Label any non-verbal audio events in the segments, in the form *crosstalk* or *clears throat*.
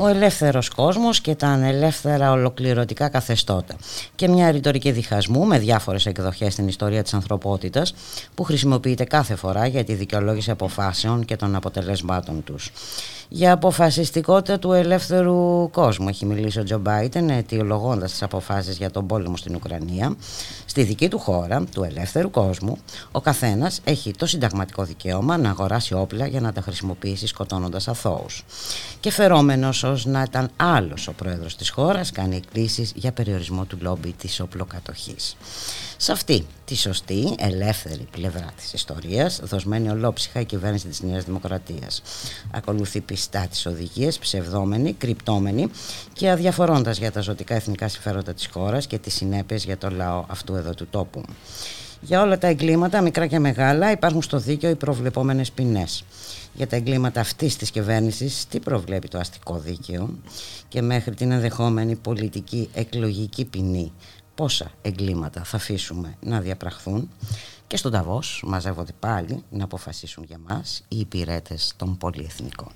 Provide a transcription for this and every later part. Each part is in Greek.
Ο ελεύθερος κόσμος και τα ανελεύθερα ολοκληρωτικά καθεστώτα και μια ρητορική διχασμού με διάφορες εκδοχές στην ιστορία της ανθρωπότητας που χρησιμοποιείται κάθε φορά για τη δικαιολόγηση αποφάσεων και των αποτελεσμάτων τους. Για αποφασιστικότητα του ελεύθερου κόσμου έχει μιλήσει ο Τζο Μπάιτεν αιτιολογώντας τις αποφάσεις για τον πόλεμο στην Ουκρανία. Στη δική του χώρα, του ελεύθερου κόσμου, ο καθένας έχει το συνταγματικό δικαίωμα να αγοράσει όπλα για να τα χρησιμοποιήσει σκοτώνοντας αθώους. Και φερόμενος ως να ήταν άλλος ο πρόεδρος της χώρας, κάνει εκκλήσεις για περιορισμό του λόμπι της οπλοκατοχής. Σε αυτή τη σωστή, ελεύθερη πλευρά της ιστορίας, δοσμένη ολόψυχα η κυβέρνηση της Νέας Δημοκρατίας. Ακολουθεί πιστά τις οδηγίες, ψευδόμενη, κρυπτόμενη και αδιαφορώντας για τα ζωτικά εθνικά συμφέροντα της χώρας και τις συνέπειες για το λαό αυτού εδώ του τόπου. Για όλα τα εγκλήματα, μικρά και μεγάλα, υπάρχουν στο δίκαιο οι προβλεπόμενες ποινές. Για τα εγκλήματα αυτής της κυβέρνησης, τι προβλέπει το αστικό δίκαιο; Και μέχρι την ενδεχόμενη πολιτική εκλογική ποινή πόσα εγκλήματα θα αφήσουμε να διαπραχθούν και στον Ταβός μαζεύονται πάλι να αποφασίσουν για μας οι υπηρέτες των πολυεθνικών.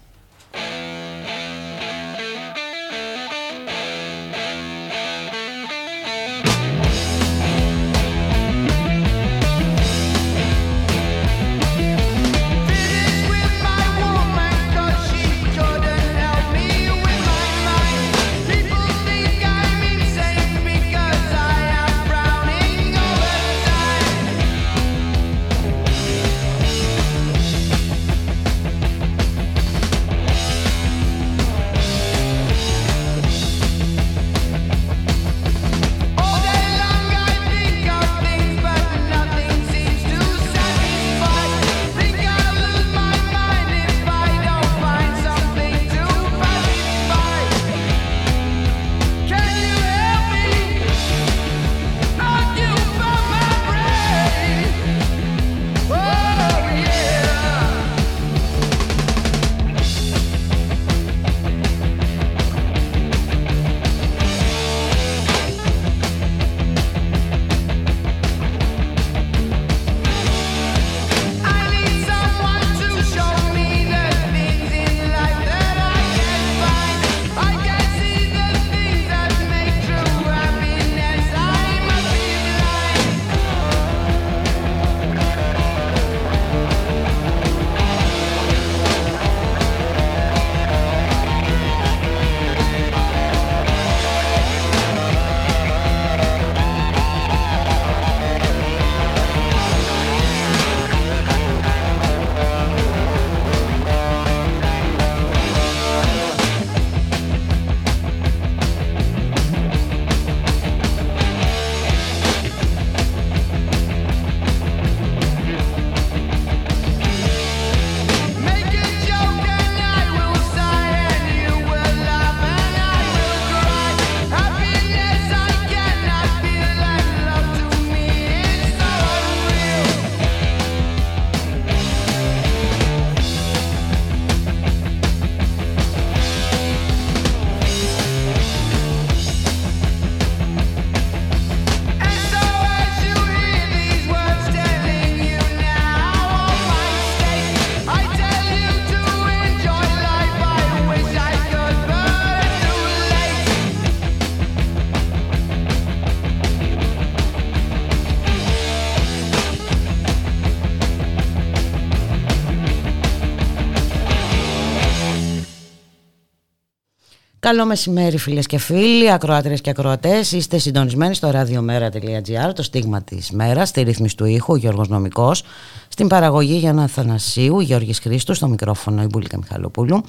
Καλό μεσημέρι φίλες και φίλοι, ακροάτρες και ακροατές. Είστε συντονισμένοι στο radiomera.gr, το στίγμα της μέρας, στη ρύθμιση του ήχου, Γιώργος Νομικός, στην παραγωγή Γιάννα Θανασίου, Γιώργης Χρήστου, στο μικρόφωνο η Μπουλίκα Μιχαλοπούλου.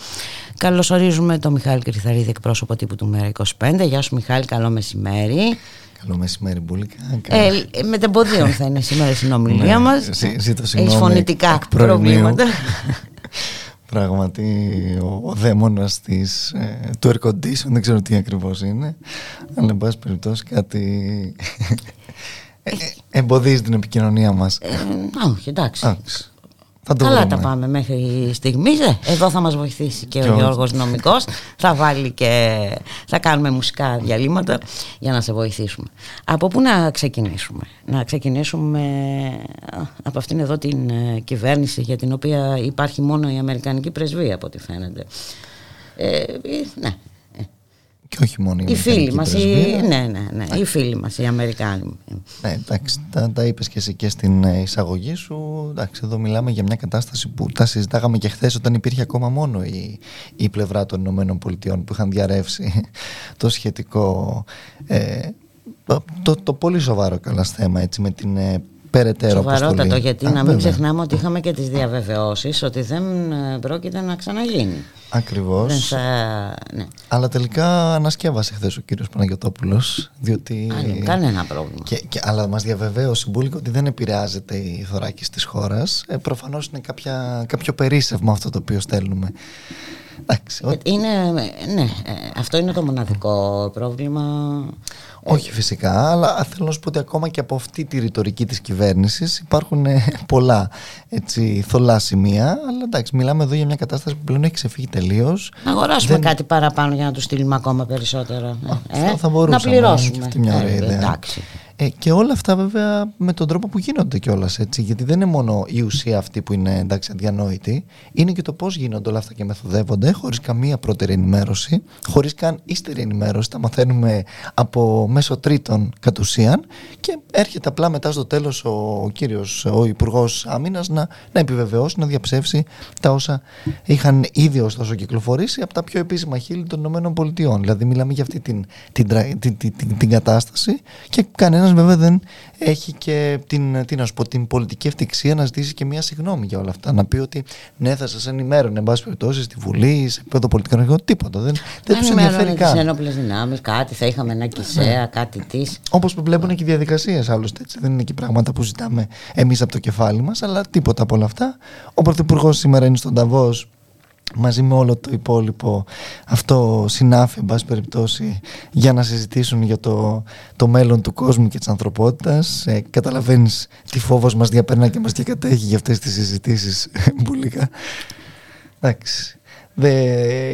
Καλωσορίζουμε τον Μιχάλη Κρυθαρίδη, εκπρόσωπο τύπου του Μέρα 25. Γεια σου Μιχάλη, καλό μεσημέρι. Καλό μεσημέρι, Μπουλίκα. Ε, με τεμποδίων θα είναι σήμερα η συνομιλία ναι, μας. Έχει φωνητικά προβλήματα. *laughs* Πράγματι ο, ο δαίμονας της, ε, του air condition δεν ξέρω τι ακριβώς είναι αλλά εν πάση περιπτώσει κάτι ε, ε, εμποδίζει την επικοινωνία μας. Ε, Όχι εντάξει Θα το Καλά βρούμε. τα πάμε μέχρι στιγμή. Εδώ θα μας βοηθήσει και, Και ο ο- Γιώργος Νομικός. θα βάλει και θα κάνουμε μουσικά διαλύματα για να σε βοηθήσουμε. Από πού να ξεκινήσουμε; Να ξεκινήσουμε α, από αυτήν εδώ την ε, κυβέρνηση για την οποία υπάρχει μόνο η Αμερικανική πρεσβεία από ό,τι φαίνεται. Ε, ε, ναι, Και όχι μόνο η οι φίλοι Αμερικανική μας, οι, πρεσβεία. ναι, ναι, ναι, οι φίλοι μας, οι Αμερικάνοι. Ναι, εντάξει, τα, τα είπες και εσύ και στην ε, εισαγωγή σου. Εντάξει, εδώ μιλάμε για μια κατάσταση που τα συζητάγαμε και χθες όταν υπήρχε ακόμα μόνο η, η πλευρά των Ηνωμένων Πολιτειών που είχαν διαρρεύσει *laughs* το σχετικό. Ε, το, το, το πολύ σοβαρό καλά θέμα έτσι, με την ε, περαιτέρω Σοβαρότατο, αποστολή. γιατί Α, να μην βέβαια. ξεχνάμε ότι είχαμε και τις διαβεβαιώσεις ότι δεν ε, πρόκειται να ξαναγίνει. Ακριβώς. Δεν θα... Ναι. Αλλά τελικά ανασκεύασε χθες ο κύριος Παναγιωτόπουλος διότι... Α, κανένα πρόβλημα. Και, και, αλλά μας διαβεβαίωσε η Μπούλικ ότι δεν επηρεάζεται η θωράκιση της χώρας. Ε, προφανώς είναι κάποια, κάποιο περίσσευμα αυτό το οποίο στέλνουμε. Εντάξει, ο- Ε, Είναι, ε, ναι, ε, αυτό είναι το μοναδικό πρόβλημα. όχι φυσικά, αλλά θέλω να σου πω ότι ακόμα και από αυτή τη ρητορική της κυβέρνησης υπάρχουν ε, πολλά έτσι, θολά σημεία. Αλλά εντάξει, μιλάμε εδώ για μια κατάσταση που πλέον έχει ξεφύγει τελείως. Να αγοράσουμε Δεν- κάτι παραπάνω για να του στείλουμε ακόμα περισσότερα. ε, αυτό θα μπορούσαμε, Να πληρώσουμε. και αυτή μια ωραία Ε, ιδέα. εντάξει. Ε, και όλα αυτά βέβαια με τον τρόπο που γίνονται κιόλας έτσι. Γιατί δεν είναι μόνο η ουσία αυτή που είναι εντάξει αδιανόητη, είναι και το πώς γίνονται όλα αυτά και μεθοδεύονται χωρίς καμία πρώτερη ενημέρωση, χωρίς καν ύστερη ενημέρωση. Τα μαθαίνουμε από μέσω τρίτων κατ' ουσίαν και έρχεται απλά μετά στο τέλος ο, ο κύριος, ο Υπουργός Άμυνας να, να επιβεβαιώσει, να διαψεύσει τα όσα είχαν ήδη ωστόσο κυκλοφορήσει από τα πιο επίσημα χείλη των ΗΠΑ. Δηλαδή, μιλάμε για αυτή την, την, τρα- την, την, την, την κατάσταση και κανένας βέβαια δεν έχει και την, τι να σου πω, την πολιτική ευτυχία να ζητήσει και μια συγγνώμη για όλα αυτά. Να πει ότι ναι, θα σας ενημέρωνε, εν πάση περιπτώσει, στη Βουλή, σε επίπεδο πολιτικών αρχών, τίποτα. Δεν, δεν τους ενδιαφέρει τι καν. ενόπλες δυνάμεις, κάτι, θα είχαμε ένα κησέα, κάτι της. Όπως βλέπουν και οι διαδικασίες άλλωστε. Έτσι. Δεν είναι και πράγματα που ζητάμε εμείς από το κεφάλι μας, αλλά τίποτα από όλα αυτά. Ο Πρωθυπουργός σήμερα είναι στον Ταβός μαζί με όλο το υπόλοιπο. Αυτό συνάφη εν πάση περιπτώσει για να συζητήσουν για το, το μέλλον του κόσμου και της ανθρωπότητας. Ε, καταλαβαίνεις τι φόβος μας διαπερνά και μας διακατέχει για αυτές τις συζητήσεις *laughs* Μπουλίκα εντάξει. Δε,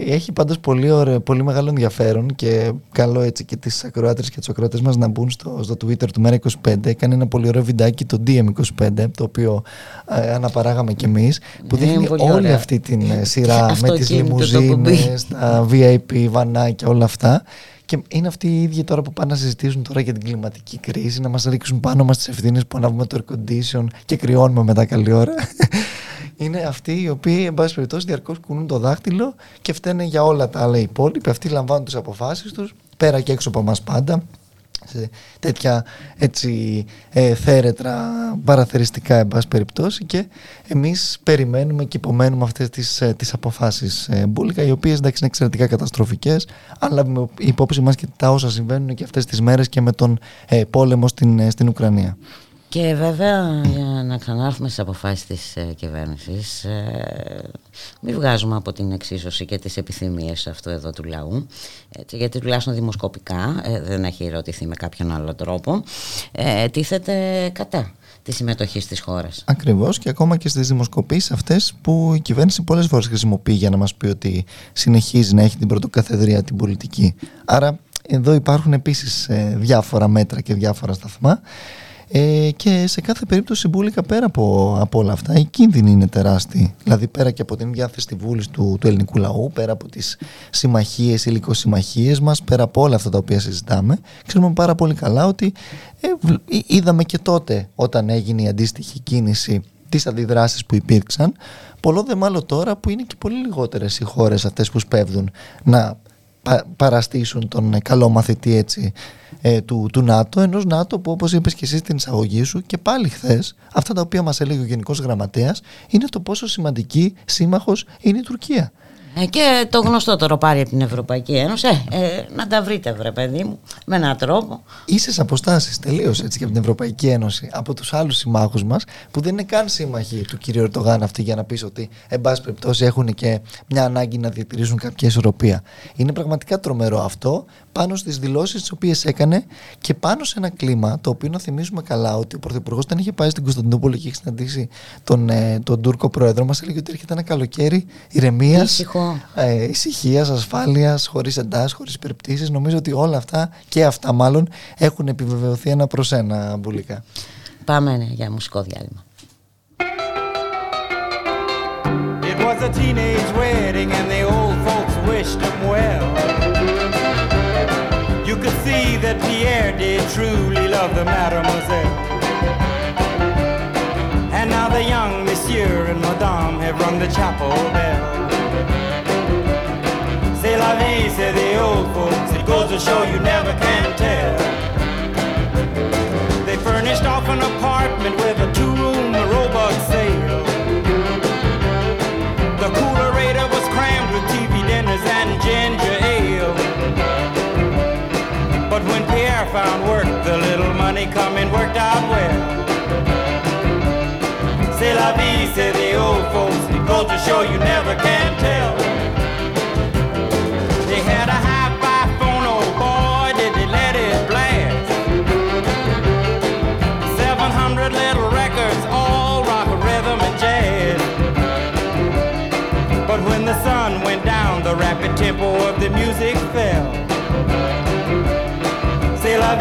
έχει πάντως πολύ, ωραίο, πολύ μεγάλο ενδιαφέρον και καλό έτσι και τις ακροάτρες και τους ακροατές μας να μπουν στο, στο Twitter του Μέρα25 έκανε ένα πολύ ωραίο βιντεάκι το DM25 το οποίο ε, αναπαράγαμε κι εμείς που Ναι, δείχνει πολύ όλη ωραία. αυτή την ε, σειρά με τις Αυτοκίνητο το λιμουζίνες, τα VIP βανάκια όλα αυτά και είναι αυτοί οι ίδιοι τώρα που πάνε να συζητήσουν τώρα για την κλιματική κρίση, να μας ρίξουν πάνω μας τις ευθύνες που ανάβουμε το air condition και κρυώνουμε μετά καλή ώρα. Είναι αυτοί οι οποίοι, εν πάση περιπτώσει, διαρκώς κουνούν το δάχτυλο και φταίνε για όλα τα άλλα οι υπόλοιποι. Αυτοί λαμβάνουν τις αποφάσεις τους, πέρα και έξω από εμάς πάντα σε τέτοια έτσι ε, θέρετρα παραθεριστικά εν πάση περιπτώσει και εμείς περιμένουμε και υπομένουμε αυτές τις, ε, τις αποφάσεις ε, μπουλικα οι οποίες εντάξει είναι εξαιρετικά καταστροφικές αν λάβουμε υπόψη μας και τα όσα συμβαίνουν και αυτές τις μέρες και με τον ε, πόλεμο στην, ε, στην Ουκρανία. Και βέβαια για να ξανάρθουμε στις αποφάσεις της ε, κυβέρνησης ε, μην βγάζουμε από την εξίσωση και τις επιθυμίες αυτού εδώ του λαού έτσι, γιατί τουλάχιστον δημοσκοπικά ε, δεν έχει ερωτηθεί με κάποιον άλλο τρόπο ε, τίθεται κατά τη συμμετοχή της χώρας. Ακριβώς και ακόμα και στις δημοσκοπήσεις αυτές που η κυβέρνηση πολλές φορές χρησιμοποιεί για να μας πει ότι συνεχίζει να έχει την πρωτοκαθεδρία την πολιτική. Άρα εδώ υπάρχουν επίσης ε, διάφορα μέτρα και διάφορα σταθμά ε, και σε κάθε περίπτωση μπουλικα πέρα από, από όλα αυτά οι κίνδυνοι είναι τεράστιοι. Δηλαδή πέρα και από την διάθεση τη βούλης του, του ελληνικού λαού, πέρα από τις συμμαχίες, υλικοσυμμαχίες μας, πέρα από όλα αυτά τα οποία συζητάμε, ξέρουμε πάρα πολύ καλά ότι ε, βλ- εί- είδαμε και τότε όταν έγινε η αντίστοιχη κίνηση τις αντιδράσεις που υπήρξαν πολλό δε μάλλον τώρα που είναι και πολύ λιγότερες οι χώρες αυτές που σπέβδουν να πα- παραστήσουν τον ε, καλό μαθητή έτσι ε, του, του ΝΑΤΟ ενός ΝΑΤΟ που όπως είπες και εσύ στην εισαγωγή σου και πάλι χθες, αυτά τα οποία μας έλεγε ο Γενικός Γραμματέας είναι το πόσο σημαντική σύμμαχος είναι η Τουρκία. Ε, και το γνωστότερο πάρει από την Ευρωπαϊκή Ένωση. Ε, ε, να τα βρείτε, βρε παιδί μου, με έναν τρόπο. Ίσες αποστάσεις τελείως έτσι και από την Ευρωπαϊκή Ένωση, από τους άλλους συμμάχους μας, που δεν είναι καν σύμμαχοι του κ. Ερτογάν αυτοί για να πεις ότι, εν πάση περιπτώσει, έχουν και μια ανάγκη να διατηρήσουν κάποια ισορροπία. Είναι πραγματικά τρομερό αυτό πάνω στις δηλώσεις τις οποίες έκανε και πάνω σε ένα κλίμα το οποίο να θυμίζουμε καλά ότι ο Πρωθυπουργός, όταν είχε πάει στην Κωνσταντινούπολη και είχε συναντήσει τον, ε, τον Τούρκο πρόεδρο, μας έλεγε ότι έρχεται ένα καλοκαίρι ηρεμίας ε, ησυχίας, ασφάλειας, χωρίς εντάσεις, χωρίς περιπτήσει. Νομίζω ότι όλα αυτά και αυτά μάλλον έχουν επιβεβαιωθεί ένα προς ένα μπουλικά. Πάμε ναι, για μουσικό διάλειμμα. It was a teenage wedding truly love the mademoiselle. And now the young monsieur and madame have rung the chapel bell. C'est la vie, say the old folks. It goes to show you never can tell. They furnished off an apartment with a two-room robot sale. The coolerator was crammed with TV dinners and ginger found work, the little money coming worked out well. C'est la vie, say the old folks. Goes to show you never can tell. They had a hi-fi phone, oh boy, did they let it blast. 700 little records, all rock, rhythm, and jazz. But when the sun went down, the rapid tempo of the music fell.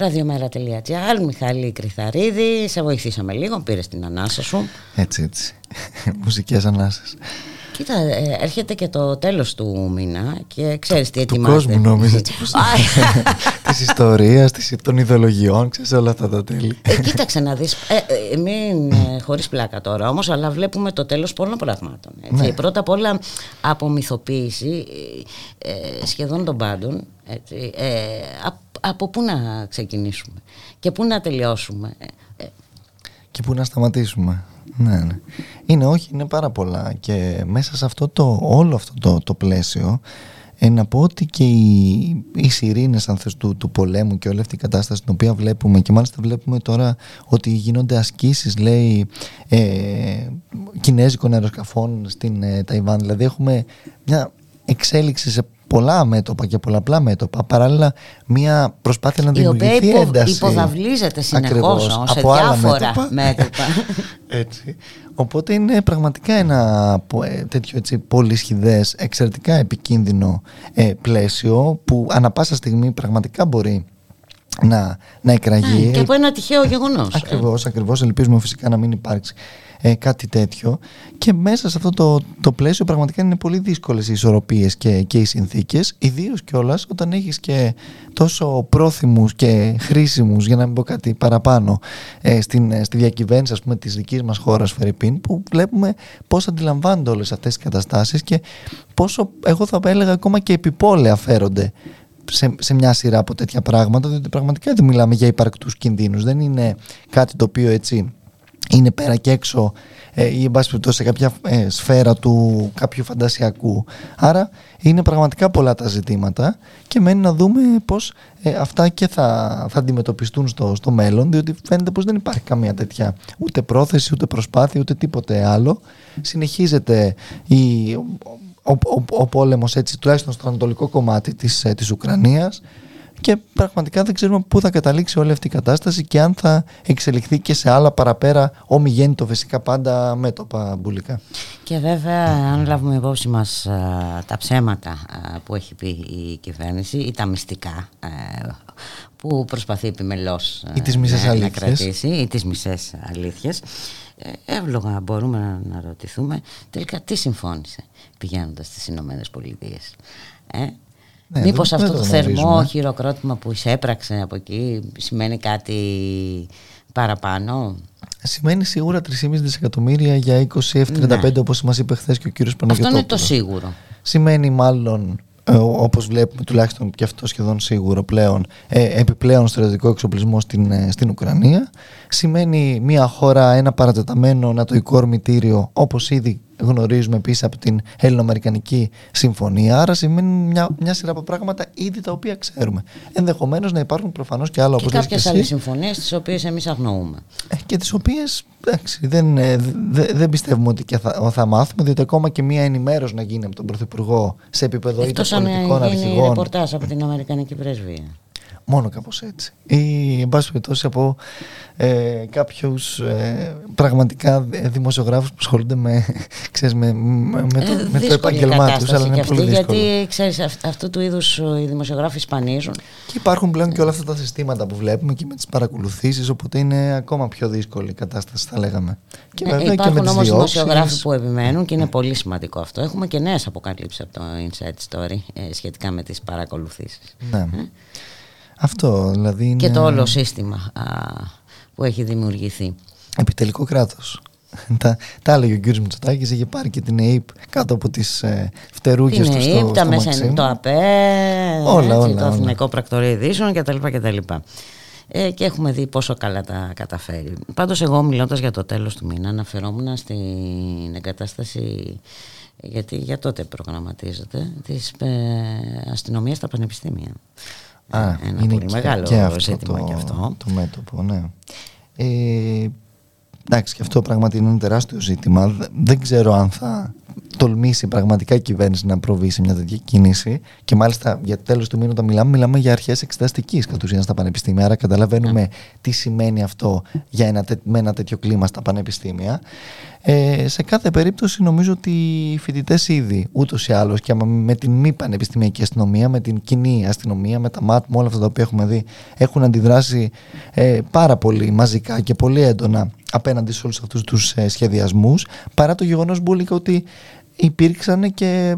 Ραδιομέρα.gr, Μιχάλη Κρυθαρίδη, σε βοηθήσαμε λίγο, πήρες την ανάσα σου. Έτσι, έτσι. *laughs* Μουσικές ανάσες. Κοίτα, ε, έρχεται και το τέλος του μήνα και ξέρεις τι Του ετοιμάζεται. κόσμου νόμιζα έτσι πως Της ιστορίας, της, των ιδεολογιών, ξέρεις όλα αυτά τα τέλη. Ε, κοίταξε να δεις, ε, ε, μην, ε, χωρίς πλάκα τώρα όμως, αλλά βλέπουμε το τέλος πολλών πραγμάτων. Έτσι. Ναι. Πρώτα απ' όλα απομυθοποίηση ε, ε, σχεδόν των πάντων. Έτσι. Ε, απ- από πού να ξεκινήσουμε και πού να τελειώσουμε. Ε, ε, Και πού να σταματήσουμε. Ναι, ναι. Είναι όχι, είναι πάρα πολλά. Και μέσα σε αυτό το, όλο αυτό το, το πλαίσιο, ε, να πω ότι και οι, οι σιρήνες αν θες, του, του πολέμου και όλη αυτή η κατάσταση την οποία βλέπουμε και μάλιστα βλέπουμε τώρα ότι γίνονται ασκήσεις λέει ε, κινέζικων αεροσκαφών στην ε, Ταϊβάν δηλαδή έχουμε μια εξέλιξη σε πολλά μέτωπα και πολλαπλά μέτωπα παράλληλα μια προσπάθεια να η οποία δημιουργηθεί υπο, ένταση υποδαβλίζεται συνεχώς Ακριβώς, όμως, σε από άλλα διάφορα μέτωπα. μέτωπα. *laughs* Έτσι. Οπότε είναι πραγματικά ένα πο- ε, τέτοιο έτσι, πολύ σχηδές, εξαιρετικά επικίνδυνο ε, πλαίσιο που ανα πάσα στιγμή πραγματικά μπορεί να, να εκραγεί. Και από ένα τυχαίο γεγονός. Ακριβώς, ακριβώς. Ελπίζουμε φυσικά να μην υπάρξει ε, κάτι τέτοιο. Και μέσα σε αυτό το, το πλαίσιο πραγματικά είναι πολύ δύσκολες οι ισορροπίες και, και οι συνθήκες. Ιδίως κιόλας όταν έχεις και τόσο πρόθυμους και χρήσιμους, για να μην πω κάτι παραπάνω, ε, στην, ε, στη διακυβέρνηση ας πούμε, της δικής μας χώρας Φερρυπίν, που βλέπουμε πώς αντιλαμβάνονται όλες αυτές τις καταστάσεις και πόσο, εγώ θα έλεγα, ακόμα και επιπόλαια φέρονται σε, σε μια σειρά από τέτοια πράγματα, διότι πραγματικά δεν μιλάμε για υπαρκτούς κινδύνους. Δεν είναι κάτι το οποίο έτσι είναι πέρα και έξω ε, ή εν πάση σε κάποια ε, σφαίρα του κάποιου φαντασιακού. Άρα είναι πραγματικά πολλά τα ζητήματα και μένει να δούμε πώς ε, αυτά και θα, θα αντιμετωπιστούν στο, στο μέλλον διότι φαίνεται πως δεν υπάρχει καμία τέτοια ούτε πρόθεση, ούτε προσπάθεια, ούτε τίποτε άλλο. Συνεχίζεται η, ο, ο, ο, πόλεμος έτσι τουλάχιστον στο ανατολικό κομμάτι της, της Ουκρανίας και πραγματικά δεν ξέρουμε πού θα καταλήξει όλη αυτή η κατάσταση και αν θα εξελιχθεί και σε άλλα παραπέρα ομιγέννητο φυσικά πάντα μέτωπα μπουλικά. Και βέβαια αν λάβουμε υπόψη μας τα ψέματα που έχει πει η κυβέρνηση ή τα μυστικά που προσπαθεί επιμελώς ή τις μισές να, να κρατήσει ή τις μισές αλήθειες ε, εύλογα μπορούμε να, να ρωτηθούμε τελικά τι συμφώνησε πηγαίνοντας στις Ηνωμένες Πολιτείες ε; Ναι, Μήπως αυτό το, θερμό χειροκρότημα που εισέπραξε από εκεί σημαίνει κάτι παραπάνω; Σημαίνει σίγουρα 3,5 δισεκατομμύρια για 20 F35 ναι. όπως μας είπε χθες και ο κύριος Παναγιώτοπουλος. Αυτό είναι το σίγουρο. Σημαίνει μάλλον ε, όπως βλέπουμε τουλάχιστον και αυτό σχεδόν σίγουρο πλέον ε, επιπλέον στρατιωτικό εξοπλισμό στην, ε, στην Ουκρανία σημαίνει μια χώρα ένα παρατεταμένο νατοικό ορμητήριο όπως ήδη γνωρίζουμε επίσης από την Έλληνο-Αμερικανική Συμφωνία. Άρα σημαίνει μια, μια σειρά από πράγματα ήδη τα οποία ξέρουμε. Ενδεχομένως να υπάρχουν προφανώς και άλλα όπως Και κάποιες άλλες συμφωνίες τις οποίες εμείς αγνοούμε. Ε, και τις οποίες δεν, ε, δε, δεν πιστεύουμε ότι και θα, θα μάθουμε, διότι ακόμα και μία ενημέρωση να γίνει από τον Πρωθυπουργό σε επίπεδο είτε πολιτικών αρχηγών. Εκτός αν ρεπορτάζ από την Αμερικανική Πρεσβεία. Μόνο κάπως έτσι. Ή εν πάση περιπτώσει από ε, κάποιους ε, πραγματικά δημοσιογράφους που ασχολούνται με, *laughs* ξέρεις, με, με, το, ε, με το επάγγελμά τους. Αλλά είναι πολύ δύσκολο. Γιατί ξέρεις, αυ, αυτού του είδους οι δημοσιογράφοι σπανίζουν. Και υπάρχουν πλέον και όλα αυτά τα συστήματα που βλέπουμε και με τις παρακολουθήσεις, οπότε είναι ακόμα πιο δύσκολη η κατάσταση θα λέγαμε. Και ναι, βέβαια υπάρχουν και με όμως δημοσιογράφοι που επιμένουν και είναι πολύ σημαντικό αυτό. Έχουμε και νέες αποκαλύψεις από το Inside Story ε, σχετικά με τις παρακολουθήσεις. Ναι. Ε; Αυτό δηλαδή είναι... Και το όλο σύστημα α, που έχει δημιουργηθεί. Επιτελικό κράτος. *laughs* τα, τα έλεγε ο κ. Μητσοτάκης, είχε πάρει και την ΑΕΠ κάτω από τις ε, φτερούγε του. Την ΑΕΠ, τα μέσα, το ΑΠΕ, όλα, όλα, το Αθηνικό Πρακτορείο Ειδήσεων κτλ. κτλ. Ε, και έχουμε δει πόσο καλά τα καταφέρει. Πάντως εγώ μιλώντας για το τέλος του μήνα αναφερόμουν στην εγκατάσταση γιατί για τότε προγραμματίζεται της ε, αστυνομίας στα πανεπιστήμια. Α, ένα είναι πολύ και, μεγάλο και αυτό ζήτημα το, και αυτό. Το μέτωπο, ναι. Ε, εντάξει, και αυτό πράγματι είναι ένα τεράστιο ζήτημα. Δεν ξέρω αν θα τολμήσει πραγματικά η κυβέρνηση να προβεί σε μια τέτοια κίνηση. Και μάλιστα για τέλος του μήνα, όταν μιλάμε, μιλάμε για αρχές εξεταστικής κατ' ουσίαν στα πανεπιστήμια. Άρα καταλαβαίνουμε τι σημαίνει αυτό για ένα, με ένα τέτοιο κλίμα στα πανεπιστήμια. Ε, σε κάθε περίπτωση νομίζω ότι οι φοιτητές ήδη ούτως ή άλλως και με την μη πανεπιστημιακή αστυνομία, με την κοινή αστυνομία, με τα ΜΑΤ, με όλα αυτά τα οποία έχουμε δει, έχουν αντιδράσει ε, πάρα πολύ μαζικά και πολύ έντονα απέναντι σε όλους αυτούς τους ε, σχεδιασμούς. Παρά το γεγονός, Μπούλικα, ότι υπήρξαν και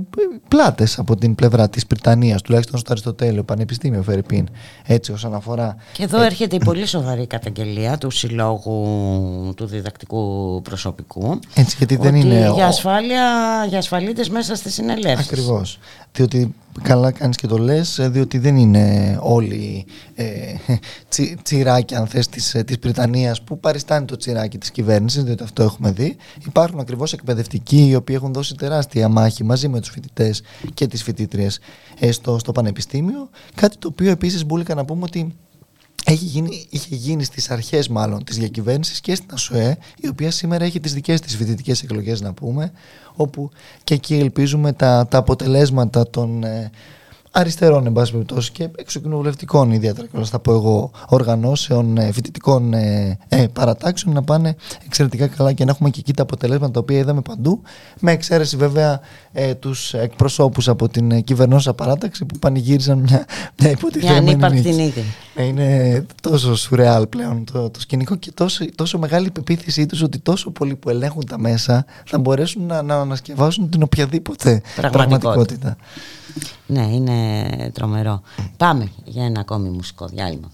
πλάτες από την πλευρά της Βρυτανία, τουλάχιστον στο Αριστοτέλειο Πανεπιστήμιο Φερρυπίν. Έτσι, όσον αφορά. Και εδώ έρχεται η πολύ σοβαρή καταγγελία του Συλλόγου του Διδακτικού Προσωπικού. Έτσι, γιατί δεν είναι. Για, ασφάλεια, για ασφαλίτες μέσα στι συνελεύσει. Ακριβώς. Διότι καλά κάνεις και το λες ε, διότι δεν είναι όλοι ε, *laughs* τσι, τσιράκι αν θες της, ε, της Βρυτανίας που παριστάνει το τσιράκι της κυβέρνησης διότι αυτό έχουμε δει. Υπάρχουν ακριβώς εκπαιδευτικοί οι οποίοι έχουν δώσει τεράστια μάχη μαζί με τους φοιτητές και τις φοιτήτριες ε, στο, στο πανεπιστήμιο. Κάτι το οποίο επίσης μπουλικα να πούμε ότι έχει γίνει, είχε γίνει στις αρχές μάλλον της διακυβέρνησης και στην ΑΣΟΕ η οποία σήμερα έχει τις δικές της φοιτητικές εκλογές να πούμε όπου και εκεί ελπίζουμε τα, τα αποτελέσματα των ε, αριστερών εν πάση περιπτώσει και εξοκοινοβουλευτικών ιδιαίτερα και θα πω εγώ οργανώσεων ε, φοιτητικών ε, ε, παρατάξεων να πάνε εξαιρετικά καλά και να έχουμε και εκεί τα αποτελέσματα τα οποία είδαμε παντού με εξαίρεση βέβαια ε, τους εκπροσώπους από την ε, κυβερνόσα παράταξη που πανηγύριζαν μια, μια υποτιθέμενη νίκη. Ε, είναι τόσο σουρεάλ πλέον το, το σκηνικό και τόσο, τόσο μεγάλη πεποίθησή τους ότι τόσο πολλοί που ελέγχουν τα μέσα θα μπορέσουν να, να ανασκευάσουν την οποιαδήποτε πραγματικότητα. Ναι, είναι τρομερό. Πάμε για ένα ακόμη μουσικό διάλειμμα.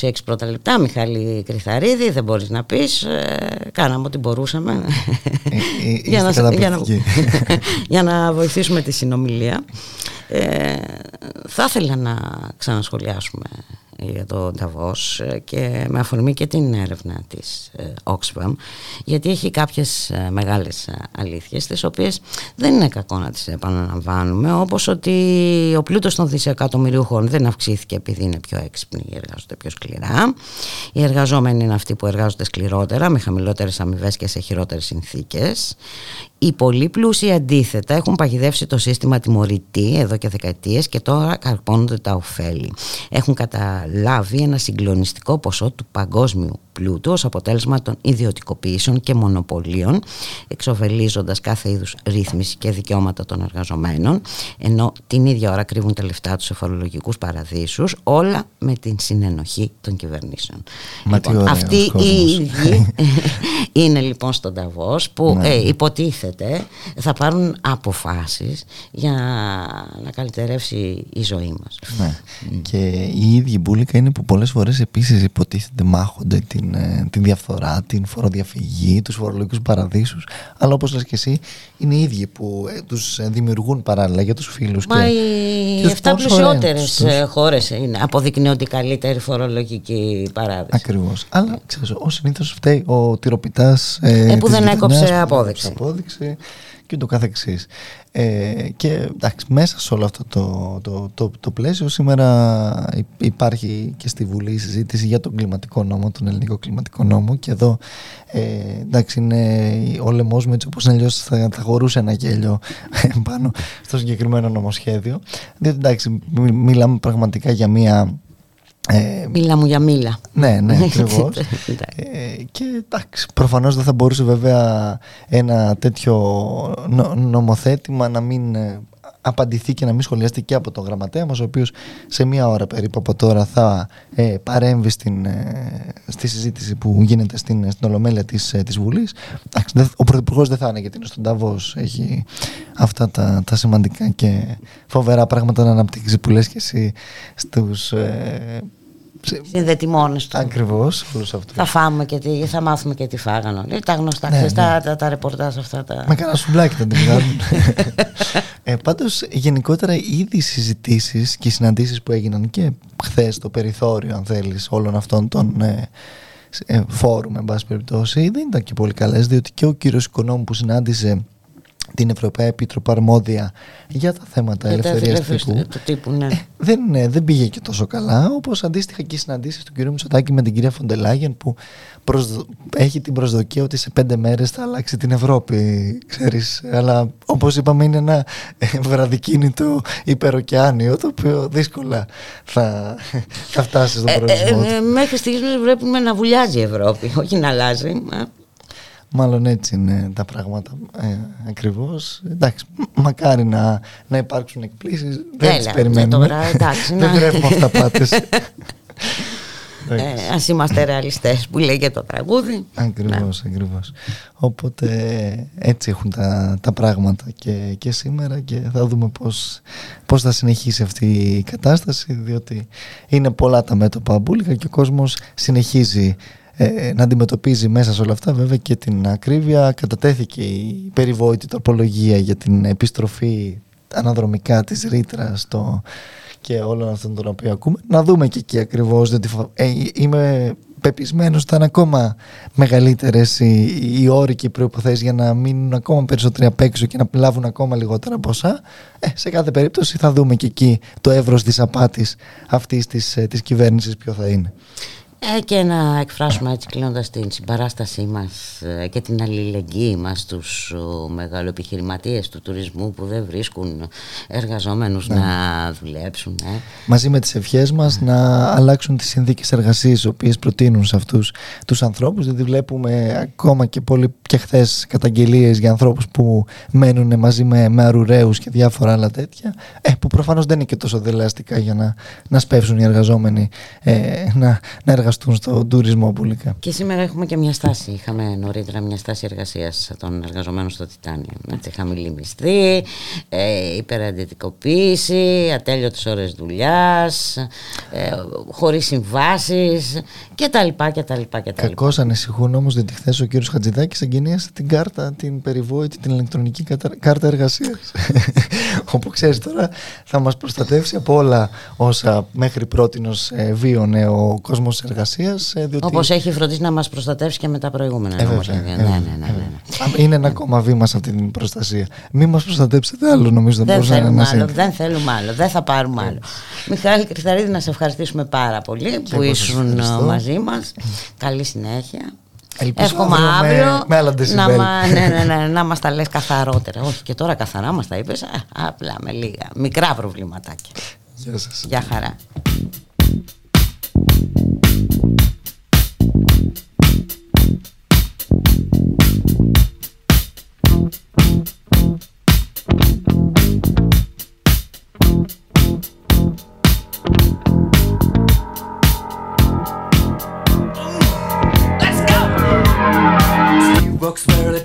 26 πρώτα λεπτά, Μιχάλη Κρυθαρίδη, δεν μπορείς να πεις, ε, κάναμε ό,τι μπορούσαμε Ε, ε, για, είστε να, για, να, καταπληκτικοί. *laughs* για να βοηθήσουμε τη συνομιλία. Ε, θα ήθελα να ξανασχολιάσουμε για το Νταβός ε, και με αφορμή και την έρευνα της ε, Oxfam γιατί έχει κάποιες ε, μεγάλες ε, αλήθειες τις οποίες δεν είναι κακό να τις επαναλαμβάνουμε όπως ότι ο πλούτος των δισεκατομμυριούχων δεν αυξήθηκε επειδή είναι πιο έξυπνοι ή εργάζονται πιο σκληρά. Οι εργαζόμενοι είναι αυτοί που εργάζονται σκληρότερα με χαμηλότερες αμοιβές και σε χειρότερες συνθήκες οι πολύ πλούσιοι αντίθετα έχουν παγιδεύσει το σύστημα τιμωρητή εδώ και δεκαετίες και τώρα καρπώνονται τα ωφέλη. Έχουν καταλάβει ένα συγκλονιστικό ποσό του παγκόσμιου πλούτου ως αποτέλεσμα των ιδιωτικοποιήσεων και μονοπωλίων εξοφελίζοντας κάθε είδους ρύθμιση και δικαιώματα των εργαζομένων ενώ την ίδια ώρα κρύβουν τα λεφτά τους σε φορολογικούς παραδείσους όλα με την συνενοχή των κυβερνήσεων. Μα λοιπόν, αυτοί οι ίδιοι είναι λοιπόν στον Ταβός που ναι. ε, υποτίθεται θα πάρουν αποφάσεις για να καλυτερεύσει η ζωή μας. Ναι. Και οι ίδιοι μπουλικα είναι που πολλές φορές επίσης υποτίθεται μάχονται την, ε, την διαφθορά, την φοροδιαφυγή, τους φορολογικούς παραδείσους αλλά όπως λες και εσύ είναι οι ίδιοι που ε, τους δημιουργούν παράλληλα για τους φίλους Μα και, οι 7 πλουσιότερες τους... χώρες είναι, αποδεικνύουν ότι καλύτερη φορολογική παράδειση. Ακριβώς. Αλλά ξέρεις, ο συνήθως φταίει ο τυροπιτάς ε, που δεν έκοψε απόδειξη. απόδειξη και το καθεξής. Ε, και εντάξει, μέσα σε όλο αυτό το, το, το, το, πλαίσιο σήμερα υπάρχει και στη Βουλή η συζήτηση για τον κλιματικό νόμο, τον ελληνικό κλιματικό νόμο και εδώ ε, εντάξει είναι ο λαιμός μου έτσι όπως αλλιώς θα, θα χωρούσε ένα γέλιο *laughs* πάνω στο συγκεκριμένο νομοσχέδιο διότι εντάξει μιλάμε πραγματικά για μια ε, μίλα μου για μίλα. Ναι, ναι, *laughs* ακριβώς. ε, και εντάξει, προφανώς δεν θα μπορούσε βέβαια ένα τέτοιο νομοθέτημα να μην ε, απαντηθεί και να μην σχολιαστεί και από τον γραμματέα μας ο οποίος σε μία ώρα περίπου από τώρα θα ε, παρέμβει στην, ε, στη συζήτηση που γίνεται στην, στην Ολομέλεια της, ε, της Βουλής ο Πρωθυπουργός δεν θα είναι γιατί είναι στον Ταβός έχει αυτά τα, τα σημαντικά και φοβερά πράγματα να αναπτύξει που λες και εσύ στους ε, συνδετημόνες του. Ακριβώς, Θα φάμε και τι, θα μάθουμε και τι φάγανε. Τα γνωστά, ναι, ναι. Τα, τα, τα ρεπορτάζ αυτά. Τα... Με κανένα σουβλάκι θα την βγάλουν. *laughs* ε, πάντως, γενικότερα, ήδη οι συζητήσεις και οι συναντήσεις που έγιναν και χθες στο περιθώριο, αν θέλεις, όλων αυτών των ε, ε, φόρουμ, εν πάση περιπτώσει, δεν ήταν και πολύ καλές, διότι και ο κύριος Οικονόμου που συνάντησε την Ευρωπαϊκή Επίτροπο Αρμόδια για τα θέματα ελευθερίας τύπου. τύπου ναι. δεν, ε, δεν πήγε και τόσο καλά. Όπως αντίστοιχα και οι συναντήσεις του κ. Μητσοτάκη με την κυρία Φοντελάγεν που έχει την προσδοκία ότι σε πέντε μέρες θα αλλάξει την Ευρώπη. Ξέρεις. Αλλά όπως είπαμε, είναι ένα βραδικίνητο υπεροκεάνιο το οποίο δύσκολα θα, θα φτάσει στον προορισμό. Ε, ε, μέχρι στιγμής βλέπουμε να βουλιάζει η Ευρώπη, όχι να αλλάζει. Μάλλον έτσι είναι τα πράγματα ε, ακριβώς. Εντάξει, μακάρι να, να υπάρξουν εκπλήσεις. Δεν τις περιμένουμε. Τώρα, εντάξει, *laughs* Δεν τρέφουμε αυταπάτες. *laughs* Ε, ας είμαστε ρεαλιστές που λέει και το τραγούδι Ακριβώς, ναι. ακριβώς Οπότε έτσι έχουν τα, τα πράγματα και, και σήμερα και θα δούμε πώς, πώς θα συνεχίσει αυτή η κατάσταση διότι είναι πολλά τα μέτωπα μπουλικα και ο κόσμος συνεχίζει ε, να αντιμετωπίζει μέσα σε όλα αυτά βέβαια και την ακρίβεια. Κατατέθηκε η περιβόητη τροπολογία για την επιστροφή αναδρομικά της ρήτρα και όλων αυτών των οποίων ακούμε. Να δούμε και εκεί ακριβώς διότι ε, είμαι πεπισμένος ότι θα είναι ακόμα μεγαλύτερες οι, οι όροι και οι προϋποθέσεις για να μείνουν ακόμα περισσότεροι απ' έξω και να λάβουν ακόμα λιγότερα ποσά. Ε, σε κάθε περίπτωση θα δούμε και εκεί το εύρος της απάτης αυτής της, ε, της κυβέρνησης ποιο θα είναι. ε, και να εκφράσουμε έτσι κλείνοντας την συμπαράστασή μας ε, και την αλληλεγγύη μας στους μεγαλοεπιχειρηματίες του τουρισμού που δεν βρίσκουν εργαζόμενους ναι. να δουλέψουν. Ε. Μαζί με τις ευχές μας να αλλάξουν τις συνθήκες εργασίας οι οποίες προτείνουν σε αυτούς τους ανθρώπους δηλαδή βλέπουμε ακόμα και πολύ και χθες καταγγελίες για ανθρώπους που μένουν μαζί με, με αρουραίους και διάφορα άλλα τέτοια ε, που προφανώς δεν είναι και τόσο δελαστικά για να, να σπεύσουν οι εργαζόμενοι ε, να, να εργαστούν εργαστούν στον τουρισμό πουλικά. Και σήμερα έχουμε και μια στάση. Είχαμε νωρίτερα μια στάση εργασίας των εργαζομένων στο Τιτάνιο. Έτσι, χαμηλή μισθή, ε, υπεραντιτικοποίηση, ατέλειωτες ώρες δουλειάς, ε, χωρίς συμβάσεις κτλ. κτλ, κτλ. Κακώς ανησυχούν όμως διότι χθες ο κύριος Χατζηδάκης εγκαινίασε την κάρτα, την περιβόητη, την ηλεκτρονική κάρτα εργασίας. *laughs* Όπου ξέρεις τώρα θα μας προστατεύσει από όλα όσα μέχρι πρώτη ε, βίωνε ο κόσμος εργασία εργασία. Ε, διότι... Όπως έχει φροντίσει να μας προστατεύσει και με τα προηγούμενα ε, νομοσχέδια. Ναι, ναι, ναι, ναι, ναι. Είναι ένα ακόμα βήμα σε αυτή την προστασία. Μην μας προστατέψετε άλλο, νομίζω. Δεν θέλουμε άλλο. Δεν θέλουμε άλλο. Δεν θα πάρουμε άλλο. Μιχάλη Κρυθαρίδη, να σε ευχαριστήσουμε πάρα πολύ που ήσουν μαζί μας. Καλή συνέχεια. Εύχομαι αύριο με, με να, μα, *laughs* ναι, ναι, ναι, να μας τα λες καθαρότερα. Όχι και τώρα καθαρά μας τα είπες, απλά με λίγα μικρά προβληματάκια. Γεια σας. Γεια χαρά.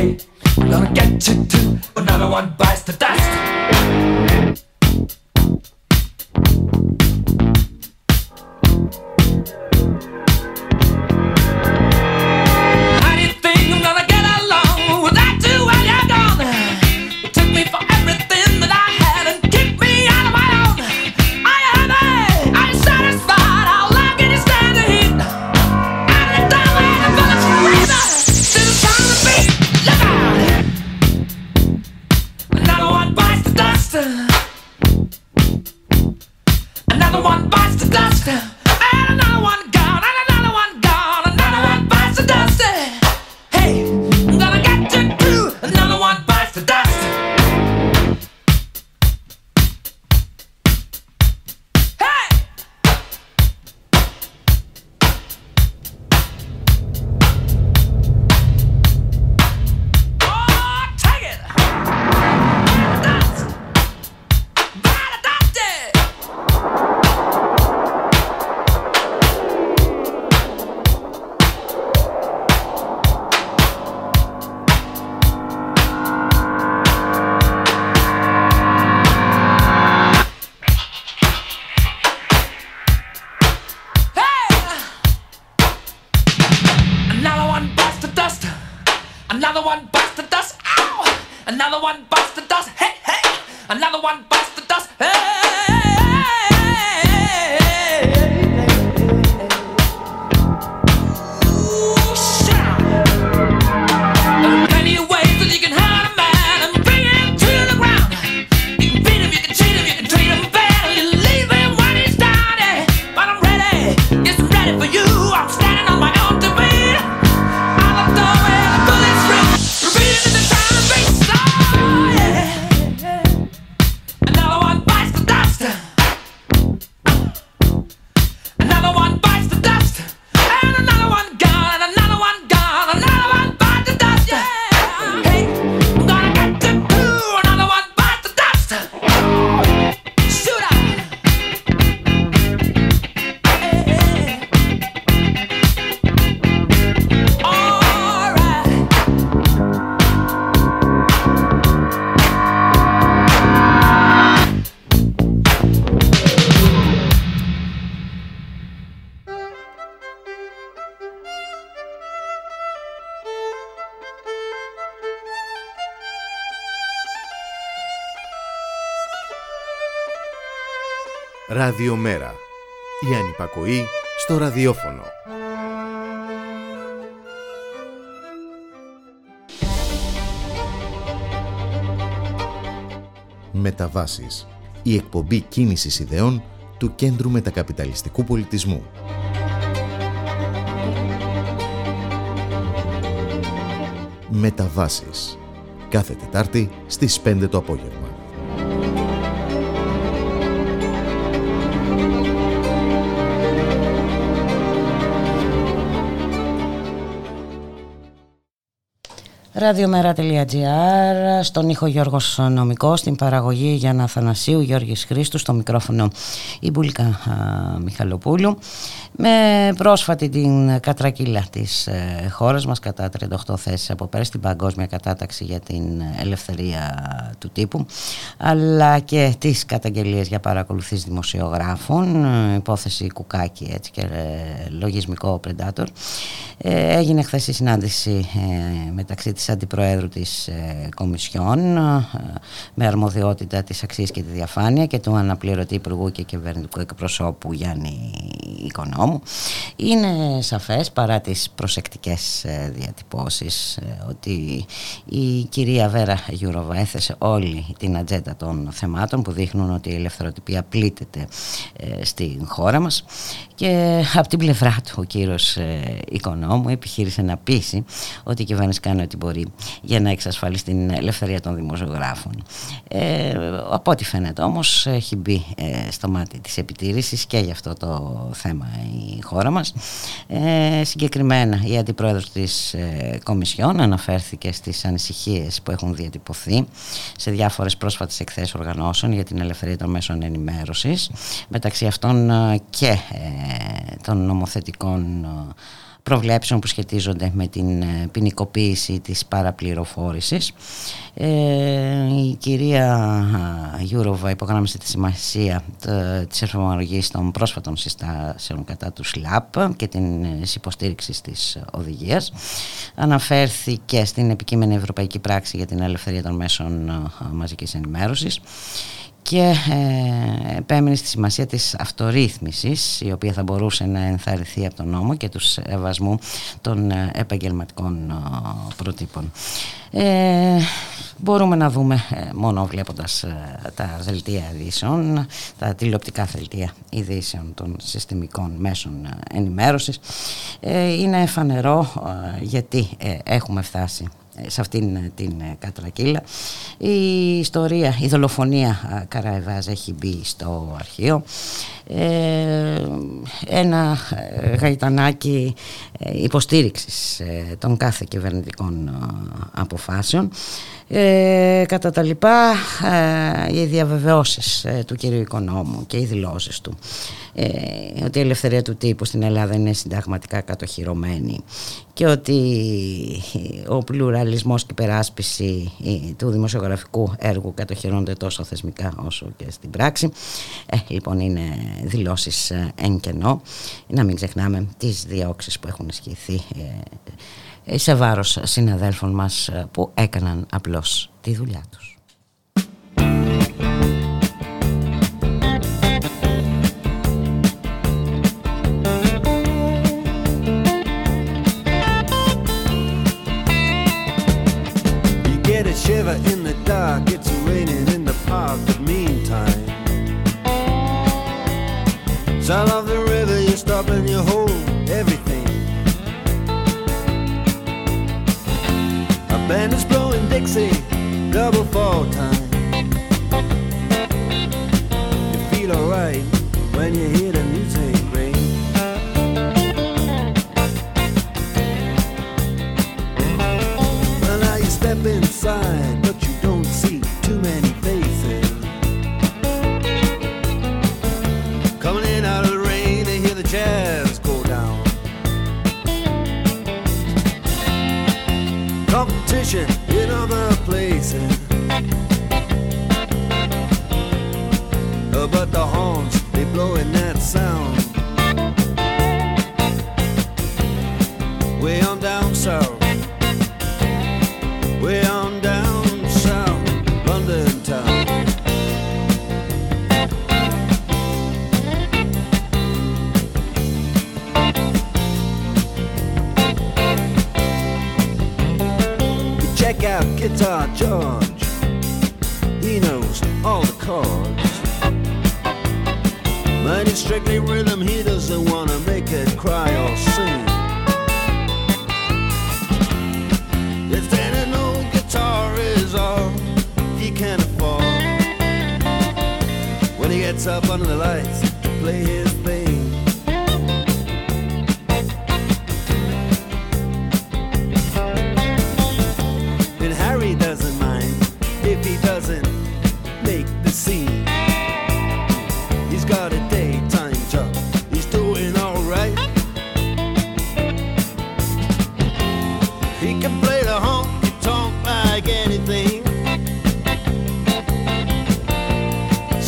I'm gonna get you too. But another one bites the dust. Ραδιομέρα. Η ανυπακοή στο ραδιόφωνο. Μεταβάσεις. Η εκπομπή κίνησης ιδεών του Κέντρου Μετακαπιταλιστικού Πολιτισμού. Μεταβάσεις. Κάθε Τετάρτη στις 5 το απόγευμα. Ραδιομέρα.gr, στον ήχο Γιώργος Νομικός, στην παραγωγή Γιάννα Θανασίου, Γιώργης Χρήστου, στο μικρόφωνο η Μπουλίκα α, Μιχαλοπούλου. Με πρόσφατη την κατρακύλα της ε, χώρας μας κατά 38 θέσεις από πέρα στην παγκόσμια κατάταξη για την ελευθερία του τύπου, αλλά και τις καταγγελίες για παρακολουθήσεις δημοσιογράφων, ε, υπόθεση κουκάκι έτσι, και ε, λογισμικό Predator. Ε, έγινε χθες η συνάντηση ε, μεταξύ της Αντιπροέδρου της ε, Κομισιόν ε, με αρμοδιότητα της αξίας και τη διαφάνεια και του αναπληρωτή Υπουργού και Κυβερνητικού Εκπροσώπου Γιάννη Οικονόμου. Είναι σαφές παρά τις προσεκτικές ε, διατυπώσεις ε, ότι η κυρία Βέρα Γιουροβά έθεσε όλη την ατζέντα των θεμάτων που δείχνουν ότι η ελευθεροτυπία πλήττεται ε, στην χώρα μας και από την πλευρά του ο κύριος ε, Οικονόμου νόμου επιχείρησε να πείσει ότι η κυβέρνηση κάνει ό,τι μπορεί για να εξασφαλίσει την ελευθερία των δημοσιογράφων. Ε, από ό,τι φαίνεται όμως έχει μπει ε, στο μάτι της επιτήρησης και για αυτό το θέμα η χώρα μας. Ε, συγκεκριμένα η Αντιπρόεδρος της ε, Κομισιόν αναφέρθηκε στις ανησυχίες που έχουν διατυπωθεί σε διάφορες πρόσφατες εκθέσεις οργανώσεων για την ελευθερία των μέσων ενημέρωσης μεταξύ αυτών ε, και ε, των νομοθετικών προβλέψεων που σχετίζονται με την ε, ποινικοποίηση της παραπληροφόρησης. Ε, η κυρία Γιούροβα υπογράμμισε τη σημασία της εφαρμογής των πρόσφατων συστάσεων κατά του SLAPP και την υποστήριξη της οδηγίας. Αναφέρθηκε στην επικείμενη ευρωπαϊκή πράξη για την ελευθερία των μέσων μαζικής ενημέρωσης και ε, επέμεινε στη σημασία της αυτορύθμισης η οποία θα μπορούσε να ενθαρρυνθεί από τον νόμο και τους σεβασμού των ε, επαγγελματικών ε, προτύπων. Ε, μπορούμε να δούμε μόνο βλέποντας τα δελτία ειδήσεων, τα τηλεοπτικά δελτία ειδήσεων των συστημικών μέσων ενημέρωσης. είναι φανερό γιατί έχουμε φτάσει σε αυτήν ε, την ε, κατρακύλα. Η ιστορία, η δολοφονία Καραεβάζ έχει μπει στο αρχείο. Ε, ένα γαϊτανάκι υποστήριξης των κάθε κυβερνητικών αποφάσεων. Ε, κατά τα λοιπά, οι διαβεβαιώσεις του κυρίου Οικονόμου και οι δηλώσεις του ε, ότι η ελευθερία του τύπου στην Ελλάδα είναι συνταγματικά κατοχυρωμένη και ότι ο πλουραλισμός και η περάσπιση ε, του δημοσιογραφικού έργου κατοχυρώνονται τόσο θεσμικά όσο και στην πράξη. Ε, λοιπόν είναι δηλώσεις ε, εν κενό. Να μην ξεχνάμε τις διώξεις που έχουν ισχυθεί ε, σε βάρος συναδέλφων μας ε, που έκαναν απλώς τη δουλειά τους. Double fall time. You feel alright when you hear blowing that sound. Way on down south. Way on down south, London town. Check out Guitar George. He knows all the chords. Mighty strictly rhythm, he doesn't wanna make it cry or sing. If then an old guitar is all he can afford, when he gets up under the lights to play his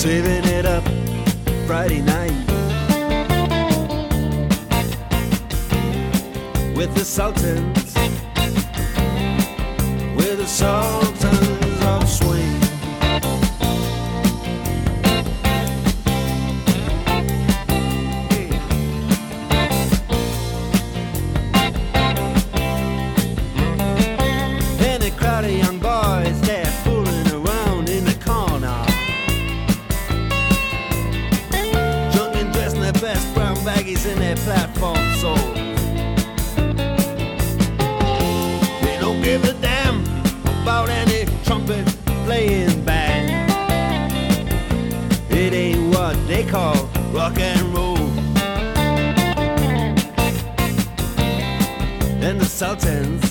Saving it up Friday night. With the Sultans, with the Sultans call rock and roll. And the Sultans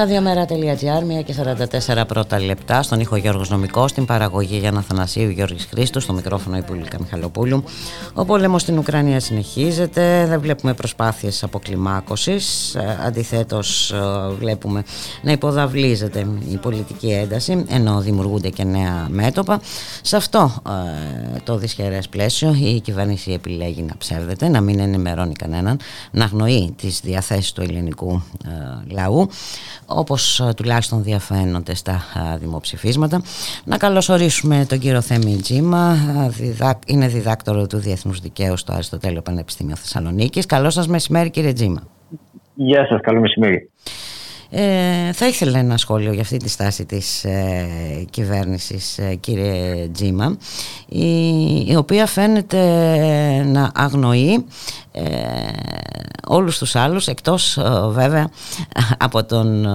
Ραδιομέρα.gr, 1 και 44 πρώτα λεπτά, στον ήχο Γιώργος Νομικός, στην παραγωγή Γιάννα Θανασίου Γιώργης Χρήστου, στο μικρόφωνο η Πουλίκα Μιχαλοπούλου. Ο πόλεμος στην Ουκρανία συνεχίζεται, δεν βλέπουμε προσπάθειες αποκλιμάκωσης, ε, αντιθέτως ε, βλέπουμε να υποδαβλίζεται η πολιτική ένταση, ενώ δημιουργούνται και νέα μέτωπα. Σε αυτό ε, το δυσχερές πλαίσιο η κυβέρνηση επιλέγει να ψεύδεται, να μην ενημερώνει κανέναν, να αγνοεί τις διαθέσεις του ελληνικού ε, λαού όπως ε, τουλάχιστον διαφαίνονται στα ε, δημοψηφίσματα. Να καλωσορίσουμε τον κύριο Θέμη Τζίμα, ε, διδάκ- είναι διδάκτορο του Διεθνούς Δικαίου στο Αριστοτέλειο Πανεπιστήμιο Θεσσαλονίκης. Καλό σας μεσημέρι κύριε Τζίμα. Γεια σας, καλό μεσημέρι. Ε, θα ήθελα ένα σχόλιο για αυτή τη στάση της ε, κυβέρνησης ε, κύριε Τζίμα η, η οποία φαίνεται να αγνοεί ε, όλους τους άλλους εκτός ε, βέβαια από τον ε,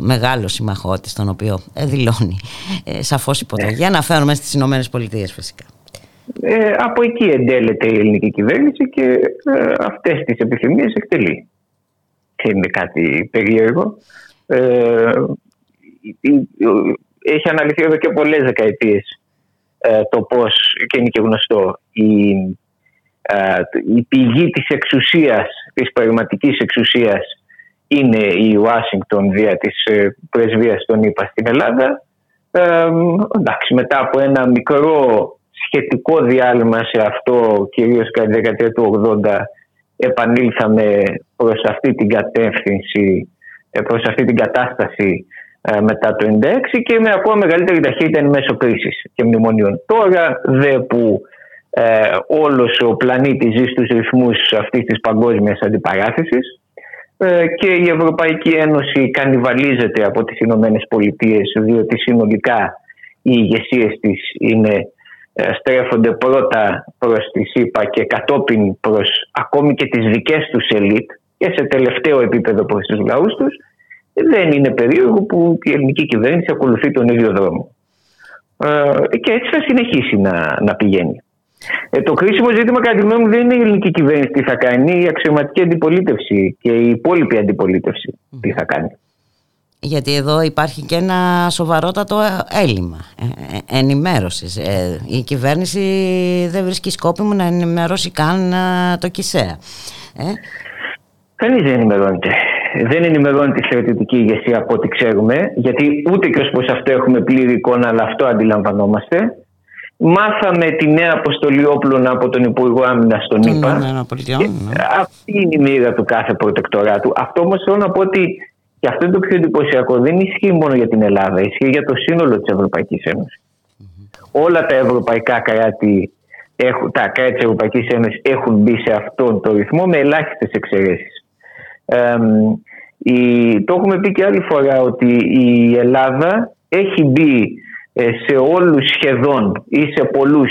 μεγάλο συμμαχό της τον οποίο ε, δηλώνει ε, σαφώς υποταγή αναφέρομαι στις Ηνωμένες Πολιτείες φυσικά Ε, από εκεί εντέλεται η ελληνική κυβέρνηση και ε, αυτές τις επιθυμίες εκτελεί. Δεν είναι κάτι περίεργο. Ε, η- η- έχει αναλυθεί εδώ και πολλές δεκαετίες ε, το πώς, και είναι και γνωστό, η, ε, η πηγή της εξουσίας, της πραγματικής εξουσίας είναι η Ουάσιγκτον δια της ε, πρεσβείας των ΗΠΑ στην Ελλάδα. Ε, εντάξει, μετά από ένα μικρό σχετικό διάλειμμα σε αυτό, κυρίως κατά τη δεκαετία του 80, επανήλθαμε προς αυτή την κατεύθυνση, ε, προς αυτή την κατάσταση ε, μετά το 96 και με ακόμα μεγαλύτερη ταχύτητα εν μέσω κρίσης και μνημονίων. Τώρα δε που ε, όλος ο πλανήτης ζει στους ρυθμούς αυτής της παγκόσμιας αντιπαράθεσης ε, και η Ευρωπαϊκή Ένωση κανιβαλίζεται από τις Ηνωμένες Πολιτείες διότι συνολικά οι ηγεσίες της είναι, ε, στρέφονται πρώτα προς τη ΣΥΠΑ και κατόπιν προς ακόμη και τις δικές τους ελίτ και σε τελευταίο επίπεδο προς τους λαούς τους δεν είναι περίεργο που η ελληνική κυβέρνηση ακολουθεί τον ίδιο δρόμο. Ε, και έτσι θα συνεχίσει να, να πηγαίνει. Ε, το κρίσιμο ζήτημα κατά τη γνώμη μου δεν είναι η ελληνική κυβέρνηση τι θα κάνει, η αξιωματική αντιπολίτευση και η υπόλοιπη αντιπολίτευση τι θα κάνει. Γιατί εδώ υπάρχει και ένα σοβαρότατο έλλειμμα ε, ε, ενημέρωσης. Ε, η κυβέρνηση δεν βρίσκει σκόπιμο να ενημερώσει καν ε, το ΚΙΣΕΑ. Ε, Κανείς δεν ενημερώνεται. Δεν ενημερώνει τη στρατιωτική ηγεσία από ό,τι ξέρουμε, γιατί ούτε και ως προς αυτό έχουμε πλήρη εικόνα, αλλά αυτό αντιλαμβανόμαστε. Μάθαμε τη νέα αποστολή όπλων από τον Υπουργό Άμυνας στον των ΗΠΑ. Ηνωμένων Πολιτειών, ναι. Αυτή είναι η μοίρα του κάθε προτεκτοράτου. Αυτό όμως θέλω να πω ότι και αυτό είναι το πιο εντυπωσιακό. Δεν ισχύει μόνο για την Ελλάδα, ισχύει για το σύνολο της Ευρωπαϊκής Ένωσης. Όλα τα ευρωπαϊκά κράτη, έχουν, τα κράτη της Ευρωπαϊκής Ένωσης έχουν μπει σε αυτόν τον ρυθμό με ελάχιστες εξαιρέσεις. το έχουμε πει και άλλη φορά ότι η Ελλάδα έχει μπει ε, σε όλους σχεδόν ή σε πολλούς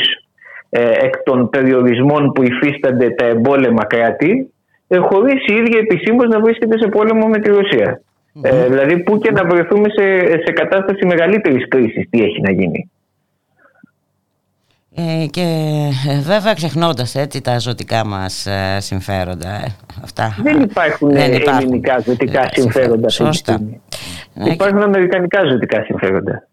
ε, εκ των περιορισμών που υφίστανται τα εμπόλεμα κράτη ε, χωρίς η ίδια επισήμως να βρίσκεται σε πόλεμο με τη ρωσια Ε, δηλαδή που και να βρεθούμε σε, σε κατάσταση μεγαλύτερης κρίσης τι έχει να γίνει. Ε, και ε, βέβαια ξεχνώντας έτσι τα ζωτικά μας ε, συμφέροντα ε, αυτά, Δεν υπάρχουν, δεν ε, υπάρχουν. ελληνικά ζωτικά Ε, συμφέροντα. αυτή τη Σωστά. στιγμή. Ναι, Υπάρχουν αμερικανικά ζωτικά συμφέροντα.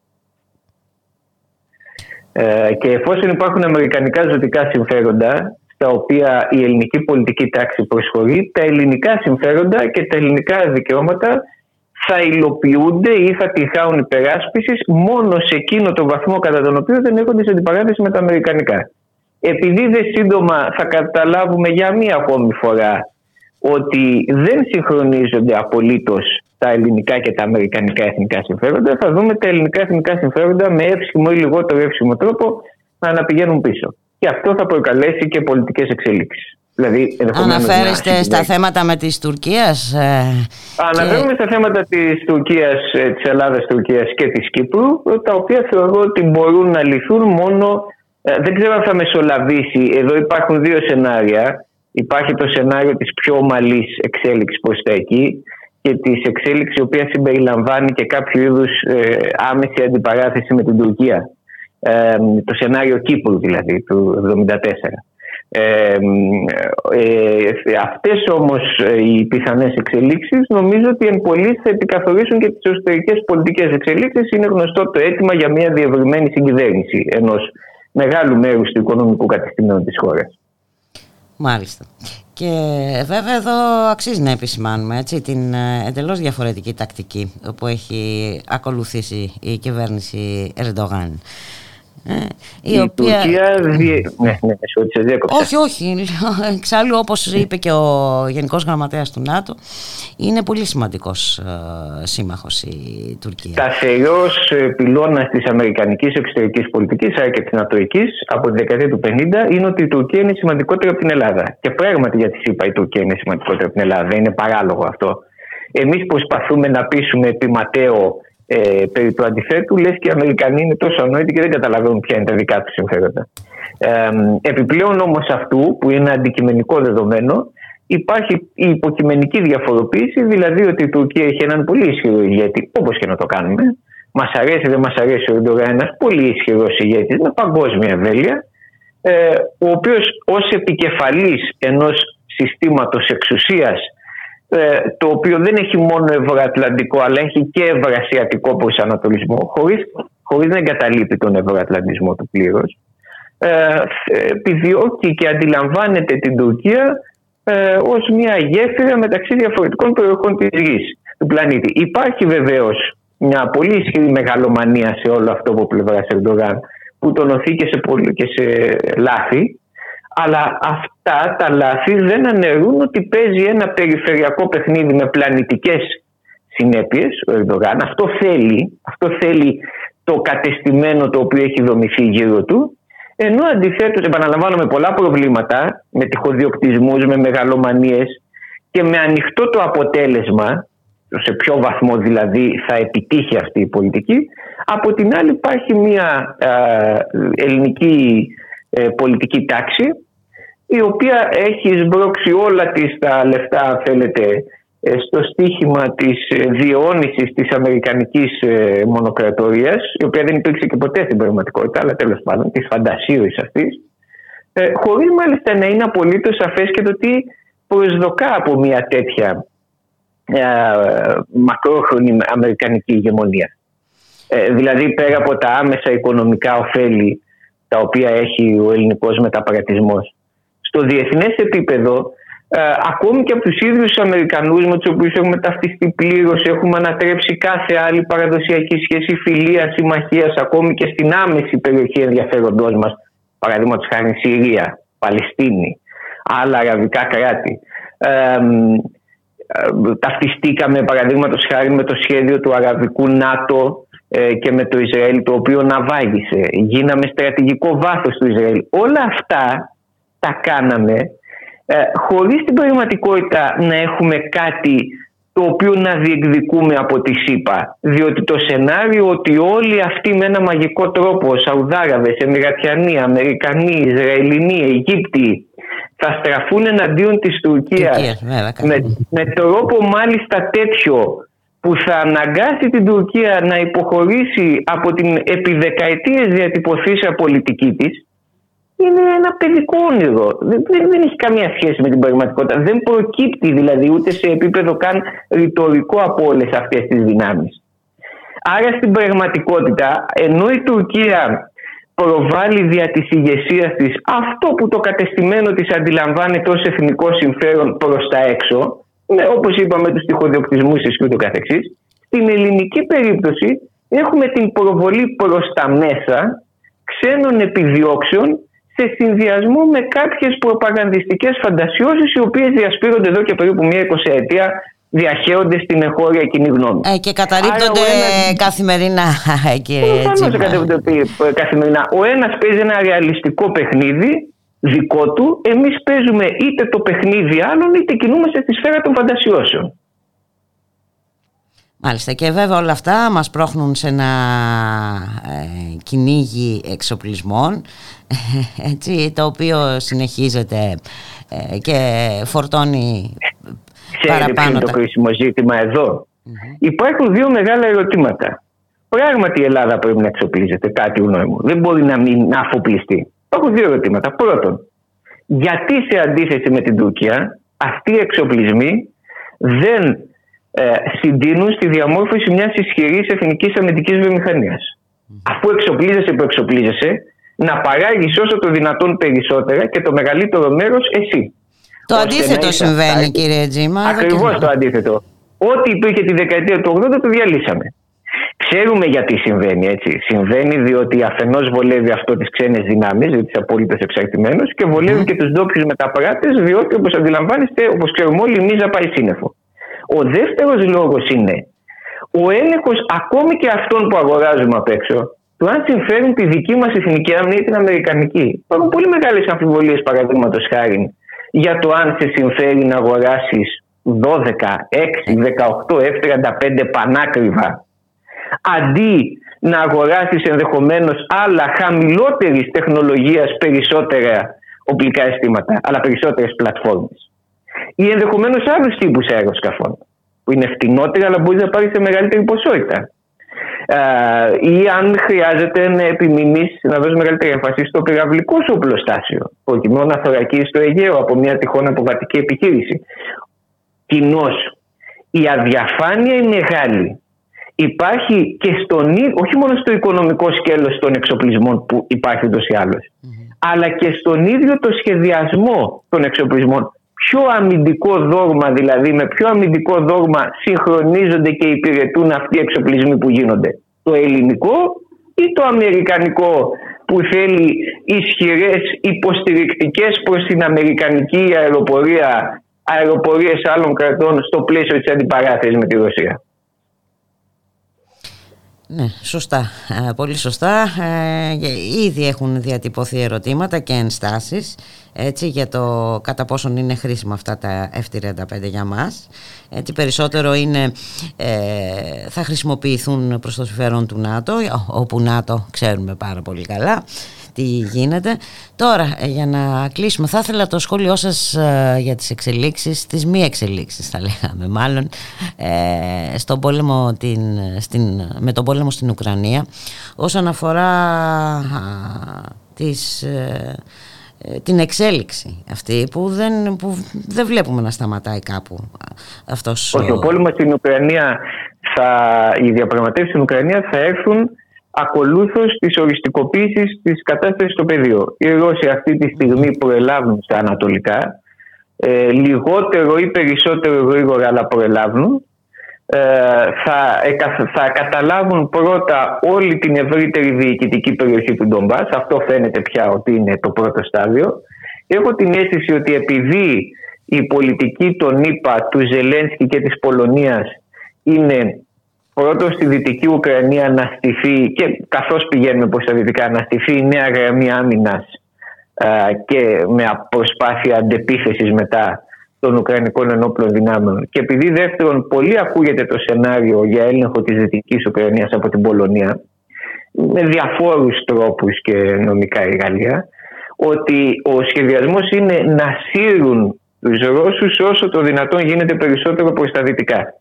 Ε, και εφόσον υπάρχουν αμερικανικά ζωτικά συμφέροντα, στα οποία η ελληνική πολιτική τάξη προσχωρεί, τα ελληνικά συμφέροντα και τα ελληνικά δικαιώματα θα υλοποιούνται ή θα τυχάουν υπεράσπισης μόνο σε εκείνο το βαθμό κατά τον οποίο δεν έρχονται σε αντιπαράθεση με τα αμερικανικά. Επειδή δε σύντομα θα καταλάβουμε για μία ακόμη φορά ότι δεν συγχρονίζονται απολύτως τα ελληνικά και τα αμερικανικά εθνικά συμφέροντα, θα δούμε τα ελληνικά εθνικά συμφέροντα με εύσχυμο ή λιγότερο εύσχυμο τρόπο να αναπηγαίνουν πίσω. Και αυτό θα προκαλέσει και πολιτικές εξελίξεις. Δηλαδή, ενδεχομένως να Αναφέρεστε στα συντηρήσει. θέματα με της Τουρκίας ε, Αναφέρομαι στα θέματα της Τουρκίας, ε, της Ελλάδας, Τουρκίας και της Κύπρου, τα οποία θεωρώ ότι μπορούν να λυθούν μόνο, ε, δεν ξέρω αν θα μεσολαβήσει, εδώ υπάρχουν δύο σενάρια. Υπάρχει το σενάριο της πιο ομαλής εξέλιξης προς τα εκεί και της εξέλιξης η οποία συμπεριλαμβάνει και κάποιο είδους ε, άμεση αντιπαράθεση με την Τουρκία. Ε, το σενάριο Κύπρου δηλαδή του 1974. Ε, ε, αυτές όμως ε, οι πιθανές εξελίξεις νομίζω ότι εν πολλής θα επικαθορίσουν και τις εσωτερικές πολιτικές εξελίξεις. Είναι γνωστό το αίτημα για μια διευρυμένη συγκυβέρνηση ενός μεγάλου μέρους του οικονομικού κατεστημένου της χώρας. Μάλιστα. Και βέβαια εδώ αξίζει να επισημάνουμε έτσι, την ε, εντελώς διαφορετική τακτική που έχει ακολουθήσει η κυβέρνηση Ερντογάν. Ε, η, Η, οποία... Τουρκία... διε- Ναι, ναι, με συγχωρείτε, σε διέκοψα. Όχι, όχι. Εξάλλου, όπως είπε και ο Γενικός Γραμματέας του ΝΑΤΟ, είναι πολύ σημαντικός ε, σύμμαχος η Τουρκία. Σταθερό πυλώνα τη αμερικανικής εξωτερικής πολιτικής αλλά και της νατοική από τη δεκαετία του 50 είναι ότι η Τουρκία είναι σημαντικότερη από την Ελλάδα. Και πράγματι, γιατί είπα, η Τουρκία είναι σημαντικότερη από την Ελλάδα. Είναι παράλογο αυτό. Εμείς προσπαθούμε να πείσουμε επί Ματέο ε, περί του αντιθέτου, λες και οι Αμερικανοί είναι τόσο ανόητοι και δεν καταλαβαίνουν ποια είναι τα δικά τους συμφέροντα. Ε, επιπλέον όμως αυτού, που είναι αντικειμενικό δεδομένο, υπάρχει η υποκειμενική διαφοροποίηση, δηλαδή ότι η Τουρκία έχει έναν πολύ ισχυρό ηγέτη, όπως και να το κάνουμε. Μας αρέσει, δεν μας αρέσει ο Ερντογάν, ένας πολύ ισχυρός ηγέτης με παγκόσμια εμβέλεια, ε, ο οποίος ως επικεφαλής ενός συστήματος εξουσίας, ε, το οποίο δεν έχει μόνο ευρωατλαντικό, αλλά έχει και ευρασιατικό προσανατολισμό, χωρίς, χωρίς να εγκαταλείπει τον ευρωατλαντισμό του πλήρως, ε, επιδιώκει και αντιλαμβάνεται την Τουρκία ε, ως μια γέφυρα μεταξύ διαφορετικών περιοχών της γης, του πλανήτη. Υπάρχει βεβαίως μια πολύ ισχυρή μεγαλομανία σε όλο αυτό από πλευράς Ερντογάν που τονωθεί και σε, πολύ, και σε λάθη αλλά αυτά τα λάθη δεν αναιρούν ότι παίζει ένα περιφερειακό παιχνίδι με πλανητικές συνέπειες ο Ερντογάν. Αυτό θέλει, αυτό θέλει το κατεστημένο το οποίο έχει δομηθεί γύρω του ενώ αντιθέτως επαναλαμβάνω με πολλά προβλήματα, με τυχοδιοκτισμούς, με μεγαλομανίες και με ανοιχτό το αποτέλεσμα, σε ποιο βαθμό δηλαδή θα επιτύχει αυτή η πολιτική, από την άλλη υπάρχει μια ε, ελληνική ε, πολιτική τάξη η οποία έχει σμπρώξει όλα τις τα λεφτά αν θέλετε ε, στο στίχημα της ε, διαιώνισης της αμερικανικής ε, μονοκρατορίας η οποία δεν υπήρξε και ποτέ στην πραγματικότητα αλλά τέλος πάντων της φαντασίωσης αυτής ε, χωρίς μάλιστα να είναι απολύτως σαφές και το τι προσδοκά από μια τέτοια ε, μακρόχρονη αμερικανική ηγεμονία. Ε, δηλαδή πέρα από τα άμεσα οικονομικά ωφέλη τα οποία έχει ο ελληνικός μεταπαρατισμός. Στο διεθνές επίπεδο ε, ακόμη και από τους ίδιους Αμερικανούς με τους οποίους έχουμε ταυτιστεί πλήρως έχουμε ανατρέψει κάθε άλλη παραδοσιακή σχέση φιλίας, συμμαχίας ακόμη και στην άμεση περιοχή ενδιαφέροντός μας παραδείγματος χάρη Συρία, Παλαιστίνη, άλλα αραβικά κράτη. Ε, ταυτιστήκαμε παραδείγματος χάρη με το σχέδιο του αραβικού ΝΑΤΟ ε, και με το Ισραήλ το οποίο ναυάγησε. Γίναμε στρατηγικό βάθος του Ισραήλ. Όλα αυτά τα κάναμε ε, χωρίς την πραγματικότητα να έχουμε κάτι το οποίο να διεκδικούμε από τη ΣΥΠΑ. Διότι το σενάριο ότι όλοι αυτοί με ένα μαγικό τρόπο, Σαουδάραβες, Εμμυρατιανοί, Αμερικανοί, Ισραηλινοί, Αιγύπτιοι, θα στραφούν εναντίον της Τουρκίας Τουρκίας, βέβαια, με, με τρόπο μάλιστα τέτοιο που θα αναγκάσει την Τουρκία να υποχωρήσει από την επί δεκαετίες διατυπωθήσα πολιτική της είναι ένα παιδικό όνειρο. Δεν, δεν, δεν έχει καμία σχέση με την πραγματικότητα. Δεν προκύπτει δηλαδή ούτε σε επίπεδο καν ρητορικό από όλες αυτές τις δυνάμεις. Άρα στην πραγματικότητα, ενώ η Τουρκία προβάλλει δια της ηγεσίας της αυτό που το κατεστημένο της αντιλαμβάνεται ως εθνικό συμφέρον προς τα έξω, με, όπως είπαμε τους τυχοδιοκτισμούς της και ούτω καθεξής, στην ελληνική περίπτωση έχουμε την προβολή προς τα μέσα ξένων επιδιώξεων σε συνδυασμό με κάποιες προπαγανδιστικές φαντασιώσεις οι οποίες διασπείρονται εδώ και περίπου μία εικοσαετία διαχέονται στην εγχώρια κοινή γνώμη. Ε, και καταρρύπτονται ένας- καθημερινά, *laughs* κύριε Προφανώς Τζίμα. κατεβούνται καθημερινά. Ο ένας παίζει ένα ρεαλιστικό παιχνίδι δικό του. Εμείς παίζουμε είτε το παιχνίδι άλλων είτε κινούμαστε στη σφαίρα των φαντασιώσεων. Μάλιστα και βέβαια όλα αυτά μας πρόχνουν σε ένα ε, κυνήγι εξοπλισμών *laughs* έτσι, το οποίο συνεχίζεται ε, και φορτώνει Ξέρετε ποιο παραπάνω είναι το τα... κρίσιμο ζήτημα εδώ; Υπάρχουν δύο μεγάλα ερωτήματα. Πράγματι η Ελλάδα πρέπει να εξοπλίζεται, κάτι γνώμη Δεν μπορεί να μην αφοπλιστεί. Υπάρχουν δύο ερωτήματα. Πρώτον, γιατί σε αντίθεση με την Τουρκία αυτοί οι εξοπλισμοί δεν ε, συντείνουν στη διαμόρφωση μιας ισχυρής εθνικής αμυντικής βιομηχανίας. Αφού εξοπλίζεσαι που εξοπλίζεσαι, να παράγεις όσο το δυνατόν περισσότερα και το μεγαλύτερο μέρος εσύ. Το ώστε αντίθετο να είσαι συμβαίνει αυτά- κύριε Τζίμα εδώ και- Ακριβώς το αντίθετο. Ό,τι υπήρχε τη δεκαετία του 80 το διαλύσαμε. Ξέρουμε γιατί συμβαίνει έτσι. Συμβαίνει διότι αφενός βολεύει αυτό τις ξένες δυνάμεις, διότι είσαι απολύτως εξαρτημένος, και βολεύει και τους ντόπιους μεταπράτε, διότι όπως αντιλαμβάνεστε, όπως ξέρουμε όλοι, η μίζα πάει σύννεφο. Ο δεύτερος λόγος είναι ο έλεγχος ακόμη και αυτών που αγοράζουμε απ' έξω, του αν συμφέρουν τη δική μας εθνική άμυνα ή την αμερικανική. Υπάρχουν πολύ μεγάλες αμφιβολίες, παραδείγματος χάρη, για το αν σε συμφέρει να αγοράσεις 12, 6, 18, F35 πανάκριβα αντί να αγοράσεις ενδεχομένως άλλα χαμηλότερης τεχνολογίας περισσότερα οπλικά αισθήματα, αλλά περισσότερες πλατφόρμες. Ή ενδεχομένως άλλους τύπους αεροσκαφών, που είναι φτηνότερα αλλά μπορείς να πάρεις σε μεγαλύτερη ποσότητα. Ε, ή αν χρειάζεται να επιμείνεις να δώσεις μεγαλύτερη έμφαση στο πυραυλικό σου οπλοστάσιο, προκειμένου να θωρακίσεις το Αιγαίο από μια τυχόν αποβατική επιχείρηση. Κοινώς, η αδιαφάνεια είναι μεγάλη υπάρχει και στον, ί- όχι μόνο στο οικονομικό σκέλος των εξοπλισμών που υπάρχει ούτως ή αλλως αλλά και στον ίδιο το σχεδιασμό των εξοπλισμών. Ποιο αμυντικό δόγμα δηλαδή, με ποιο αμυντικό δόγμα συγχρονίζονται και υπηρετούν αυτοί οι εξοπλισμοί που γίνονται. Το ελληνικό ή το αμερικανικό που θέλει ισχυρές υποστηρικτικές προς την αμερικανική αεροπορία αεροπορίες άλλων κρατών στο πλαίσιο της αντιπαράθεσης με τη Ρωσία. Ναι, σωστά. Ε, πολύ σωστά. Ε, και ήδη έχουν διατυπωθεί ερωτήματα και ενστάσεις έτσι, για το κατά πόσον είναι χρήσιμα αυτά τα F-35 για μας. Έτσι, περισσότερο είναι, ε, θα χρησιμοποιηθούν προς το συμφέρον του ΝΑΤΟ, όπου ΝΑΤΟ ξέρουμε πάρα πολύ καλά τι γίνεται. Τώρα, ε, για να κλείσουμε, θα ήθελα το σχόλιο σας ε, για τις εξελίξεις, τις μη εξελίξεις θα λέγαμε μάλλον, ε, στον πόλεμο την, στην, με τον πόλεμο στην Ουκρανία, όσον αφορά α, τις, ε, ε, την εξέλιξη αυτή που δεν, που δεν βλέπουμε να σταματάει κάπου α, αυτός Όχι, ο πόλεμος στην Ουκρανία, θα, οι διαπραγματεύσεις στην Ουκρανία θα έρθουν ακολούθως της οριστικοποίησης της κατάστασης στο πεδίο. Οι Ρώσοι αυτή τη στιγμή προελάβουν στα ανατολικά, ε, λιγότερο ή περισσότερο γρήγορα, αλλά προελάβουν. Ε, θα, εκα- θα καταλάβουν πρώτα όλη την ευρύτερη διοικητική περιοχή του Ντομπάς. Αυτό φαίνεται πια ότι είναι το πρώτο στάδιο. Έχω την αίσθηση ότι επειδή η πολιτική των ΗΠΑ, του Ζελένσκι και της Πολωνίας είναι πρώτον στη Δυτική Ουκρανία να στηθεί και καθώς πηγαίνουμε προς τα δυτικά να στηθεί η νέα γραμμή άμυνας α, και με προσπάθεια αντεπίθεσης μετά των Ουκρανικών ενόπλων δυνάμεων. Και επειδή δεύτερον πολύ ακούγεται το σενάριο για έλεγχο της Δυτικής Ουκρανίας από την Πολωνία με διαφόρους τρόπους και νομικά εργαλεία ότι ο σχεδιασμός είναι να σύρουν τους Ρώσους όσο το δυνατόν γίνεται περισσότερο προς τα δυτικά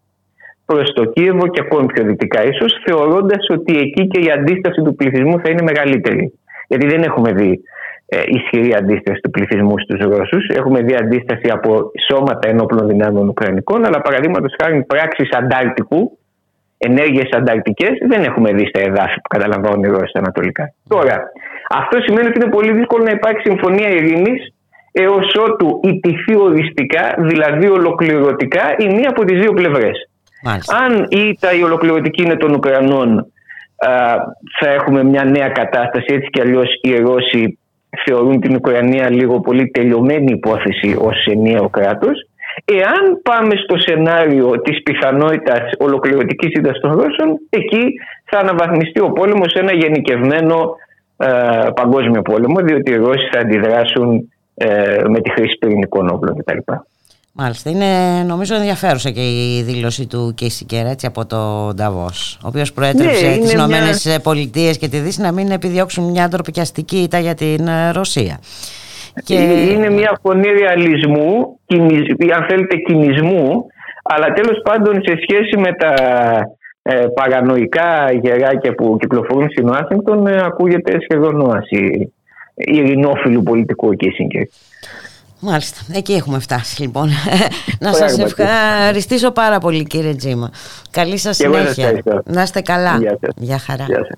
προς το Κίεβο και ακόμη πιο δυτικά ίσως θεωρώντας ότι εκεί και η αντίσταση του πληθυσμού θα είναι μεγαλύτερη γιατί δεν έχουμε δει ε, ισχυρή αντίσταση του πληθυσμού στους Ρώσους. Έχουμε δει αντίσταση από σώματα ενόπλων δυνάμεων Ουκρανικών, αλλά παραδείγματος χάρη πράξεις αντάρτικου, ενέργειες ανταρκτικές, δεν έχουμε δει στα εδάφη που καταλαμβάνουν οι Ρώσοι ανατολικά. Τώρα, αυτό σημαίνει ότι είναι πολύ δύσκολο να υπάρξει συμφωνία ειρήνης έως ότου ιτηθεί οριστικά, δηλαδή ολοκληρωτικά, η μία από τις δύο πλευρές. Μάλιστα. Αν η ήττα η ολοκληρωτική είναι των Ουκρανών, α, θα έχουμε μια νέα κατάσταση. Έτσι κι αλλιώς οι Ρώσοι θεωρούν την Ουκρανία λίγο πολύ τελειωμένη υπόθεση ως ενιαίο κράτος. Εάν πάμε στο σενάριο της πιθανότητας ολοκληρωτικής ήττας των Ρώσων, εκεί θα αναβαθμιστεί ο πόλεμος σε ένα γενικευμένο ε, παγκόσμιο πόλεμο, διότι οι Ρώσοι θα αντιδράσουν ε, με τη χρήση πυρηνικών όπλων κτλ. Μάλιστα. Είναι νομίζω ενδιαφέρουσα και η δήλωση του Κίσικερ έτσι από το Νταβός, ο οποίος προέτρεψε Ναι, τις είναι Ηνωμένες μια- Πολιτείες και τη Δύση να μην επιδιώξουν μια ντροπιαστική ήττα για την ε, Ρωσία. Και... Είναι μια φωνή ρεαλισμού, κινησ- ή αν θέλετε κινησμού, αλλά τέλος πάντων σε σχέση με τα ε, παρανοϊκά γεράκια που κυκλοφορούν στην Ουάσιγκτον ε, ακούγεται σχεδόν όαση ειρηνόφιλου πολιτικού ο Κίσιγκερ. Μάλιστα, εκεί έχουμε φτάσει λοιπόν. *laughs* να σας Πράγματι. ευχαριστήσω πάρα πολύ κύριε Τζίμα. Καλή σας Και εγώ σας συνέχεια. ευχαριστώ. Να είστε καλά. Γεια σας. Γεια χαρά. Γεια σας.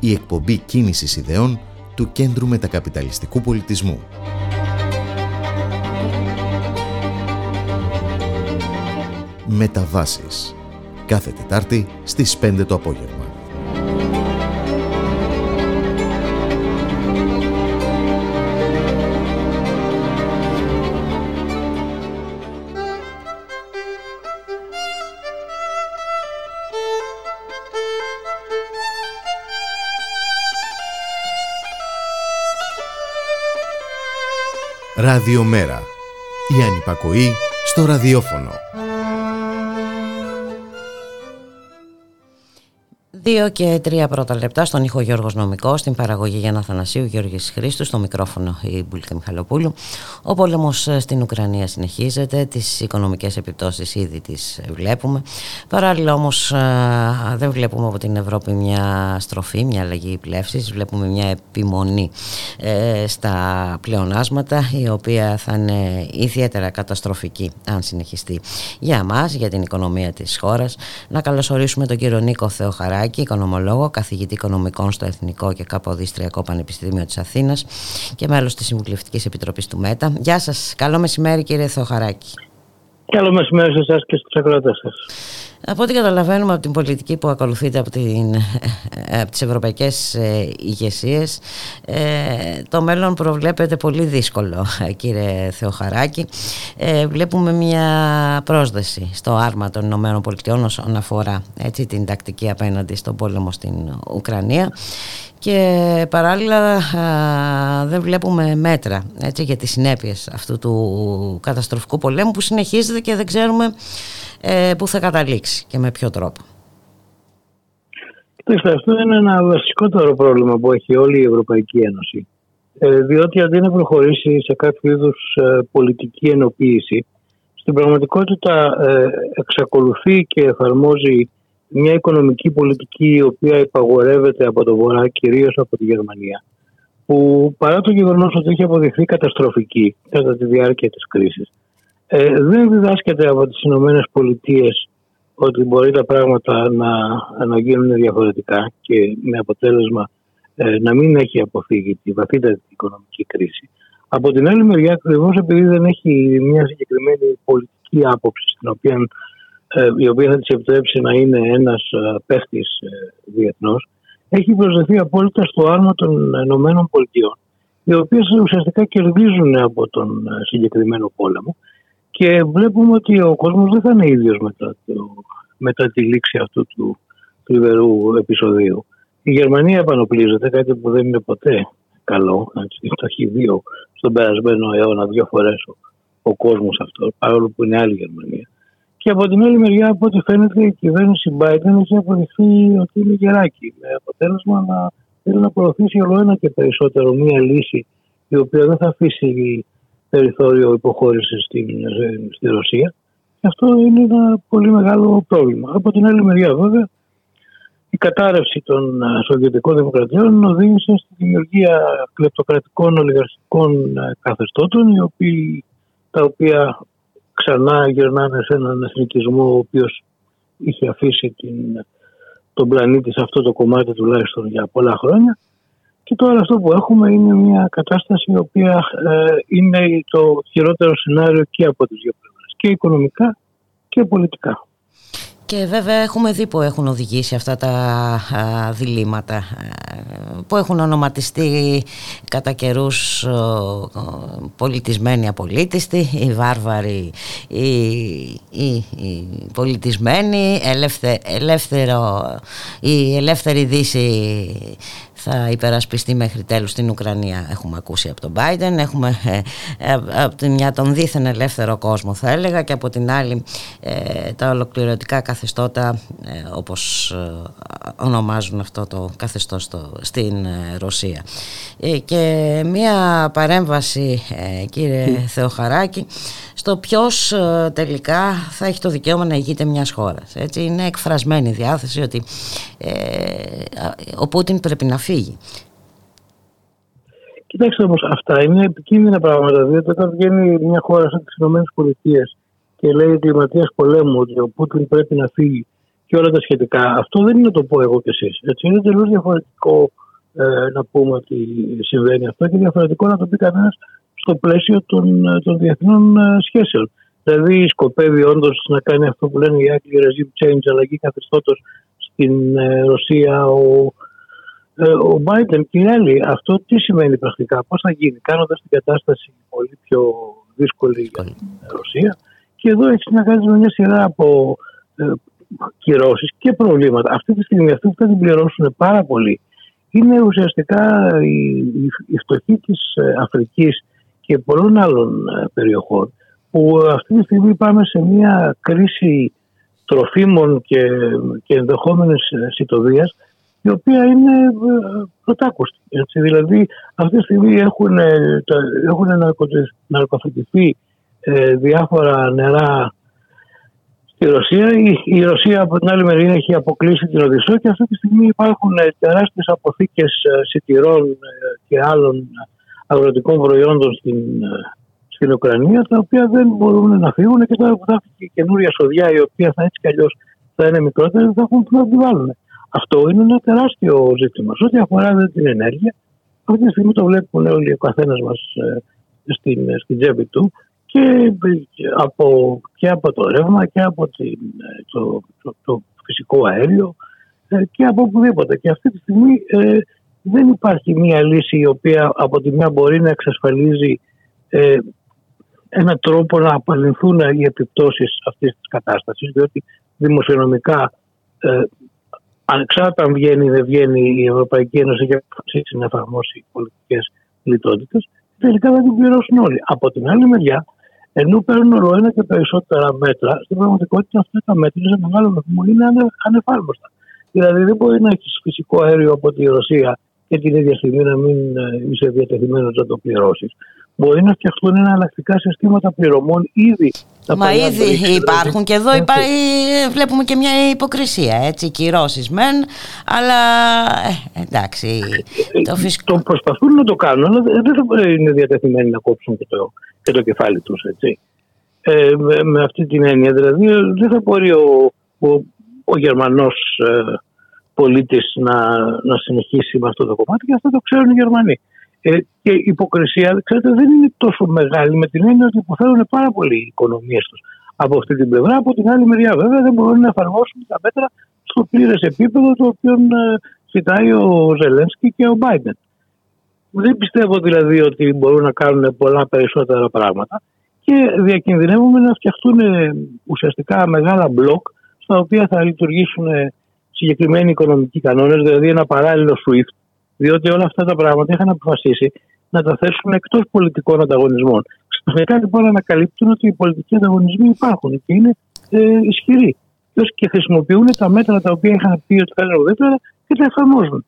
Η εκπομπή κίνησης ιδεών του Κέντρου Μετακαπιταλιστικού Πολιτισμού. Μεταβάσεις. Κάθε Τετάρτη στις 5 το απόγευμα. Ραδιομέρα. Η ανυπακοή στο ραδιόφωνο. Δύο και τρία πρώτα λεπτά στον ήχο Γιώργος Νομικός, στην παραγωγή Γιάννα Θανασίου, Γιώργης Χρήστου, στο μικρόφωνο η Μπουλίκα Μιχαλοπούλου. Ο πόλεμος ε, στην Ουκρανία συνεχίζεται, τις οικονομικές επιπτώσεις ήδη τις βλέπουμε. Παράλληλα όμως ε, δεν βλέπουμε από την Ευρώπη μια στροφή, μια αλλαγή πλεύσης, βλέπουμε μια επιμονή ε, στα πλεονάσματα, η οποία θα είναι ιδιαίτερα καταστροφική αν συνεχιστεί για μας, για την οικονομία της χώρας. Να καλωσορίσουμε τον κύριο Νίκο Θεοχαράκη, οικονομολόγο, καθηγητή οικονομικών στο Εθνικό και Καποδιστριακό Πανεπιστήμιο της Αθήνας και μέλος της Συμβουλευτικής Επιτροπής του ΜΕΤΑ. Γεια σας, καλό μεσημέρι κύριε Θεοχαράκη. Καλό μεσημέρι σε εσάς και στους ακροατές σας. Από ό,τι καταλαβαίνουμε από την πολιτική που ακολουθείται από, την, από τις ευρωπαϊκές ε, ηγεσίες, ε, το μέλλον προβλέπεται πολύ δύσκολο, κύριε Θεοχαράκη. Ε, βλέπουμε μια πρόσδεση στο άρμα των Ηνωμένων Πολιτειών όσον αφορά έτσι, την τακτική απέναντι στον πόλεμο στην Ουκρανία και παράλληλα α, δεν βλέπουμε μέτρα έτσι, για τις συνέπειες αυτού του καταστροφικού πολέμου που συνεχίζεται και δεν ξέρουμε ε, που θα καταλήξει και με ποιο τρόπο. Κοιτάξτε, αυτό είναι ένα βασικότερο πρόβλημα που έχει όλη η Ευρωπαϊκή Ένωση. Ε, διότι αντί να προχωρήσει σε κάποιο είδους πολιτική ενοποίηση, στην πραγματικότητα ε, εξακολουθεί και εφαρμόζει μια οικονομική πολιτική η οποία υπαγορεύεται από το Βορρά, κυρίως από τη Γερμανία, που παρά το γεγονός ότι έχει αποδειχθεί καταστροφική κατά τη διάρκεια της κρίσης, ε, δεν διδάσκεται από τις Ηνωμένες Πολιτείες ότι μπορεί τα πράγματα να, να γίνουν διαφορετικά και με αποτέλεσμα ε, να μην έχει αποφύγει τη βαθύτατη οικονομική κρίση. Από την άλλη μεριά, ακριβώς επειδή δεν έχει μια συγκεκριμένη πολιτική άποψη, στην οποία, ε, η οποία θα της επιτρέψει να είναι ένας παίχτης ε, διεθνώς, έχει προσδεθεί απόλυτα στο άρμα των Ηνωμένων Πολιτειών, οι οποίες ουσιαστικά κερδίζουν από τον ε, συγκεκριμένο πόλεμο και βλέπουμε ότι ο κόσμος δεν θα είναι ίδιος μετά, το, μετά τη λήξη αυτού του θλιβερού επεισοδίου. Η Γερμανία επανοπλίζεται, κάτι που δεν είναι ποτέ καλό. Έτσι. Το έχει δει ο- στον περασμένο αιώνα δύο φορές ο, ο κόσμος αυτό, παρόλο που είναι άλλη Γερμανία. Και από την άλλη μεριά, από ό,τι φαίνεται, η κυβέρνηση Biden έχει αποδειχθεί ότι είναι γεράκι. Με αποτέλεσμα να θέλει να προωθήσει όλο ένα και περισσότερο μία λύση η οποία δεν θα αφήσει περιθώριο υποχώρησης στην, στη Ρωσία. Και αυτό είναι ένα πολύ μεγάλο πρόβλημα. Από την άλλη μεριά, βέβαια, η κατάρρευση των ε, Σοβιετικών Δημοκρατιών οδήγησε στη δημιουργία κλεπτοκρατικών ολιγαρχικών ε, καθεστώτων, οι οποίοι, τα οποία ξανά γυρνάνε σε έναν εθνικισμό ο οποίος είχε αφήσει την, τον πλανήτη σε αυτό το κομμάτι τουλάχιστον για πολλά χρόνια. Και τώρα αυτό που έχουμε είναι μια κατάσταση η οποία ε, είναι το χειρότερο σενάριο και από τις δύο πλευρές. Και οικονομικά και πολιτικά. Και βέβαια έχουμε δει που έχουν οδηγήσει αυτά τα α, διλήμματα ε, που έχουν ονοματιστεί κατά καιρούς πολιτισμένοι απολύτιστοι, οι βάρβαροι, οι, οι, οι πολιτισμένοι, ελεύθε, ελεύθερο, η ελεύθερη δύση θα υπερασπιστεί μέχρι τέλους στην Ουκρανία. Έχουμε ακούσει από τον Biden έχουμε ε, ε, από τη μια τον δίθεν ελεύθερο κόσμο θα έλεγα και από την άλλη ε, τα ολοκληρωτικά καθεστώτα ε, όπως ε, ονομάζουν αυτό το καθεστώς στο, στην ε, Ρωσία. Ε, και μια παρέμβαση ε, κύριε Θεοχαράκη στο ποιος ε, τελικά θα έχει το δικαίωμα να ηγείται μιας χώρας. Έτσι είναι εκφρασμένη η διάθεση ότι ε, α, ο Πούτιν πρέπει να φύγει Κοιτάξτε όμως, αυτά είναι επικίνδυνα πράγματα. Διότι όταν βγαίνει μια χώρα σαν τις ΗΠΑ και λέει εγκληματία πολέμου ότι ο Πούτιν πρέπει να φύγει και όλα τα σχετικά, αυτό δεν είναι να το πω εγώ και εσείς. Είναι τελείω διαφορετικό ε, να πούμε ότι συμβαίνει αυτό και διαφορετικό να το πει κανένας στο πλαίσιο των, ε, των διεθνών ε, σχέσεων. Δηλαδή, σκοπεύει όντως να κάνει αυτό που λένε οι Άγγλοι regime change, αλλαγή καθεστώτος στην ε, Ρωσία, ο, ε, ο Biden και οι άλλοι. Αυτό τι σημαίνει πρακτικά, πώς θα γίνει, κάνοντας την κατάσταση πολύ πιο δύσκολη για την Ρωσία. Και εδώ έχεις να κάνεις με μια σειρά από ε, κυρώσεις και προβλήματα. Αυτή τη στιγμή αυτοί που θα την πληρώσουν πάρα πολύ είναι ουσιαστικά οι, οι, οι φτωχοί της Αφρικής και και πολλών άλλων ε, περιοχών που αυτή τη στιγμή πάμε σε μια κρίση τροφίμων και, και ενδεχόμενης ε, σιτοβίας η οποία είναι ε, πρωτάκουστη. Έτσι. Δηλαδή αυτή τη στιγμή έχουν, ε, τα- έχουν ναρκωτε- ναρκοθετηθεί ε, διάφορα νερά στη Ρωσία. Η, η Ρωσία από την άλλη μεριά έχει αποκλείσει την Οδυσσό και αυτή τη στιγμή υπάρχουν ε, τεράστιες αποθήκες ε, σιτηρών ε, και άλλων αγροτικών προϊόντων στην, ε, στην Ουκρανία τα οποία δεν μπορούν να φύγουν και τώρα που θα έρθει και η καινούρια σοδιά η οποία θα έτσι κι αλλιώς θα είναι μικρότερη δεν θα έχουν που να την βάλουν. Αυτό είναι ένα τεράστιο ζήτημα. Σε ό,τι αφορά δε την ενέργεια, αυτή τη στιγμή το βλέπουν όλοι ο καθένας μας στην, στην τσέπη του και από, και από το ρεύμα και από την, ε, το, το, το φυσικό αέριο ε, και από οπουδήποτε. Και αυτή τη στιγμή ε, δεν υπάρχει μία λύση η οποία από τη μια μπορεί να εξασφαλίζει ε, έναν τρόπο να απαλληλθούν οι επιπτώσεις αυτής της κατάστασης διότι δημοσιονομικά ε, ανεξάρτητα αν βγαίνει ή δεν βγαίνει η Ευρωπαϊκή Ένωση για να αποφασίσει να εφαρμόσει πολιτικές λιτότητες τελικά δεν την πληρώσουν όλοι. Από την άλλη μεριά ενώ παίρνουν όλο ένα και περισσότερα μέτρα, στην πραγματικότητα αυτά τα μέτρα σε μεγάλο βαθμό είναι ανε, ανεφάρμοστα. Δηλαδή δεν μπορεί να έχεις φυσικό αέριο από τη Ρωσία και την ίδια στιγμή να μην ε, είσαι διατεθειμένος να το πληρώσεις. Μπορεί να φτιαχτούν εναλλακτικά συστήματα πληρωμών ήδη. τα Μα παλιά ήδη BRICS, υπάρχουν και εδώ Έτσι. υπά... ε, βλέπουμε και μια υποκρισία, έτσι, κυρώσεις μεν, αλλά ε, εντάξει, το φυσικό... Το προσπαθούν να το κάνουν, αλλά δεν δεν θα είναι διατεθειμένοι να κόψουν και το, και το κεφάλι τους, έτσι. Ε, με, με αυτή την έννοια, δηλαδή ε, δεν θα μπορεί ο, ο, ο Γερμανός ε, πολίτης να, να συνεχίσει με αυτό το κομμάτι και αυτό το ξέρουν οι Γερμανοί. Ε, και η υποκρισία, ξέρετε, δεν είναι τόσο μεγάλη με την έννοια ότι υποφέρουν πάρα πολύ οι οικονομίες τους από αυτή την πλευρά. Από την άλλη μεριά, βέβαια, δεν μπορούν να εφαρμόσουν τα μέτρα στο πλήρες επίπεδο το οποίο ε, ζητάει ο Ζελένσκι και ο Μπάιντεν. Δεν πιστεύω δηλαδή ότι μπορούν να κάνουν πολλά περισσότερα πράγματα και διακινδυνεύουμε να φτιαχτούν ε, ουσιαστικά μεγάλα μπλοκ στα οποία θα λειτουργήσουν ε, συγκεκριμένοι οικονομικοί κανόνες, δηλαδή ένα παράλληλο SWIFT, διότι όλα αυτά τα πράγματα είχαν αποφασίσει να τα θέσουν εκτός πολιτικών ανταγωνισμών. Ξαφνικά λοιπόν ανακαλύπτουν ότι οι πολιτικοί ανταγωνισμοί υπάρχουν και είναι ε, ισχυροί. Και όσοι και χρησιμοποιούν τα μέτρα τα οποία είχαν πει ότι θα είναι ουδέτερα και τα εφαρμόζουν.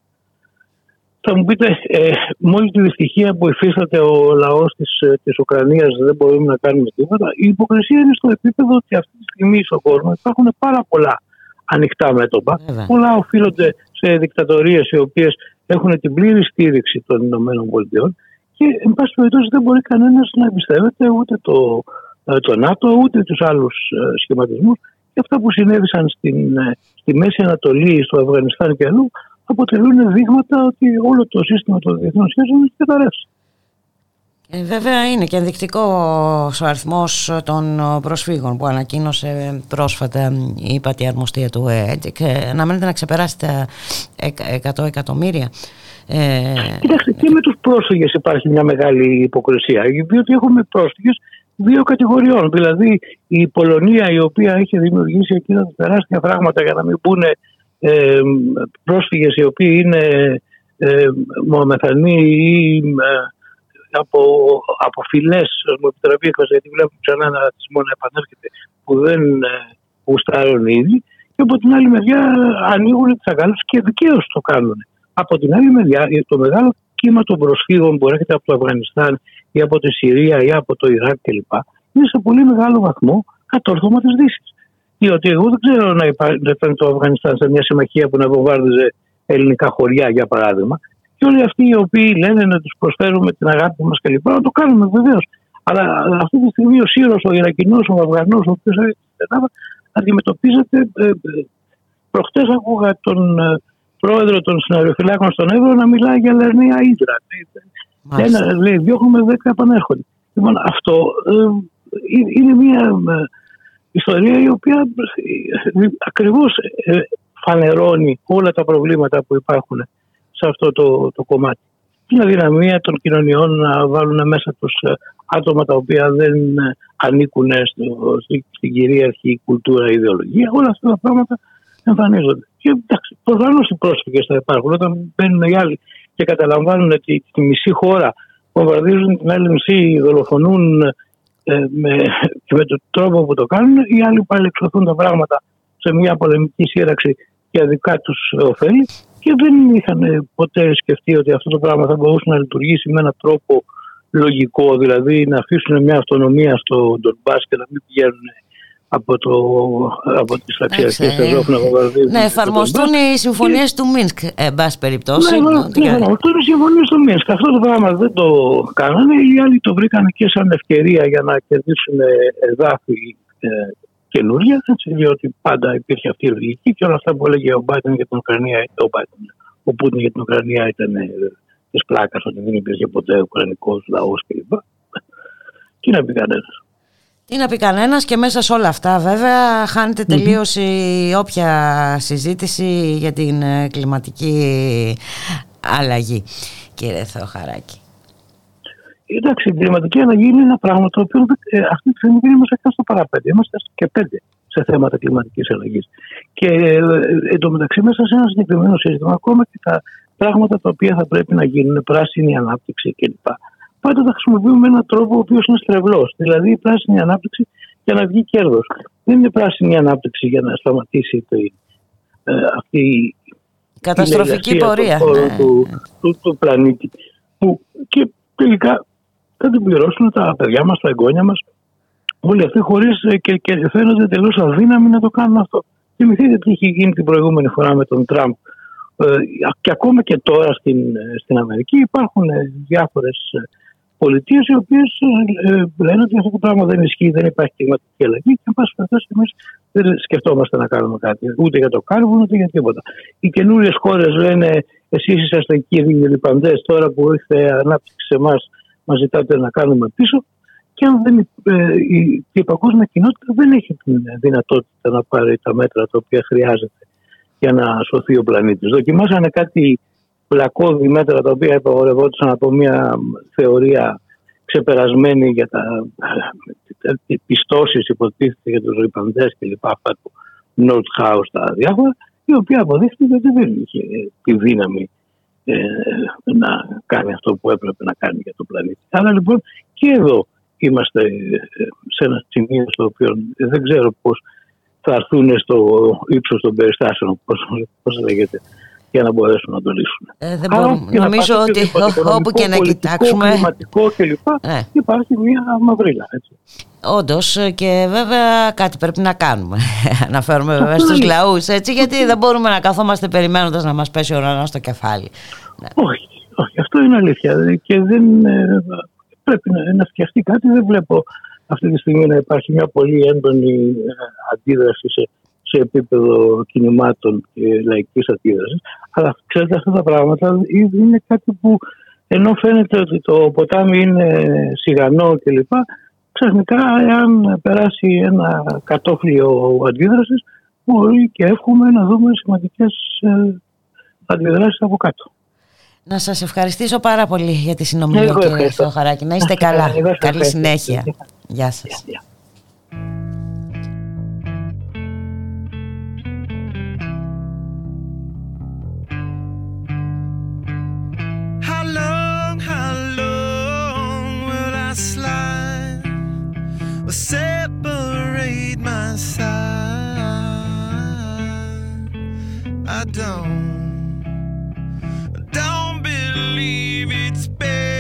Θα μου πείτε, ε, με όλη τη δυστυχία που υφίσταται ο λαός της της Ουκρανίας, δεν μπορούμε να κάνουμε τίποτα. Η υποκρισία είναι στο επίπεδο ότι αυτή τη στιγμή στον κόσμο υπάρχουν πάρα πολλά ανοιχτά μέτωπα. Βέβαια. Πολλά οφείλονται σε δικτατορίες οι οποίες έχουν την πλήρη στήριξη των ΗΠΑ και, εν πάση περιπτώσει, δεν μπορεί κανένας να εμπιστεύεται ούτε το, ε, το ΝΑΤΟ ούτε τους άλλους σχηματισμούς. Και αυτά που συνέβησαν στην, ε, στη Μέση Ανατολή, στο Αφγανιστάν και αλλού αποτελούν δείγματα ότι όλο το σύστημα των διεθνών σχέσεων έχει καταρρεύσει. Ε, βέβαια είναι και ενδεικτικός ο αριθμός των προσφύγων που ανακοίνωσε πρόσφατα η ύπατη αρμοστία του ΕΕ και αναμένεται να ξεπεράσει τα εκ- 100 εκατομμύρια. Ε, Κοιτάξτε, και με τους πρόσφυγες υπάρχει μια μεγάλη υποκρισία. Διότι έχουμε πρόσφυγες δύο κατηγοριών. Δηλαδή η Πολωνία, η οποία έχει δημιουργήσει εκείνα τα τεράστια πράγματα για να μην μπουν ε, πρόσφυγες οι οποίοι είναι ε, μονομεθανοί ή ε, από, από φυλέ, μου επιτραπεί η έκφραση, γιατί βλέπουμε ξανά ένα ρατσισμό να επανέρχεται που δεν ε, γουστάρουν ήδη. Και από την άλλη μεριά ανοίγουν τις αγκάλε και δικαίως το κάνουν. Από την άλλη μεριά, το μεγάλο κύμα των προσφύγων που έρχεται από το Αφγανιστάν ή από τη Συρία ή από το Ιράκ κλπ. είναι σε πολύ μεγάλο βαθμό κατόρθωμα της Δύσης. Διότι εγώ δεν ξέρω να υπά- να ήταν το Αφγανιστάν σε μια συμμαχία που να βομβάρδιζε ελληνικά χωριά, για παράδειγμα. Και όλοι αυτοί οι οποίοι λένε να του προσφέρουμε την αγάπη μα κλπ. Να το κάνουμε βεβαίω. Αλλά αυτή τη στιγμή ο Σύρο, ο Ιρακινό, ο Αφγανό, ο οποίο έρχεται στην Ελλάδα, αντιμετωπίζεται. Ε, ε, Προχτέ άκουγα τον ε, πρόεδρο των συναριοφυλάκων στον Εύρο να μιλάει για λερνία ύδρα. Μάλιστα. Ένα λέει, διώχνουμε δέκα επανέρχονται. Λοιπόν, αυτό ε, ε, είναι μια ε, ιστορία η οποία ε, ακριβώς ε, φανερώνει όλα τα προβλήματα που υπάρχουν σε αυτό το, το κομμάτι. Την αδυναμία των κοινωνιών να βάλουν μέσα τους ε, άτομα τα οποία δεν ε, ανήκουν στο, στη- στην κυρίαρχη κουλτούρα ή ιδεολογία. Όλα αυτά τα πράγματα εμφανίζονται. Και εντάξει, προφανώς οι πρόσφυγες θα υπάρχουν. Όταν μπαίνουν οι άλλοι και καταλαμβάνουν ότι τη μισή χώρα βομβαρδίζουν την LMC, δολοφονούν ε, με, και με τον τρόπο που το κάνουν, οι άλλοι πάλι εξωθούν τα πράγματα σε μια πολεμική σύραξη για δικά τους ωφέλη και δεν είχαν ποτέ σκεφτεί ότι αυτό το πράγμα θα μπορούσε να λειτουργήσει με έναν τρόπο λογικό, δηλαδή να αφήσουν μια αυτονομία στο Ντονμπάς και να μην πηγαίνουν από, το, από τις ταξιαρχίες Εντάξει, της Αζόφ να βομβαρδίζουν. Ναι, το εφαρμοστούν Ντονμπάς. οι συμφωνίες του Μίνσκ, ε, εν πάση περιπτώσει. Ναι, ναι, Ότι- ναι, ναι, αυτό είναι συμφωνία στο Μίνσκ. Αυτό το πράγμα δεν το κάνανε. Οι άλλοι το βρήκαν και σαν ευκαιρία για να κερδίσουν ε, εδάφη ε, καινούρια, έτσι, διότι πάντα υπήρχε αυτή η λογική και όλα αυτά που έλεγε ο Μπάιντεν για την Ουκρανία, ο, Biden, ο Πούτιν για την Ουκρανία ήταν ε, της πλάκας ότι δεν υπήρχε ποτέ Ουκρανικός λαός κλπ. Τι να πει κανένας. Τι να πει κανένας και μέσα σε όλα αυτά βέβαια χάνεται τελείως η όποια συζήτηση για την ε, κλιματική αλλαγή κύριε Θεοχαράκη. Εντάξει, η κλιματική αλλαγή είναι ένα πράγμα το οποίο ε, αυτή τη στιγμή δεν είμαστε καν στο παραπέντε. Είμαστε και πέντε σε θέματα κλιματική αλλαγή. Και ε, εν τω μεταξύ, μέσα σε ένα συγκεκριμένο σύστημα, ακόμα και τα πράγματα τα οποία θα πρέπει να γίνουν, πράσινη ανάπτυξη κλπ. Πάντα τα χρησιμοποιούμε με έναν τρόπο ο οποίος είναι στρεβλός. Δηλαδή, η πράσινη ανάπτυξη για να βγει κέρδος. Δεν είναι πράσινη ανάπτυξη για να σταματήσει το, ε, αυτή η Καταστροφική η εργασία πορεία. στον χώρο ναι. του, του, του πλανήτη. Που και τελικά θα την πληρώσουν τα παιδιά μας, τα εγγόνια μας, όλοι αυτοί χωρίς και, και φαίνονται τελείω αδύναμοι να το κάνουν αυτό. Θυμηθείτε τι είχε γίνει την προηγούμενη φορά με τον Τραμπ. Ε, και ακόμα και τώρα στην, ε, στην Αμερική υπάρχουν διάφορες πολιτείες οι οποίες λένε ότι αυτό το πράγμα δεν ισχύει, δεν υπάρχει κλιματική αλλαγή και εν πάση περιπτώσει εμείς δεν σκεφτόμαστε να κάνουμε κάτι ούτε για το κάρβουνο ούτε για τίποτα. Οι καινούριες χώρες λένε εσείς είσαστε κύριοι λιπαντές, τώρα που ήρθε ανάπτυξη σε εμάς, μα ζητάτε να κάνουμε πίσω. Και αν δεν, ε, η, η παγκόσμια κοινότητα δεν έχει την δυνατότητα να πάρει τα μέτρα τα οποία χρειάζεται για να σωθεί ο πλανήτης. Δοκιμάσανε κάτι πλακώδη μέτρα τα οποία υπαγορευόντουσαν από μια θεωρία ξεπερασμένη για τα ε, πιστώσεις υποτίθεται για τους ρηπαντές και λοιπά αυτά του Nordhaus τα διάφορα η οποία αποδείχθηκε ότι δεν είχε τη δύναμη ε, να κάνει αυτό που έπρεπε να κάνει για τον πλανήτη. Άρα λοιπόν και εδώ είμαστε ε, σε ένα σημείο στο οποίο δεν ξέρω πώς θα έρθουν στο ύψος των περιστάσεων, πώς, πώς λέγεται, για να μπορέσουν να το λύσουν. Ε, δεν Άρα, μπορούμε. και να Νομίζω υπάρχει ότι οτιδήποτε ό- όπου και να πολιτικό, κοιτάξουμε. κλιματικό κλπ. Ναι. Υπάρχει μια μαυρίλα. Έτσι. Όντως και βέβαια κάτι πρέπει να κάνουμε. *laughs* Αναφέρομαι βέβαια Αυτό στους είναι. λαούς έτσι, γιατί δεν μπορούμε να καθόμαστε περιμένοντας να μας πέσει ο ουρανός στο κεφάλι. Όχι, όχι, αυτό είναι αλήθεια. Και δεν ε, πρέπει να, να φτιαχτεί κάτι. Δεν βλέπω αυτή τη στιγμή να υπάρχει μια πολύ έντονη ε, αντίδραση σε, σε επίπεδο κινημάτων και λαϊκής αντίδρασης. Αλλά ξέρετε αυτά τα πράγματα είναι κάτι που ενώ φαίνεται ότι το ποτάμι είναι σιγανό κλπ. Ξαφνικά, εάν περάσει ένα κατόφλιο αντίδρασης, μπορεί και εύχομαι να δούμε σημαντικές αντιδράσεις από κάτω. Να σας ευχαριστήσω πάρα πολύ για τη συνομιλία Εγώ κύριε ευχαριστώ. Θεοχαράκη. Να είστε Να είστε καλά. καλά. Εγώ σας Καλή ευχαριστώ. συνέχεια. Γεια σας. Separate my side? I don't, don't believe it's been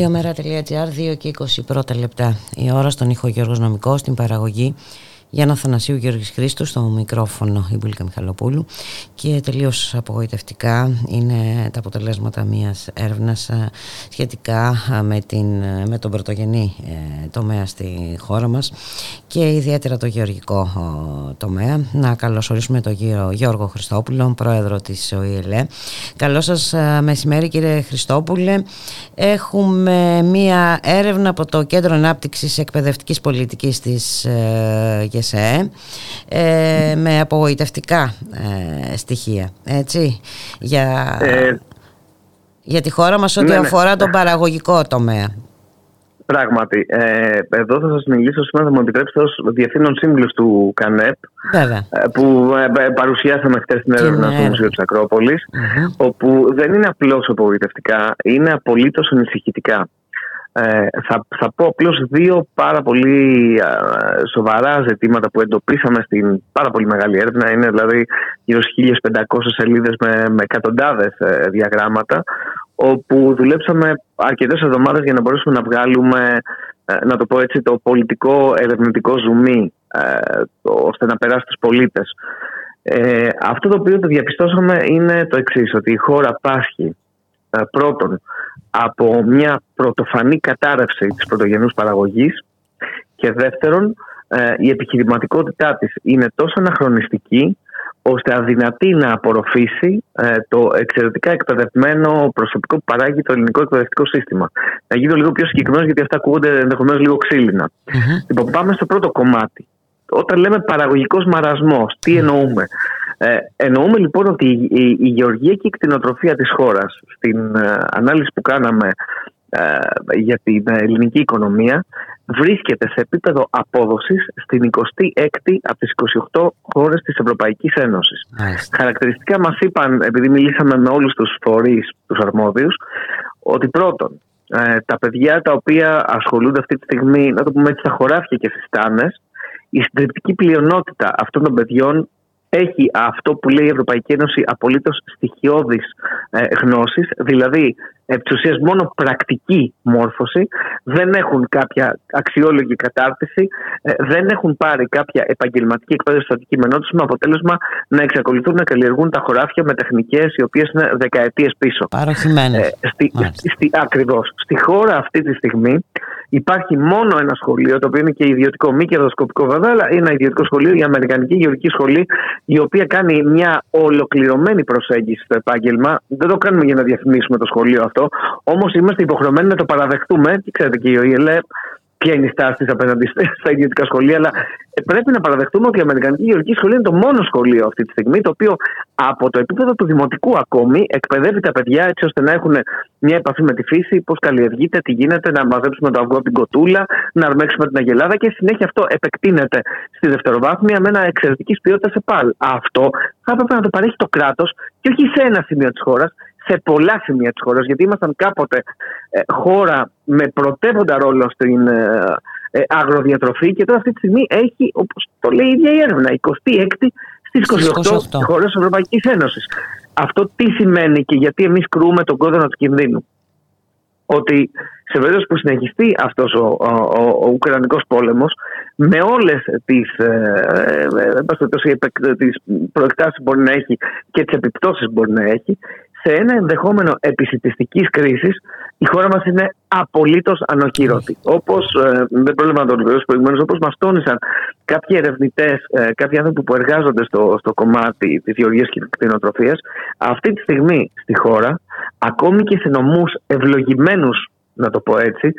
Ραδιομέρα.gr 2 και 20 πρώτα λεπτά. Η ώρα στον ήχο Γιώργος Νομικός, στην παραγωγή Γιάννα Θανασίου Γιώργης Χρήστου στο μικρόφωνο η Μπουλίκα Μιχαλοπούλου και τελείως απογοητευτικά είναι τα αποτελέσματα μιας έρευνας ε, σχετικά ε, με, την, ε, με τον πρωτογενή ε, τομέα στη χώρα μας και ιδιαίτερα το γεωργικό ε, τομέα. Να καλωσορίσουμε τον κύριο Γιώργο Χριστόπουλο, πρόεδρο της ΟΗΕΛΕ. Καλό σας ε, μεσημέρι κύριε Χριστόπουλε. Έχουμε μία έρευνα από το Κέντρο Ανάπτυξης Εκπαιδευτικής Πολιτικής της ε, ΓΕΣΕ ε, με απογοητευτικά ε, στοιχεία, έτσι, για, Ε, για τη χώρα μας ό,τι ναι, ναι. αφορά τον παραγωγικό τομέα. Πράγματι. Ε, εδώ θα σας μιλήσω σήμερα, θα μου επιτρέψετε, ως διευθύνων σύμβουλος του ΚΑΝΕΠ, Βέβαια. ε, που ε, ε, παρουσιάσαμε χθες την έρευνα Την στο Μουσείο της ακροπολης όπου δεν είναι απλώς απογοητευτικά, είναι απολύτως ανησυχητικά. Ε, θα, θα πω απλώς δύο πάρα πολύ α, σοβαρά ζητήματα που εντοπίσαμε στην πάρα πολύ μεγάλη έρευνα. Είναι δηλαδή γύρω στις 1500 σελίδες με, με εκατοντάδες ε, διαγράμματα όπου δουλέψαμε αρκετές εβδομάδες για να μπορέσουμε να βγάλουμε ε, να το πω έτσι, το πολιτικό ερευνητικό ζουμί ε, το- ώστε να περάσει στους πολίτες. Ε, αυτό το οποίο το διαπιστώσαμε είναι το εξής, ότι η χώρα πάσχει ε, πρώτον από μια πρωτοφανή κατάρρευση της πρωτογενούς παραγωγής και δεύτερον ε, η επιχειρηματικότητά της είναι τόσο αναχρονιστική ώστε αδυνατεί να απορροφήσει ε, το εξαιρετικά εκπαιδευμένο προσωπικό που παράγει το ελληνικό εκπαιδευτικό σύστημα. Να γίνω λίγο πιο συγκεκριμένος γιατί αυτά ακούγονται ενδεχομένως λίγο ξύλινα. Λοιπόν, πάμε στο πρώτο κομμάτι. Όταν λέμε παραγωγικός μαρασμός, τι εννοούμε; Ε, εννοούμε λοιπόν ότι η, η, η γεωργία και η κτηνοτροφία της χώρας στην ε, ανάλυση που κάναμε ε, για την ε, ελληνική οικονομία βρίσκεται σε επίπεδο απόδοσης στην 26η από τις 28 χώρες της Ευρωπαϊκής Ένωσης. Χαρακτηριστικά μας είπαν, επειδή μιλήσαμε με όλους τους φορείς, τους αρμόδιους, ότι πρώτον, ε, τα παιδιά τα οποία ασχολούνται αυτή τη στιγμή, να το πούμε έτσι, στα χωράφια και στις στάνες, η συντριπτική πλειονότητα αυτών των παιδιών έχει αυτό που λέει η Ευρωπαϊκή Ένωση απολύτως στοιχειώδης ε, γνώσης, δηλαδή επί της ουσίας μόνο πρακτική μόρφωση, δεν έχουν κάποια αξιόλογη κατάρτιση, ε, δεν έχουν πάρει κάποια επαγγελματική εκπαίδευση στο αντικείμενό τους με αποτέλεσμα να εξακολουθούν να καλλιεργούν τα χωράφια με τεχνικές οι οποίες είναι δεκαετίες πίσω. Παροχημένες. Ε, στη, στη, στη, ακριβώς. Στη χώρα αυτή τη στιγμή Υπάρχει μόνο ένα σχολείο, το οποίο είναι και ιδιωτικό, μη κερδοσκοπικό βέβαια, αλλά είναι ένα ιδιωτικό σχολείο, η Αμερικανική Γεωργική Σχολή, η οποία κάνει μια ολοκληρωμένη προσέγγιση στο επάγγελμα. Δεν το κάνουμε για να διαφημίσουμε το σχολείο αυτό, όμως είμαστε υποχρεωμένοι να το παραδεχτούμε. Και ξέρετε, και η ΟΗΕ ποια είναι η στάση της απέναντι *laughs* στα ιδιωτικά σχολεία, αλλά ε, πρέπει να παραδεχτούμε ότι η Αμερικανική Γεωργική Σχολή είναι το μόνο σχολείο αυτή τη στιγμή, το οποίο από το επίπεδο του δημοτικού ακόμη εκπαιδεύει τα παιδιά έτσι ώστε να έχουν μια επαφή με τη φύση, πώς καλλιεργείται, τι γίνεται, να μαζέψουμε το αυγό από την κοτούλα, να αρμέξουμε την αγελάδα και συνέχεια αυτό επεκτείνεται στη δευτεροβάθμια με ένα εξαιρετικής ποιότητας σε πάλι. Αυτό θα έπρεπε να το παρέχει το κράτος και όχι σε ένα σημείο της χώρας, σε πολλά σημεία της χώρας, γιατί ήμασταν κάποτε ε, χώρα με πρωτεύοντα ρόλο στην ε, ε, αγροδιατροφή και τώρα αυτή τη στιγμή έχει, όπως το λέει η ίδια η έρευνα, 26η στις 28, 28. χώρες της Ευρωπαϊκής Ένωσης. Αυτό τι σημαίνει και γιατί εμείς κρούμε τον κόδωνα του κινδύνου. Ότι σε περίπτωση που συνεχιστεί αυτός ο, ο, ο, ο Ουκρανικός πόλεμος με όλες τις, ε, ε, εν πάση περιπτώσει, επεκ- τις προεκτάσεις που μπορεί να έχει και τις επιπτώσεις που μπορεί να έχει σε ένα ενδεχόμενο επισητιστικής κρίσης η χώρα μας είναι απολύτως ανοχήρωτη. Όπως, ε, δεν πρόβλημα να το ολοκληρώσω προηγουμένως, όπως μας τόνισαν κάποιοι ερευνητές, ε, κάποιοι άνθρωποι που εργάζονται στο, στο κομμάτι της γεωργίας και της κτηνοτροφίας, αυτή τη στιγμή στη χώρα, ακόμη και σε νομούς ευλογημένους, να το πω έτσι,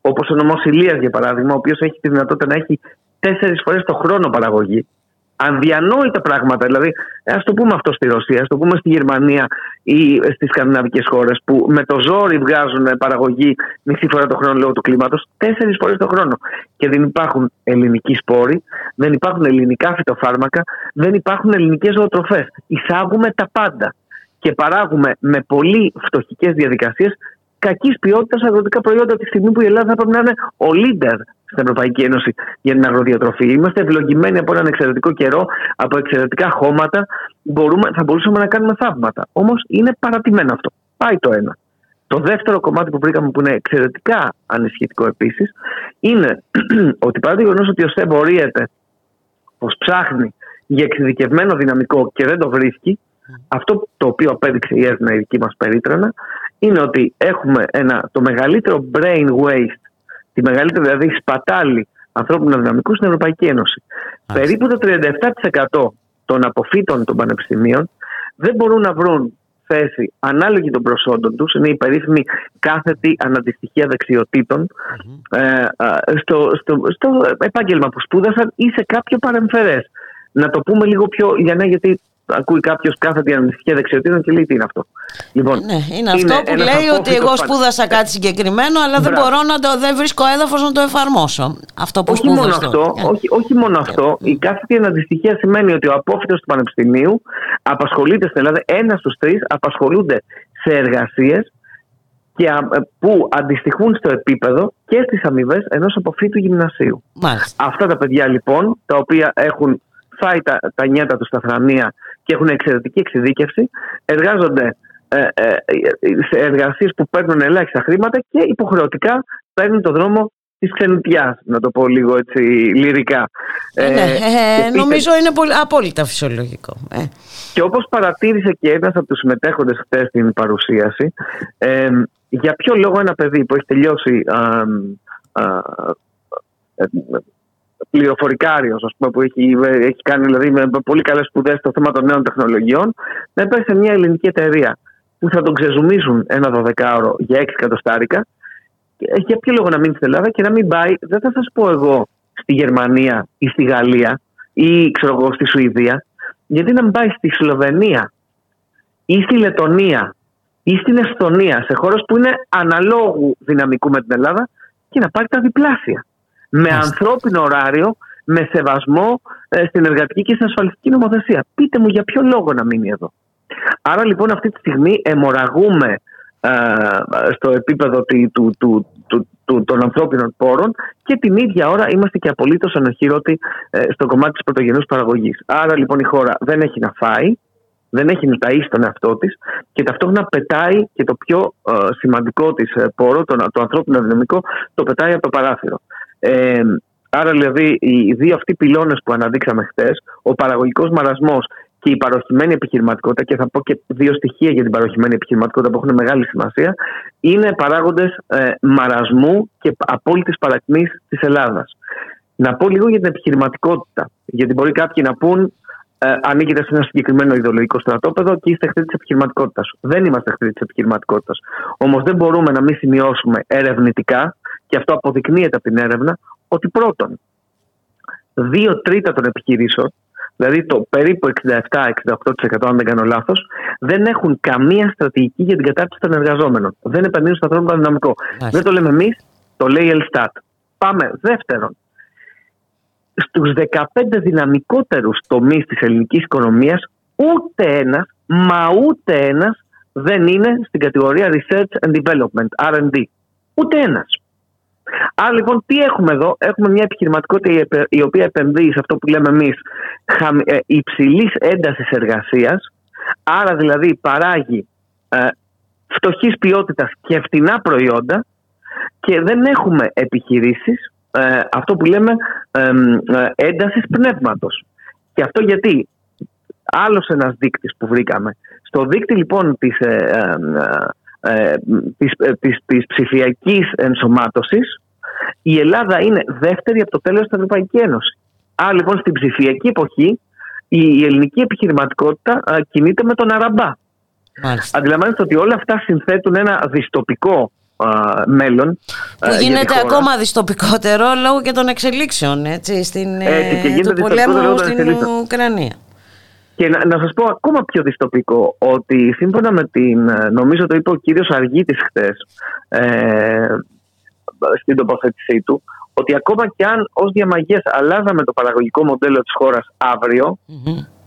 όπως ο νομός Ηλίας για παράδειγμα, ο οποίος έχει τη δυνατότητα να έχει τέσσερις φορές το χρόνο παραγωγή, αδιανόητα πράγματα. Δηλαδή, ας το πούμε αυτό στη Ρωσία, ας το πούμε στη Γερμανία ή στις σκανδιναβικές χώρες που με το ζόρι βγάζουν παραγωγή μισή φορά το χρόνο λόγω του κλίματος, τέσσερις φορές το χρόνο. Και δεν υπάρχουν ελληνικοί σπόροι, δεν υπάρχουν ελληνικά φυτοφάρμακα, δεν υπάρχουν ελληνικές ζωοτροφές. Εισάγουμε τα πάντα και παράγουμε με πολύ φτωχικές διαδικασίες κακής ποιότητας αγροτικά προϊόντα τη στιγμή που η Ελλάδα θα πρέπει να είναι ο leader στην Ευρωπαϊκή Ένωση για την αγροδιατροφή. Είμαστε ευλογημένοι από έναν εξαιρετικό καιρό, από εξαιρετικά χώματα. Μπορούμε, θα μπορούσαμε να κάνουμε θαύματα. Όμως είναι παρατημένο αυτό. Πάει το ένα. Το δεύτερο κομμάτι που βρήκαμε που είναι εξαιρετικά ανησυχητικό επίσης είναι *clears throat* ότι παρά το γεγονός ότι ο ΣΕ μπορείεται πως ψάχνει για εξειδικευμένο δυναμικό και δεν το βρίσκει, αυτό το οποίο απέδειξε η έρευνα η δική μας περίτρανα είναι ότι έχουμε ένα, το μεγαλύτερο brain waste, τη μεγαλύτερη δηλαδή σπατάλη ανθρώπινου δυναμικού στην Ευρωπαϊκή Ένωση. Περίπου το 37% των αποφύτων των πανεπιστημίων δεν μπορούν να βρουν θέση ανάλογη των προσόντων τους, είναι η περίφημη κάθετη αναντιστοιχεία δεξιοτήτων ε, α, στο, στο, στο επάγγελμα που σπούδασαν ή σε κάποιο παρεμφερές. Να το πούμε λίγο πιο, για ναι, γιατί ακούει κάποιος κάθετη αναντιστοιχεία δεξιοτήτων και λέει τι είναι αυτό; Λοιπόν, Ναι, είναι αυτό που ένας λέει ότι απόφυτος εγώ παν- σπούδασα κάτι συγκεκριμένο, αλλά δεν Μπράβο. μπορώ να το, δεν βρίσκω έδαφος να το εφαρμόσω. Αυτό που όχι μόνο σπούδασα. αυτό, Ε. όχι, όχι μόνο αυτό. Η κάθετη αναντιστοιχεία σημαίνει ότι ο απόφυτος του Πανεπιστημίου απασχολείται στην Ελλάδα, ένας στους τρεις απασχολούνται σε εργασίες και, α, που αντιστοιχούν στο επίπεδο και στις αμοιβές ενός αποφύτου γυμνασίου. Μάλιστα. Αυτά τα παιδιά λοιπόν, τα οποία έχουν φάει τα, τα νιάτα τους στα θρανία και έχουν εξαιρετική εξειδίκευση, εργάζονται ε, ε, σε εργασίες που παίρνουν ελάχιστα χρήματα και υποχρεωτικά παίρνουν το δρόμο της ξενιτιάς, να το πω λίγο έτσι λυρικά. Ε, ναι, Ε, ε, και πείτε- νομίζω είναι πολύ, απόλυτα φυσιολογικό. Ε. και όπως παρατήρησε και ένας από τους συμμετέχοντες χτες στην παρουσίαση, ε, για ποιο λόγο ένα παιδί που έχει τελειώσει α, α, ε, πληροφορικάριος, ας πούμε, που έχει, έχει κάνει δηλαδή, με πολύ καλές σπουδές στο θέμα των νέων τεχνολογιών, να πάει σε μια ελληνική εταιρεία που θα τον ξεζουμίζουν ένα δωδεκάωρο για 6 εκατοστάρικα. Και Για ποιο λόγο να μείνει στην Ελλάδα και να μην πάει, δεν θα σας πω εγώ, στη Γερμανία ή στη Γαλλία ή ξέρω εγώ στη Σουηδία, γιατί να μην πάει στη Σλοβενία ή στη Λετωνία ή στην Εσθονία, σε χώρες που είναι αναλόγου δυναμικού με την Ελλάδα και να πάρει τα διπλάσια. Με ανθρώπινο ωράριο, με σεβασμό ε, στην εργατική και στην ασφαλιστική νομοθεσία. Πείτε μου για ποιο λόγο να μείνει εδώ. Άρα λοιπόν αυτή τη στιγμή αιμορραγούμε ε, στο επίπεδο του, του, του, του, του- των ανθρώπινων πόρων και την ίδια ώρα είμαστε και απολύτως ανοχήρωτοι ε, στο κομμάτι της πρωτογενούς παραγωγής. Άρα λοιπόν η χώρα δεν έχει να φάει, δεν έχει να ταΐσει τον εαυτό της και ταυτόχρονα πετάει και το πιο ε, σημαντικό της ε, πόρο, το, το ανθρώπινο δυναμικό, το πετάει από το παράθυρο. Ε, άρα δηλαδή οι δύο αυτοί πυλώνες που αναδείξαμε χτες, ο παραγωγικός μαρασμός και Και η παροχημένη επιχειρηματικότητα, και θα πω και δύο στοιχεία για την παροχημένη επιχειρηματικότητα που έχουν μεγάλη σημασία, είναι παράγοντες ε, μαρασμού και απόλυτης παρακμής της Ελλάδας. Να πω λίγο για την επιχειρηματικότητα. Γιατί μπορεί κάποιοι να πούν ε, ανήκετε σε ένα συγκεκριμένο ιδεολογικό στρατόπεδο και είστε εχθροί της επιχειρηματικότητας. Δεν είμαστε εχθροί της επιχειρηματικότητας. Όμως δεν μπορούμε να μην σημειώσουμε ερευνητικά, και αυτό αποδεικνύεται από την έρευνα, ότι πρώτον, δύο τρίτα των επιχειρήσεων, δηλαδή το περίπου 67-68% αν δεν κάνω λάθος, δεν έχουν καμία στρατηγική για την κατάρτιση των εργαζόμενων. Δεν επενδύουν στο ανθρώπινο δυναμικό. Δεν το λέμε εμείς, το λέει η Ελστάτ. Πάμε. Δεύτερον, στους 15 δυναμικότερους τομείς της ελληνικής οικονομίας ούτε ένας, μα ούτε ένας δεν είναι στην κατηγορία Research and Development, R&D. Ούτε ένας. Άρα λοιπόν τι έχουμε εδώ, έχουμε μια επιχειρηματικότητα η επε- η οποία επενδύει σε αυτό που λέμε εμείς χαμη- ε, υψηλής έντασης εργασίας, άρα δηλαδή παράγει ε, φτωχής ποιότητας και φτηνά προϊόντα και δεν έχουμε επιχειρήσεις ε, αυτό που λέμε ε, ε, έντασης πνεύματος. Και αυτό γιατί; Άλλος ένας δείκτης που βρήκαμε. Στο δείκτη λοιπόν της, ε, ε, ε, της, ε, της, της ψηφιακής ενσωμάτωσης η Ελλάδα είναι δεύτερη από το τέλος στην Ευρωπαϊκή Ένωση. Άρα λοιπόν στην ψηφιακή εποχή η, η ελληνική επιχειρηματικότητα ε, κινείται με τον Αραμπά. Μάλιστα. Αντιλαμβάνεστε ότι όλα αυτά συνθέτουν ένα δυστοπικό α, μέλλον. Που α, για τη γίνεται χώρα. ακόμα δυστοπικότερο λόγω και των εξελίξεων έτσι, στην, ε, Έτσι, και γίνεται του δυστοπικότερο λόγω πολέμου των στην εξελίξεων. Ουκρανία. Και να, να σας πω ακόμα πιο δυστοπικό ότι σύμφωνα με την, ε, νομίζω το είπε ο κύριος Αργίτης χθες ε, στην τοποθέτησή του, ότι ακόμα και αν ως διαμαγείας αλλάζαμε το παραγωγικό μοντέλο της χώρας αύριο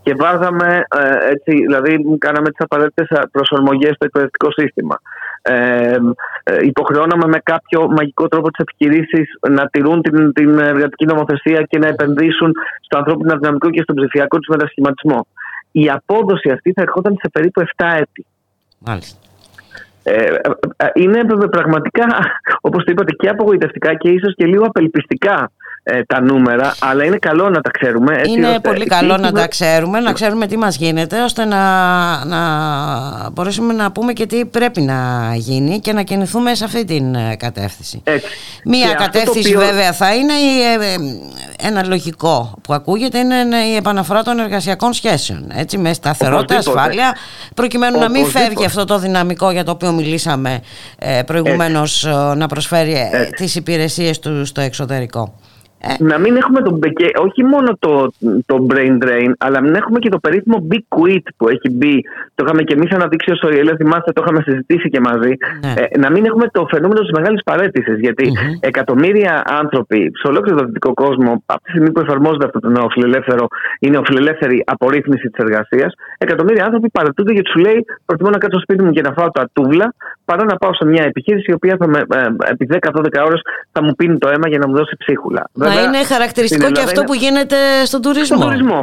και βάζαμε, ε, έτσι, δηλαδή κάναμε τις απαραίτητες προσαρμογές στο εκπαιδευτικό σύστημα. Ε, ε, υποχρεώναμε με κάποιο μαγικό τρόπο τις επιχειρήσεις να τηρούν την, την εργατική νομοθεσία και να επενδύσουν στο ανθρώπινο δυναμικό και στον ψηφιακό τους μετασχηματισμό. Η απόδοση αυτή θα ερχόταν σε περίπου 7 έτη. Μάλιστα. Ε, ε, ε, είναι πραγματικά, όπως το είπατε, και απογοητευτικά και ίσως και λίγο απελπιστικά ε, τα νούμερα, αλλά είναι καλό να τα ξέρουμε. έτσι Είναι ώστε πολύ η καλό τύχη να μας- τα ξέρουμε, να ξέρουμε τι μας γίνεται, ώστε να, να μπορέσουμε να πούμε και τι πρέπει να γίνει και να κινηθούμε σε αυτή την ε, κατεύθυνση. Έτσι. Μία Και αυτό το κατεύθυνση οποίο- βέβαια θα είναι η, ε, ε, ένα λογικό που ακούγεται είναι η επαναφορά των εργασιακών σχέσεων. Έτσι, με σταθερότητα, Οπωσδήποτε. ασφάλεια, προκειμένου να μην Οπωσδήποτε. φεύγει αυτό το δυναμικό για το οποίο μιλήσαμε ε, προηγουμένως ε, να προσφέρει ε, τις υπηρεσίες του στο εξωτερικό. Να μην έχουμε το, και όχι μόνο το, το brain drain, αλλά να μην έχουμε και το περίφημο big quit που έχει μπει. Το είχαμε και εμείς αναδείξει ως ΟΗΕ, θυμάστε, το είχαμε συζητήσει και μαζί. Ναι. Ε, να μην έχουμε το φαινόμενο της μεγάλης παρέτησης. Γιατί εκατομμύρια άνθρωποι σε ολόκληρο τον δυτικό κόσμο, από τη στιγμή που εφαρμόζεται αυτό το νέο φιλελεύθερο, είναι οφιλελεύθερη απορρίθμιση της εργασίας, εκατομμύρια άνθρωποι παρετούνται γιατί σου λέει: Προτιμώ να κάτσω στο σπίτι μου και να φάω τα τούβλα, παρά να πάω σε μια επιχείρηση η οποία θα με, ε, επί 10-12 ώρες θα μου πίνει το αίμα για να μου δώσει ψίχουλα. Μα Βέβαια, είναι χαρακτηριστικό στην και Ελλάδα αυτό είναι- που γίνεται στον τουρισμό. στον τουρισμό.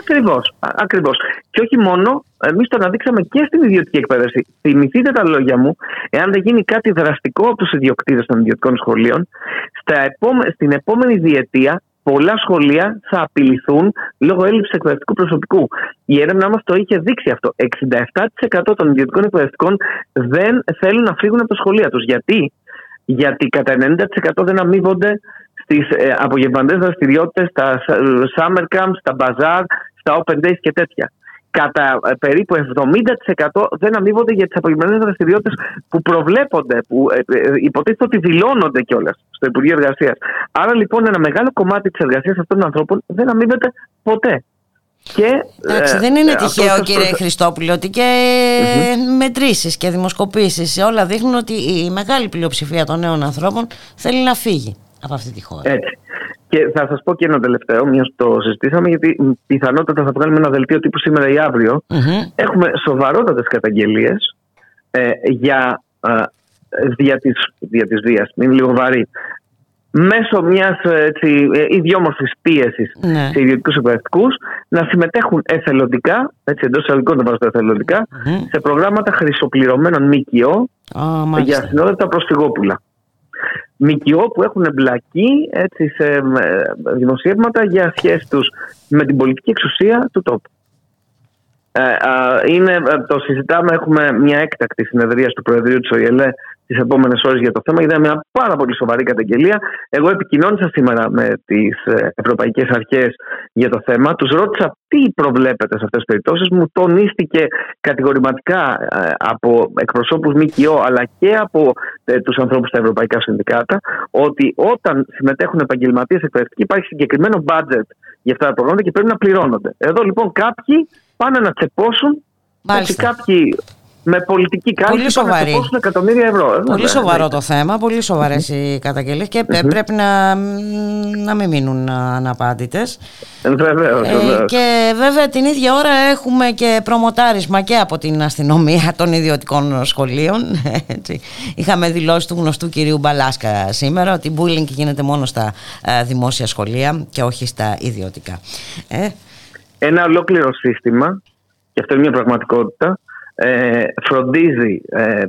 Ακριβώς, α- ακριβώς. Και όχι μόνο, εμείς το αναδείξαμε και στην ιδιωτική εκπαίδευση. Θυμηθείτε τα λόγια μου, εάν δεν γίνει κάτι δραστικό από τους ιδιοκτήτες των ιδιωτικών σχολείων, στα επόμε- στην επόμενη διετία πολλά σχολεία θα απειληθούν λόγω έλλειψης εκπαιδευτικού προσωπικού. Η έρευνά μας το είχε δείξει αυτό. 67% των ιδιωτικών εκπαιδευτικών δεν θέλουν να φύγουν από τα σχολεία τους. Γιατί; Γιατί κατά 90% δεν αμείβονται στις ε, απογευματινές δραστηριότητες, στα ε, summer camps, στα bazaar, στα open days και τέτοια. Κατά ε, περίπου 70% δεν αμείβονται για τις απογευματινές δραστηριότητες που προβλέπονται, που ε, ε, υποτίθεται ότι δηλώνονται κιόλας στο Υπουργείο Εργασίας. Άρα λοιπόν ένα μεγάλο κομμάτι της εργασίας αυτών των ανθρώπων δεν αμείβεται ποτέ. Και, Εντάξει, ε, δεν είναι ε, αυτό τυχαίο σας κύριε προσ- Χριστόπουλο ότι και μετρήσεις και δημοσκοπήσεις όλα δείχνουν ότι η μεγάλη πλειοψηφία των νέων ανθρώπων θέλει να φύγει από αυτή τη χώρα. Έτσι. Και θα σας πω και ένα τελευταίο, μια το συζητήσαμε, γιατί μ, πιθανότατα θα βγάλουμε ένα δελτίο τύπου σήμερα ή αύριο. Έχουμε σοβαρότατες καταγγελίες ε, για ε, δια της, δια της βίας, είναι λίγο βαρύ. Μέσω μιας ιδιόμορφης πίεσης Ναι. σε ιδιωτικούς εκπαιδευτικού να συμμετέχουν εθελοντικά, έτσι εντός εισαγωγικών το βάζω το εθελοντικά, σε προγράμματα χρυσοπληρωμένων ΜΚΟ για ασυνόδευτα προσφυγόπουλα. ΜΚΟ που έχουν εμπλακεί έτσι, σε ε, δημοσιεύματα για σχέση τους με την πολιτική εξουσία του τόπου. Ε, α, είναι, ε, το συζητάμε, έχουμε μια έκτακτη συνεδρία του Προεδρείου της ΟΗΕ τις επόμενες ώρες για το θέμα. Είδαμε μια πάρα πολύ σοβαρή καταγγελία. Εγώ επικοινώνησα σήμερα με τις ευρωπαϊκές αρχές για το θέμα. Τους ρώτησα τι προβλέπετε σε αυτές τις περιπτώσεις. Μου τονίστηκε κατηγορηματικά ε, από εκπροσώπους ΜΚΟ αλλά και από ε, τους ανθρώπους στα ευρωπαϊκά συνδικάτα ότι όταν συμμετέχουν επαγγελματίες εκπαιδευτικοί υπάρχει συγκεκριμένο budget για αυτά τα προγράμματα και πρέπει να πληρώνονται. Εδώ λοιπόν κάποιοι πάνε να τσεπώσουν Μάλιστα. και κάποιοι με πολιτική Πολύ κάλυψη πάνε να σοβαρή. τσεπώσουν εκατομμύρια ευρώ. Ε, Πολύ βέβαια, σοβαρό εννοείται. το θέμα, πολύ σοβαρές οι καταγγελίες και ε, πρέπει να, να μην μείνουν αναπάντητες. Ε, Βεβαίως, Ε, βεβαίως. και βέβαια την ίδια ώρα έχουμε και προμοτάρισμα και από την αστυνομία των ιδιωτικών σχολείων. *laughs* Έτσι. Είχαμε δηλώσεις του γνωστού κυρίου Μπαλάσκα σήμερα ότι bullying γίνεται μόνο στα ε, δημόσια σχολεία και όχι στα ιδιωτικά. Ε, Ένα ολόκληρο σύστημα, και αυτό είναι μια πραγματικότητα, ε, φροντίζει ε,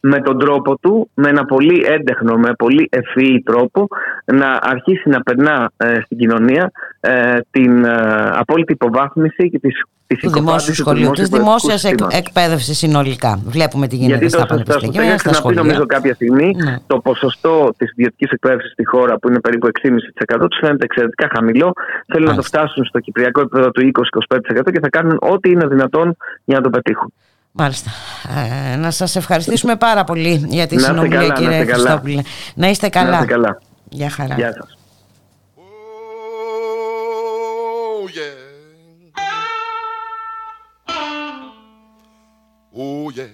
με τον τρόπο του, με ένα πολύ έντεχνο, με πολύ ευφυή τρόπο, να αρχίσει να περνά ε, στην κοινωνία ε, την ε, απόλυτη υποβάθμιση και της, της του δημόσιους οικοπάτησης του σχολείους, τη δημόσιου δημόσιας συστήματος. εκπαίδευσης συνολικά. Βλέπουμε τι γίνεται Γιατί στα το, θα, θα, πανεπιστήμια, θα, στα να πει νομίζω σχολεία. κάποια στιγμή Ναι. το ποσοστό της ιδιωτικής εκπαίδευσης στη χώρα που είναι περίπου 6,5% τους φαίνεται εξαιρετικά χαμηλό. Θέλουν να το φτάσουν στο κυπριακό επίπεδο του 20-25% και θα κάνουν ό,τι είναι δυνατόν για να το πετύχουν. Μάλιστα. Ε, να σας ευχαριστήσουμε πάρα πολύ για τη Να είστε συνομιλία καλά, να κύριε είστε καλά. Χριστόπουλε. Να είστε καλά. Να είστε καλά. Γεια χαρά. Γεια σας. Oh yeah. Oh yeah.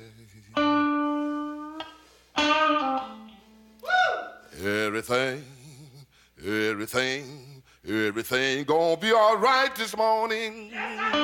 Everything, everything, everything gonna be all right this morning. Oh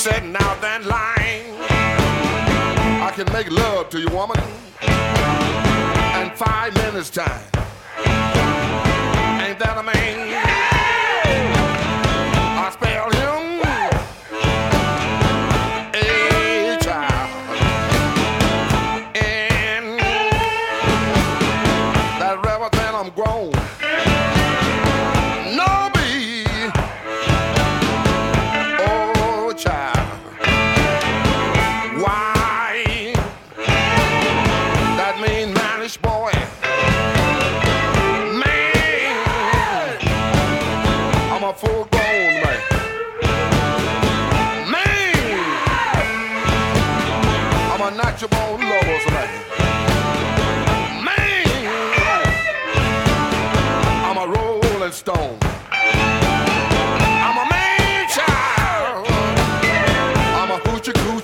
sitting out that line. I can make love to you, woman, in five minutes time. Ain't that a man?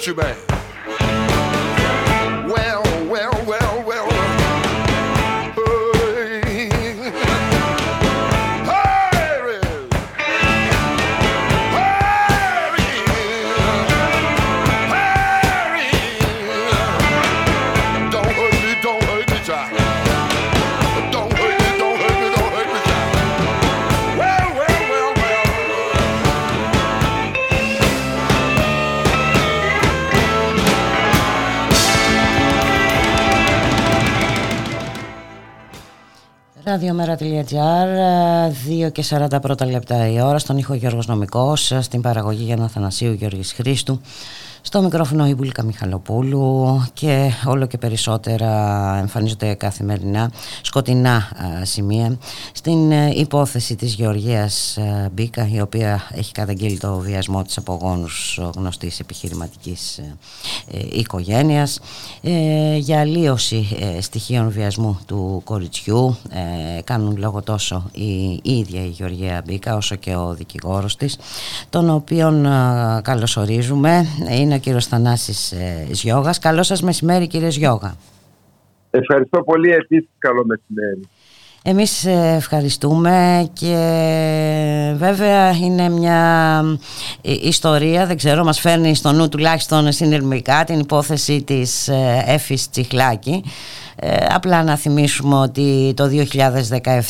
you bad. Ραδιομέρα.gr, 2 και 40 πρώτα λεπτά η ώρα, στον ήχο Γιώργος Νομικός, στην παραγωγή Γιάννα Θανασίου Γιώργης Χρήστου, στο μικρόφωνο η Μπουλίκα Μιχαλοπούλου και όλο και περισσότερα εμφανίζονται καθημερινά σκοτεινά α, σημεία στην ε, υπόθεση της Γεωργίας ε, Μπίκα η οποία έχει καταγγείλει το βιασμό της από γόνους γνωστής επιχειρηματικής ε, ε, οικογένειας ε, για αλλίωση ε, στοιχείων βιασμού του κοριτσιού. Ε, κάνουν λόγο τόσο η, η ίδια η Γεωργία Μπίκα όσο και ο δικηγόρος της τον οποίον ε, καλωσορίζουμε. Είναι ο κύριος Θανάσης ε, Ζιώγας Καλό σας μεσημέρι κύριε Ζιώγα Ευχαριστώ πολύ επίσης καλό μεσημέρι. Εμείς ε, ευχαριστούμε και βέβαια είναι μια ε, ιστορία, δεν ξέρω, μας φέρνει στο νου τουλάχιστον συνειρμικά την υπόθεση της ε, Έφης Τσιχλάκη. Ε, απλά να θυμίσουμε ότι το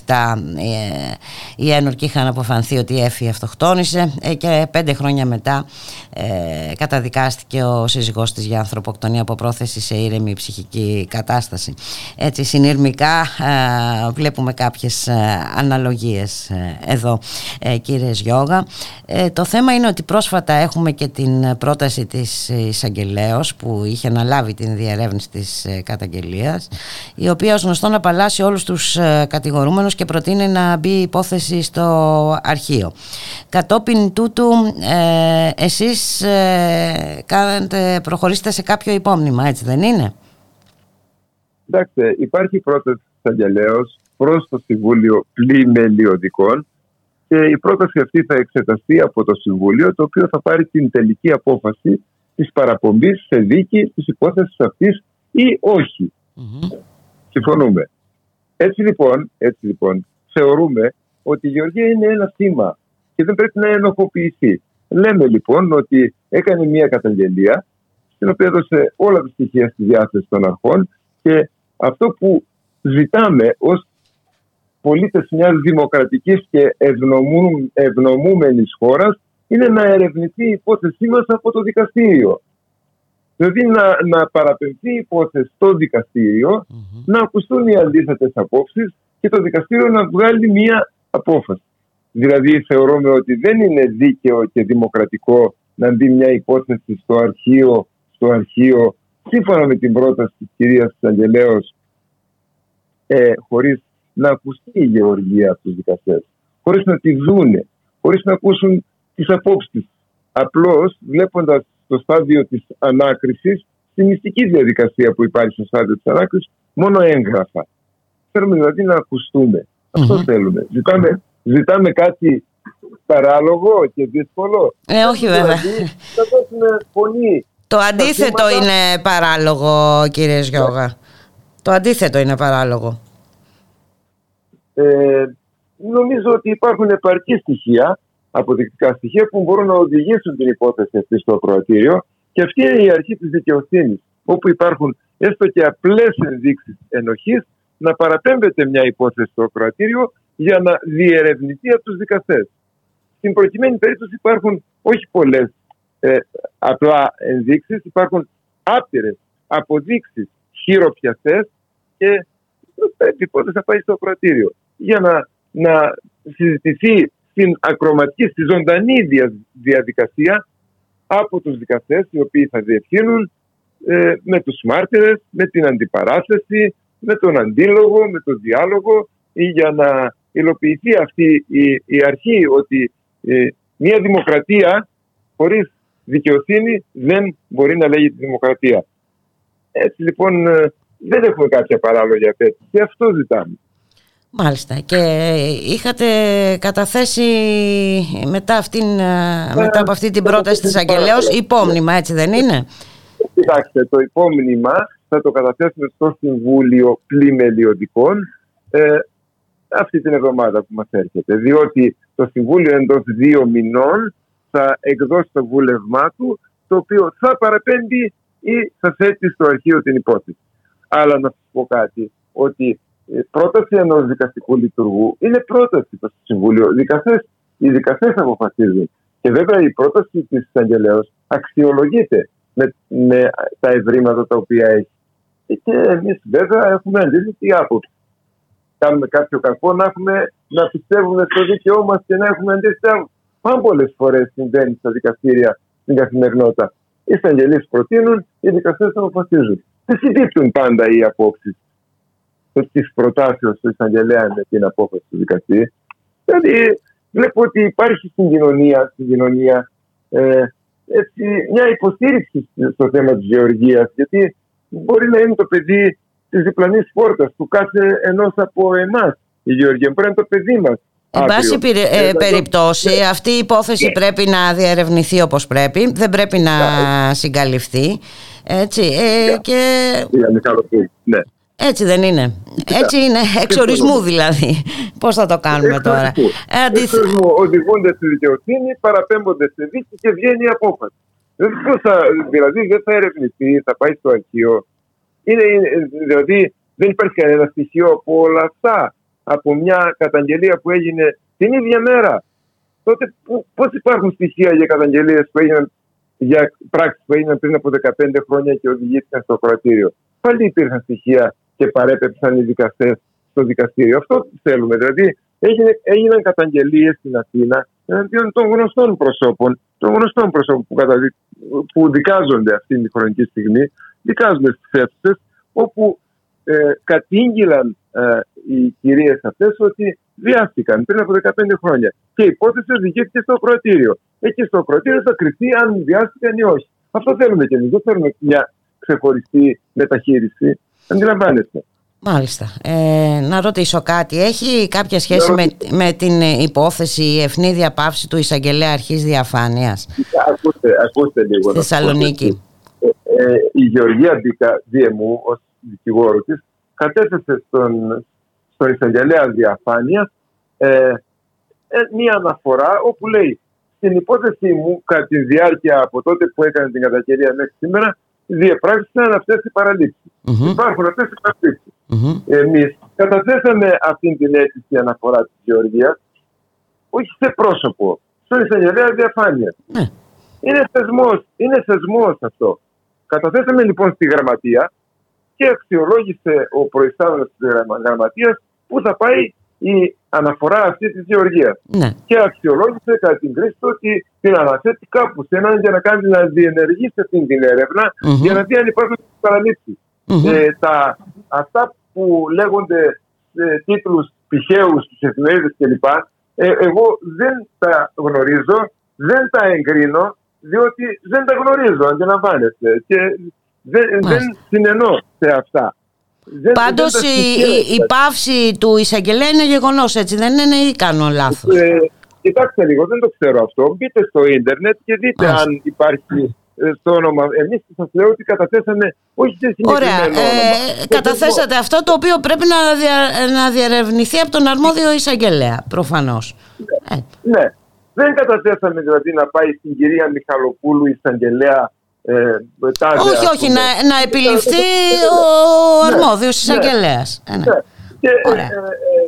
2017 ε, οι ένορκοι είχαν αποφανθεί ότι η Έφη αυτοκτόνησε ε, και πέντε χρόνια μετά ε, καταδικάστηκε ο σύζυγός της για ανθρωποκτονία από πρόθεση σε ήρεμη ψυχική κατάσταση. Έτσι συνειρμικά ε, βλέπουμε κάποιες ε, αναλογίες ε, εδώ ε, κύριε Γιώγα. Ε, το θέμα είναι ότι πρόσφατα έχουμε και την πρόταση της εισαγγελέως που είχε αναλάβει την διερεύνηση της ε, καταγγελίας η οποία ως γνωστόν απαλλάσσει όλους τους ε, κατηγορούμενους και προτείνει να μπει η υπόθεση στο αρχείο. Κατόπιν τούτου ε, εσείς ε, κάνετε, προχωρήσετε σε κάποιο υπόμνημα, έτσι δεν είναι; Κοιτάξτε, υπάρχει πρόταση της Αγγελέως προς το Συμβούλιο Πλημελιωδικών και η πρόταση αυτή θα εξεταστεί από το Συμβούλιο το οποίο θα πάρει την τελική απόφαση της παραπομπής σε δίκη της υπόθεσης αυτής ή όχι. Συμφωνούμε. Έτσι λοιπόν, έτσι λοιπόν, θεωρούμε ότι η Γεωργία είναι ένα θύμα και δεν πρέπει να ενοχοποιηθεί. Λέμε λοιπόν ότι έκανε μια καταγγελία στην οποία έδωσε όλα τα στοιχεία στη διάθεση των αρχών και αυτό που ζητάμε ως πολίτες μιας δημοκρατικής και ευνομού, ευνομούμενης χώρας είναι να ερευνηθεί η υπόθεσή μας από το δικαστήριο. Δηλαδή να, να παραπεμφθεί η υπόθεση στο δικαστηριο να ακουστούν οι αντίθετες απόψεις και το δικαστήριο να βγάλει μία απόφαση. Δηλαδή θεωρούμε ότι δεν είναι δίκαιο και δημοκρατικό να μπει μια υπόθεση στο αρχείο, στο αρχείο σύμφωνα με την πρόταση της κυρίας Αγγελέως ε, χωρίς να ακουστεί η γεωργία από τους δικαστές, χωρίς να τη δούνε, χωρίς να ακούσουν τις απόψεις της. Απλώς βλέποντας το στάδιο της ανάκρισης, στη μυστική διαδικασία που υπάρχει στο στάδιο της ανάκρισης, μόνο έγγραφα. Θέλουμε δηλαδή να ακουστούμε. Αυτό θέλουμε. Ζητάμε, ζητάμε κάτι παράλογο και δύσκολο. Ε, όχι βέβαια. Δηλαδή, να δώσουμε φωνή. Το στα αντίθετο θύματα. είναι παράλογο κύριε Γιώγα. Το αντίθετο είναι παράλογο. Ε, νομίζω ότι υπάρχουν επαρκή στοιχεία, αποδεικτικά στοιχεία που μπορούν να οδηγήσουν την υπόθεση αυτή στο ακροατήριο και αυτή είναι η αρχή της δικαιοσύνης όπου υπάρχουν έστω και απλές ενδείξεις ενοχής να παραπέμπεται μια υπόθεση στο ακροατήριο για να διερευνηθεί από τους δικαστές. Στην προκειμένη περίπτωση υπάρχουν όχι πολλές ε, απλά ενδείξεις, υπάρχουν άπειρες αποδείξεις χειροπιαστές και πρέπει η υπόθεση να πάει στο ακροατήριο για να, να συζητηθεί στην ακροματική, στη ζωντανή δια- διαδικασία από τους δικαστές οι οποίοι θα διευθύνουν ε, με τους μάρτυρες, με την αντιπαράθεση, με τον αντίλογο, με τον διάλογο ή για να υλοποιηθεί αυτή η, η αρχή ότι ε, μια δημοκρατία χωρίς δικαιοσύνη δεν μπορεί να λέγεται δημοκρατία. Έτσι λοιπόν ε, δεν έχουμε κάποια παράλογη απέτηση. Και αυτό ζητάμε. Μάλιστα. Και είχατε καταθέσει μετά, αυτήν, ε, μετά από αυτή την πρόταση της Αγγελέως υπόμνημα, έτσι δεν είναι. Κοιτάξτε, το υπόμνημα θα το καταθέσουμε στο Συμβούλιο Πλημελιωδικών ε, αυτή την εβδομάδα που μας έρχεται. Διότι το Συμβούλιο εντός δύο μηνών θα εκδώσει το βούλευμά του το οποίο θα παραπέμπει ή θα θέτει στο αρχείο την υπόθεση. Αλλά να σας πω κάτι, ότι η πρόταση ενός δικαστικού λειτουργού είναι πρόταση στο Συμβούλιο. Οι δικαστές, οι δικαστές αποφασίζουν. Και βέβαια η πρόταση της εισαγγελέως αξιολογείται με, με τα ευρήματα τα οποία έχει. Και εμείς βέβαια έχουμε αντίθετη άποψη. Κάνουμε κάποιο κακό να, έχουμε, να πιστεύουμε στο δίκαιό μας και να έχουμε αντίθετη άποψη. Πάρα πολλές φορές συμβαίνει στα δικαστήρια στην καθημερινότητα. Οι εισαγγελίες προτείνουν, οι δικαστές αποφασίζουν. Δεν συμπίπτουν πάντα οι απόψεις τη προτάσεω του εισαγγελέα με την απόφαση του δικαστή. Δηλαδή, βλέπω ότι υπάρχει στην κοινωνία, στην κοινωνία ε, έτσι, μια υποστήριξη στο θέμα της γεωργίας, γιατί μπορεί να είναι το παιδί της διπλανής πόρτας του κάθε ενός από εμάς η γεωργία. Μπορεί να είναι το παιδί μας. Εν πάση αύριο. περι- ε, Ε, δηλαδή, περιπτώσει, ναι. αυτή η υπόθεση πρέπει να διερευνηθεί όπως πρέπει, δεν πρέπει να συγκαλυφθεί. Έτσι, ε, και Κύριε Μιχαλοπούλου, ναι. Έτσι δεν είναι. Έτσι είναι, εξ ορισμού δηλαδή. Πώς θα το κάνουμε τώρα; Ε, αντιθ- Εξορισμού. Οδηγούνται στη δικαιοσύνη, παραπέμπονται στη δίκη και βγαίνει η απόφαση. Δεν πώς θα, δηλαδή δεν θα ερευνηθεί, θα πάει στο αρχείο. Είναι, είναι- δηλαδή δεν υπάρχει κανένα στοιχείο από όλα αυτά. Από μια καταγγελία που έγινε την ίδια μέρα. Τότε πώς υπάρχουν στοιχεία για καταγγελίες που έγιναν για πράξεις που έγιναν πριν από 15 χρόνια και οδηγήθηκαν στο κρατήριο. Πάλι υπήρχαν στοιχεία και παρέπεψαν οι δικαστές στο δικαστήριο. Αυτό θέλουμε. Δηλαδή έγινε, έγιναν καταγγελίες στην Αθήνα εναντίον των γνωστών προσώπων, των γνωστών προσώπων που, καταδι... που δικάζονται αυτή τη χρονική στιγμή, δικάζονται στις αίθουσες, όπου ε, κατήγγυλαν ε, οι κυρίες αυτές ότι βιάστηκαν πριν από 15 χρόνια. Και η υπόθεση οδηγήθηκε στο ακροατήριο. Εκεί στο ακροατήριο θα κρυφτεί αν βιάστηκαν ή όχι. Αυτό θέλουμε κι εμείς. Δεν θέλουμε μια ξεχωριστή μεταχείριση. Αντιλαμβάνεστε. Μάλιστα. Ε, να ρωτήσω κάτι. Έχει κάποια σχέση με, με την ε, υπόθεση η ευνίδια πάυση του εισαγγελέα αρχής διαφάνειας; Ακούστε, ακούστε λίγο. στη να σας πω. Θεσσαλονίκη. Ε, ε, η Γεωργία Μπίκα, διεμού, ως δικηγόρος της, κατέθεσε στον, στον εισαγγελέα διαφάνειας ε, ε, μία αναφορά όπου λέει στην υπόθεσή μου, κατά τη διάρκεια από τότε που έκανε την καταγγελία μέχρι σήμερα, διεπράξησαν αυτές οι παραλήψεις. Υπάρχουν αυτές οι παραλήψεις. Εμείς καταθέσαμε αυτή την αίτηση αναφορά της Γεωργίας, όχι σε πρόσωπο, στον εισαγγελέα διαφάνεια. Είναι θεσμός, είναι θεσμός αυτό. Καταθέσαμε λοιπόν στη γραμματεία και αξιολόγησε ο προϊστάμενος της γραμμα- γραμματείας που θα πάει η αναφορά αυτή της Γεωργίας. Ναι. Και αξιολόγησε κατά την κρίση του ότι την αναθέτει κάπου σε έναν για να κάνει να διενεργήσει αυτή την ερευνα Μμμ. για να δει αν υπάρχουν παραλήψεις. Μμμ. Ε, τα, αυτά που λέγονται σε τίτλους τυχαίους στις εφημερίδες κλπ. Ε, εγώ δεν τα γνωρίζω, δεν τα εγκρίνω, διότι δεν τα γνωρίζω, αντιλαμβάνεστε. Και δεν, δεν συνενώ σε αυτά. Δεν, Πάντως δεν τα η, συγχαίρω. η, η πάυση του εισαγγελέα είναι γεγονός έτσι δεν είναι ή κάνω λάθος; Ε, κοιτάξτε λίγο, δεν το ξέρω αυτό. Μπείτε στο ίντερνετ και δείτε αν υπάρχει ε, στο όνομα. Εμείς σας λέω ότι καταθέσαμε όχι σε συγκεκριμένο Ωραία. όνομα. Ε, καταθέσατε αυτό το οποίο πρέπει να, δια, να διερευνηθεί από τον αρμόδιο εισαγγελέα, προφανώς. Ναι. Δεν καταθέσαμε δηλαδή να πάει στην κυρία Μιχαλοπούλου εισαγγελέα ε, τάδε, όχι, ας όχι, πούμε. να, να επιληφθεί ο Ναι, αρμόδιο ναι, εισαγγελέα. ναι. Και, ε, ε, ε,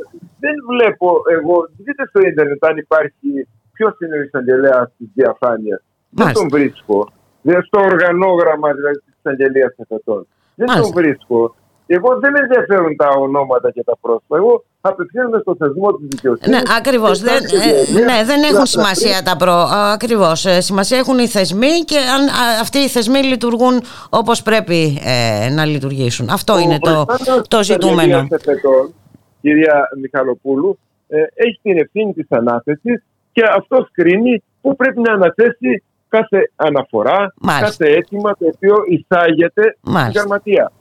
δεν βλέπω εγώ, δείτε στο ίντερνετ αν υπάρχει ποιο είναι ο εισαγγελέα τη διαφάνεια. Δεν Μάλιστα. τον βρίσκω. Δεν στο οργανόγραμμα δηλαδή τη εισαγγελία εφετών. Δεν τον Μάλιστα. βρίσκω. Εγώ δεν με ενδιαφέρουν τα ονόματα και τα πρόσωπα. Εγώ απευθύνομαι στο θεσμό της δικαιοσύνης. Ναι, ακριβώς. Δεν, ε, ναι, δεν έχουν σημασία τα προ. Ακριβώς. Σημασία έχουν οι θεσμοί και αν α, αυτοί οι θεσμοί λειτουργούν όπως πρέπει ε, να λειτουργήσουν. Αυτό είναι το, το ζητούμενο. Εφετών, κυρία Μιχαλοπούλου, ε, έχει την ευθύνη της ανάθεσης και αυτός κρίνει που πρέπει να αναθέσει κάθε αναφορά, Μάλιστα. κάθε αίτημα το οποίο εισάγεται στην Μάλιστα.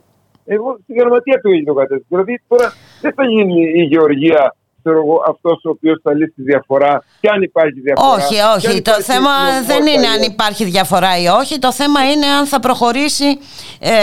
Γραμματεία. Εγώ στην γραμματεία του το κατέστημα. Δηλαδή τώρα δεν θα γίνει η Γεωργία αυτός ο οποίος θα λύσει τη διαφορά και αν υπάρχει διαφορά. Όχι, και αν όχι. Το υπάρχει θέμα δεν νομιμότητα είναι ή αν όχι. υπάρχει διαφορά ή όχι. Το θέμα είναι αν θα προχωρήσει, ε,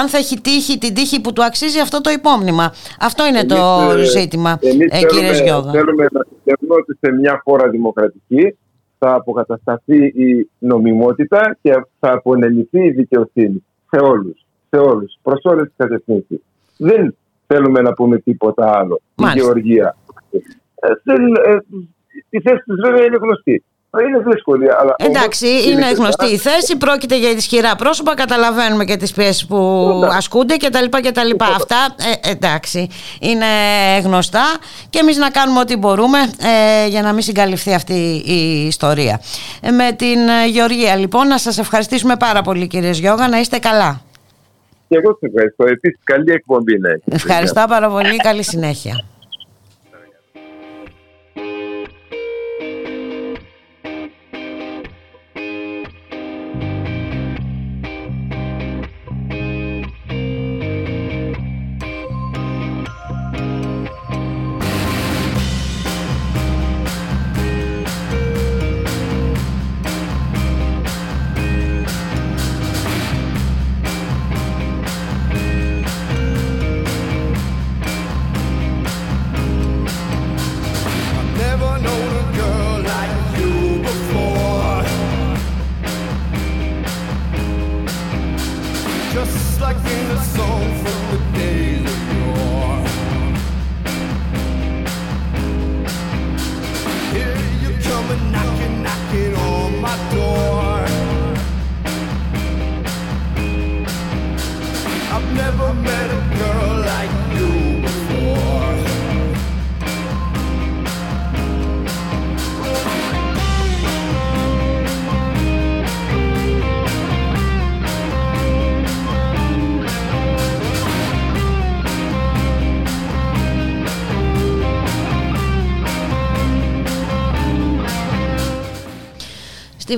αν θα έχει τύχει την τύχη που του αξίζει αυτό το υπόμνημα. Αυτό είναι το Εμείς, ε, ζήτημα, εμείς ε, κύριε θέλουμε- Σγιώδα. Θέλουμε να πιστεύουμε ότι σε μια χώρα δημοκρατική θα αποκατασταθεί η νομιμότητα και θα απονεμηθεί η δικαιοσύνη σε όλους, σε όλους, προς όλες τις κατευθύνσεις. Δεν θέλουμε να πούμε τίποτα άλλο. Μάλιστα. Η Γεωργία. Ε, δεν, ε, η θέση της βέβαια είναι γνωστή. Ε, Είναι δύσκολη, αλλά Εντάξει, όμως είναι και γνωστή η καλά. θέση, πρόκειται για ισχυρά πρόσωπα, καταλαβαίνουμε και τις πιέσεις που ασκούνται κτλ. κτλ. Αυτά, ε, εντάξει, είναι γνωστά και εμείς να κάνουμε ό,τι μπορούμε ε, για να μην συγκαλυφθεί αυτή η ιστορία. Ε, με την ε, Γεωργία λοιπόν, να σας ευχαριστήσουμε πάρα πολύ κύριε Γιώγα, να είστε καλά. Και εγώ σας ευχαριστώ. Επίσης, καλή εκπομπή να έχετε. Ευχαριστώ πάρα πολύ, καλή συνέχεια.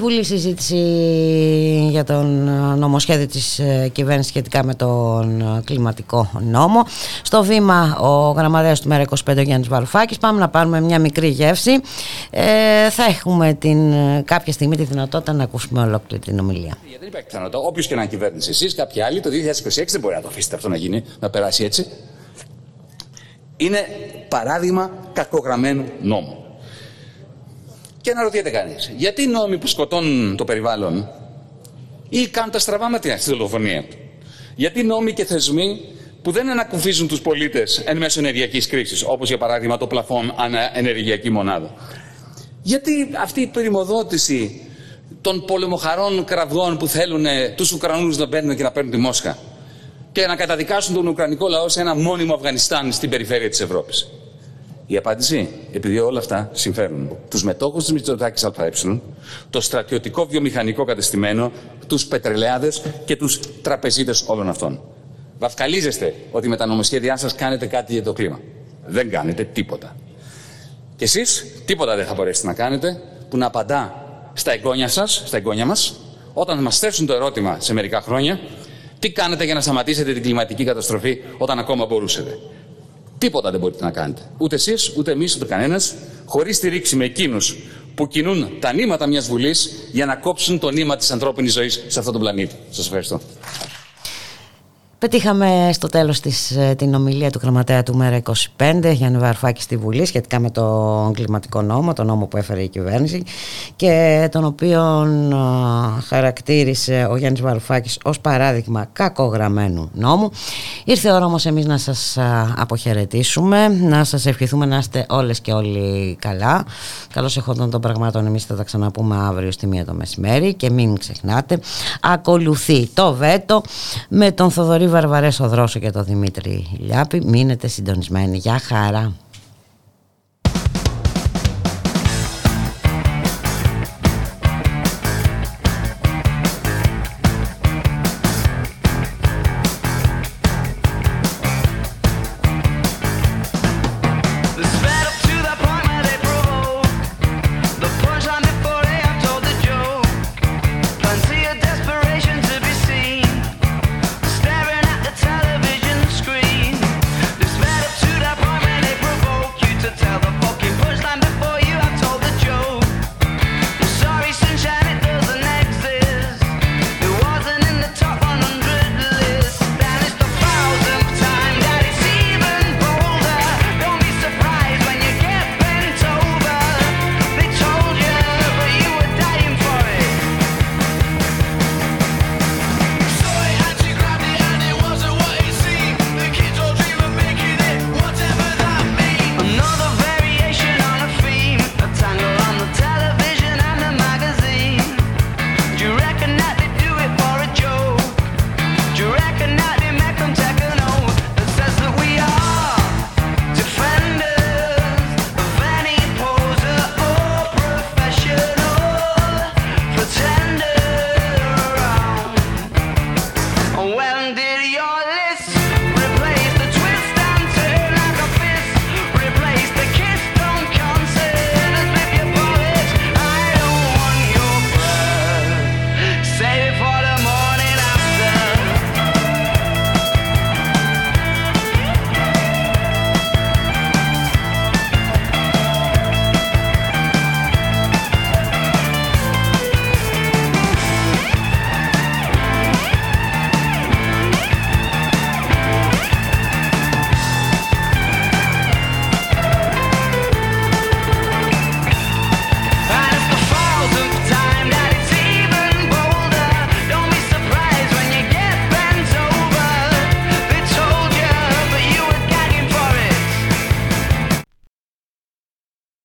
Βουλή συζήτηση για τον ε, νομοσχέδιο της ε, κυβέρνησης σχετικά με τον ε, κλιματικό νόμο. Στο βήμα ο γραμματέας του Μέρα 25 ο Γιάννης Βαρουφάκης. Πάμε να πάρουμε μια μικρή γεύση. Ε, θα έχουμε την, ε, κάποια στιγμή τη δυνατότητα να ακούσουμε ολόκληρη την ομιλία. Γιατί δεν υπάρχει πιθανότητα. Όποιος και να κυβέρνηση εσείς, κάποιοι άλλοι, το 2026 δεν μπορεί να το αφήσετε αυτό να γίνει, να περάσει έτσι. Είναι παράδειγμα κακογραμμένου νόμου. Και αναρωτιέται κανείς, γιατί νόμοι που σκοτώνουν το περιβάλλον ή κάνουν τα στραβά μάτια στη δολοφονίας του; Γιατί νόμοι και θεσμοί που δεν ανακουφίζουν τους πολίτες εν μέσω ενεργειακής κρίσης, όπως για παράδειγμα το πλαφόν ανά ενεργειακή μονάδα; Γιατί αυτή η περιμοδότηση των πολεμοχαρών κραυγών που θέλουν ε, τους Ουκρανούς να παίρνουν και να παίρνουν τη Μόσχα και να καταδικάσουν τον Ουκρανικό λαό σε ένα μόνιμο Αφγανιστάν στην περιφέρεια της Ευρώπης; Η απάντηση, επειδή όλα αυτά συμφέρουν τους μετόχους της Μητσοτάκης ΑΕ, το στρατιωτικό βιομηχανικό κατεστημένο, τους πετρελαιάδες και τους τραπεζίτες όλων αυτών. Βαφκαλίζεστε ότι με τα νομοσχέδιά σας κάνετε κάτι για το κλίμα. Δεν κάνετε τίποτα. Και εσείς τίποτα δεν θα μπορέσετε να κάνετε που να απαντά στα εγγόνια σας, στα εγγόνια μας, όταν μας θέσουν το ερώτημα σε μερικά χρόνια, τι κάνετε για να σταματήσετε την κλιματική καταστροφή όταν ακόμα μπορούσατε. Τίποτα δεν μπορείτε να κάνετε. Ούτε εσείς, ούτε εμείς, ούτε κανένας, χωρίς στηρίξη με εκείνους που κινούν τα νήματα μιας Βουλής για να κόψουν το νήμα της ανθρώπινης ζωής σε αυτόν τον πλανήτη. Σας ευχαριστώ. Πετύχαμε στο τέλος της, ε, την ομιλία του γραμματέα του ΜΕΡΑ 25 Γιάννη Βαρουφάκη στη Βουλή σχετικά με το κλιματικό νόμο, το νόμο που έφερε η κυβέρνηση και τον οποίο α, χαρακτήρισε ο Γιάννης Βαρουφάκης ως παράδειγμα κακογραμμένου νόμου. Ήρθε η ώρα όμως εμείς να σας α, αποχαιρετήσουμε, να σας ευχηθούμε να είστε όλες και όλοι καλά. Καλώς εχόντων των πραγμάτων εμείς θα τα ξαναπούμε αύριο στη μία το μεσημέρι και μην ξεχνάτε ακολουθεί το βέτο με τον Θοδωρή Βαρβαρέσο Δρόσο και τον Δημήτρη Λιάπη. Μείνετε συντονισμένοι. Γεια χαρά.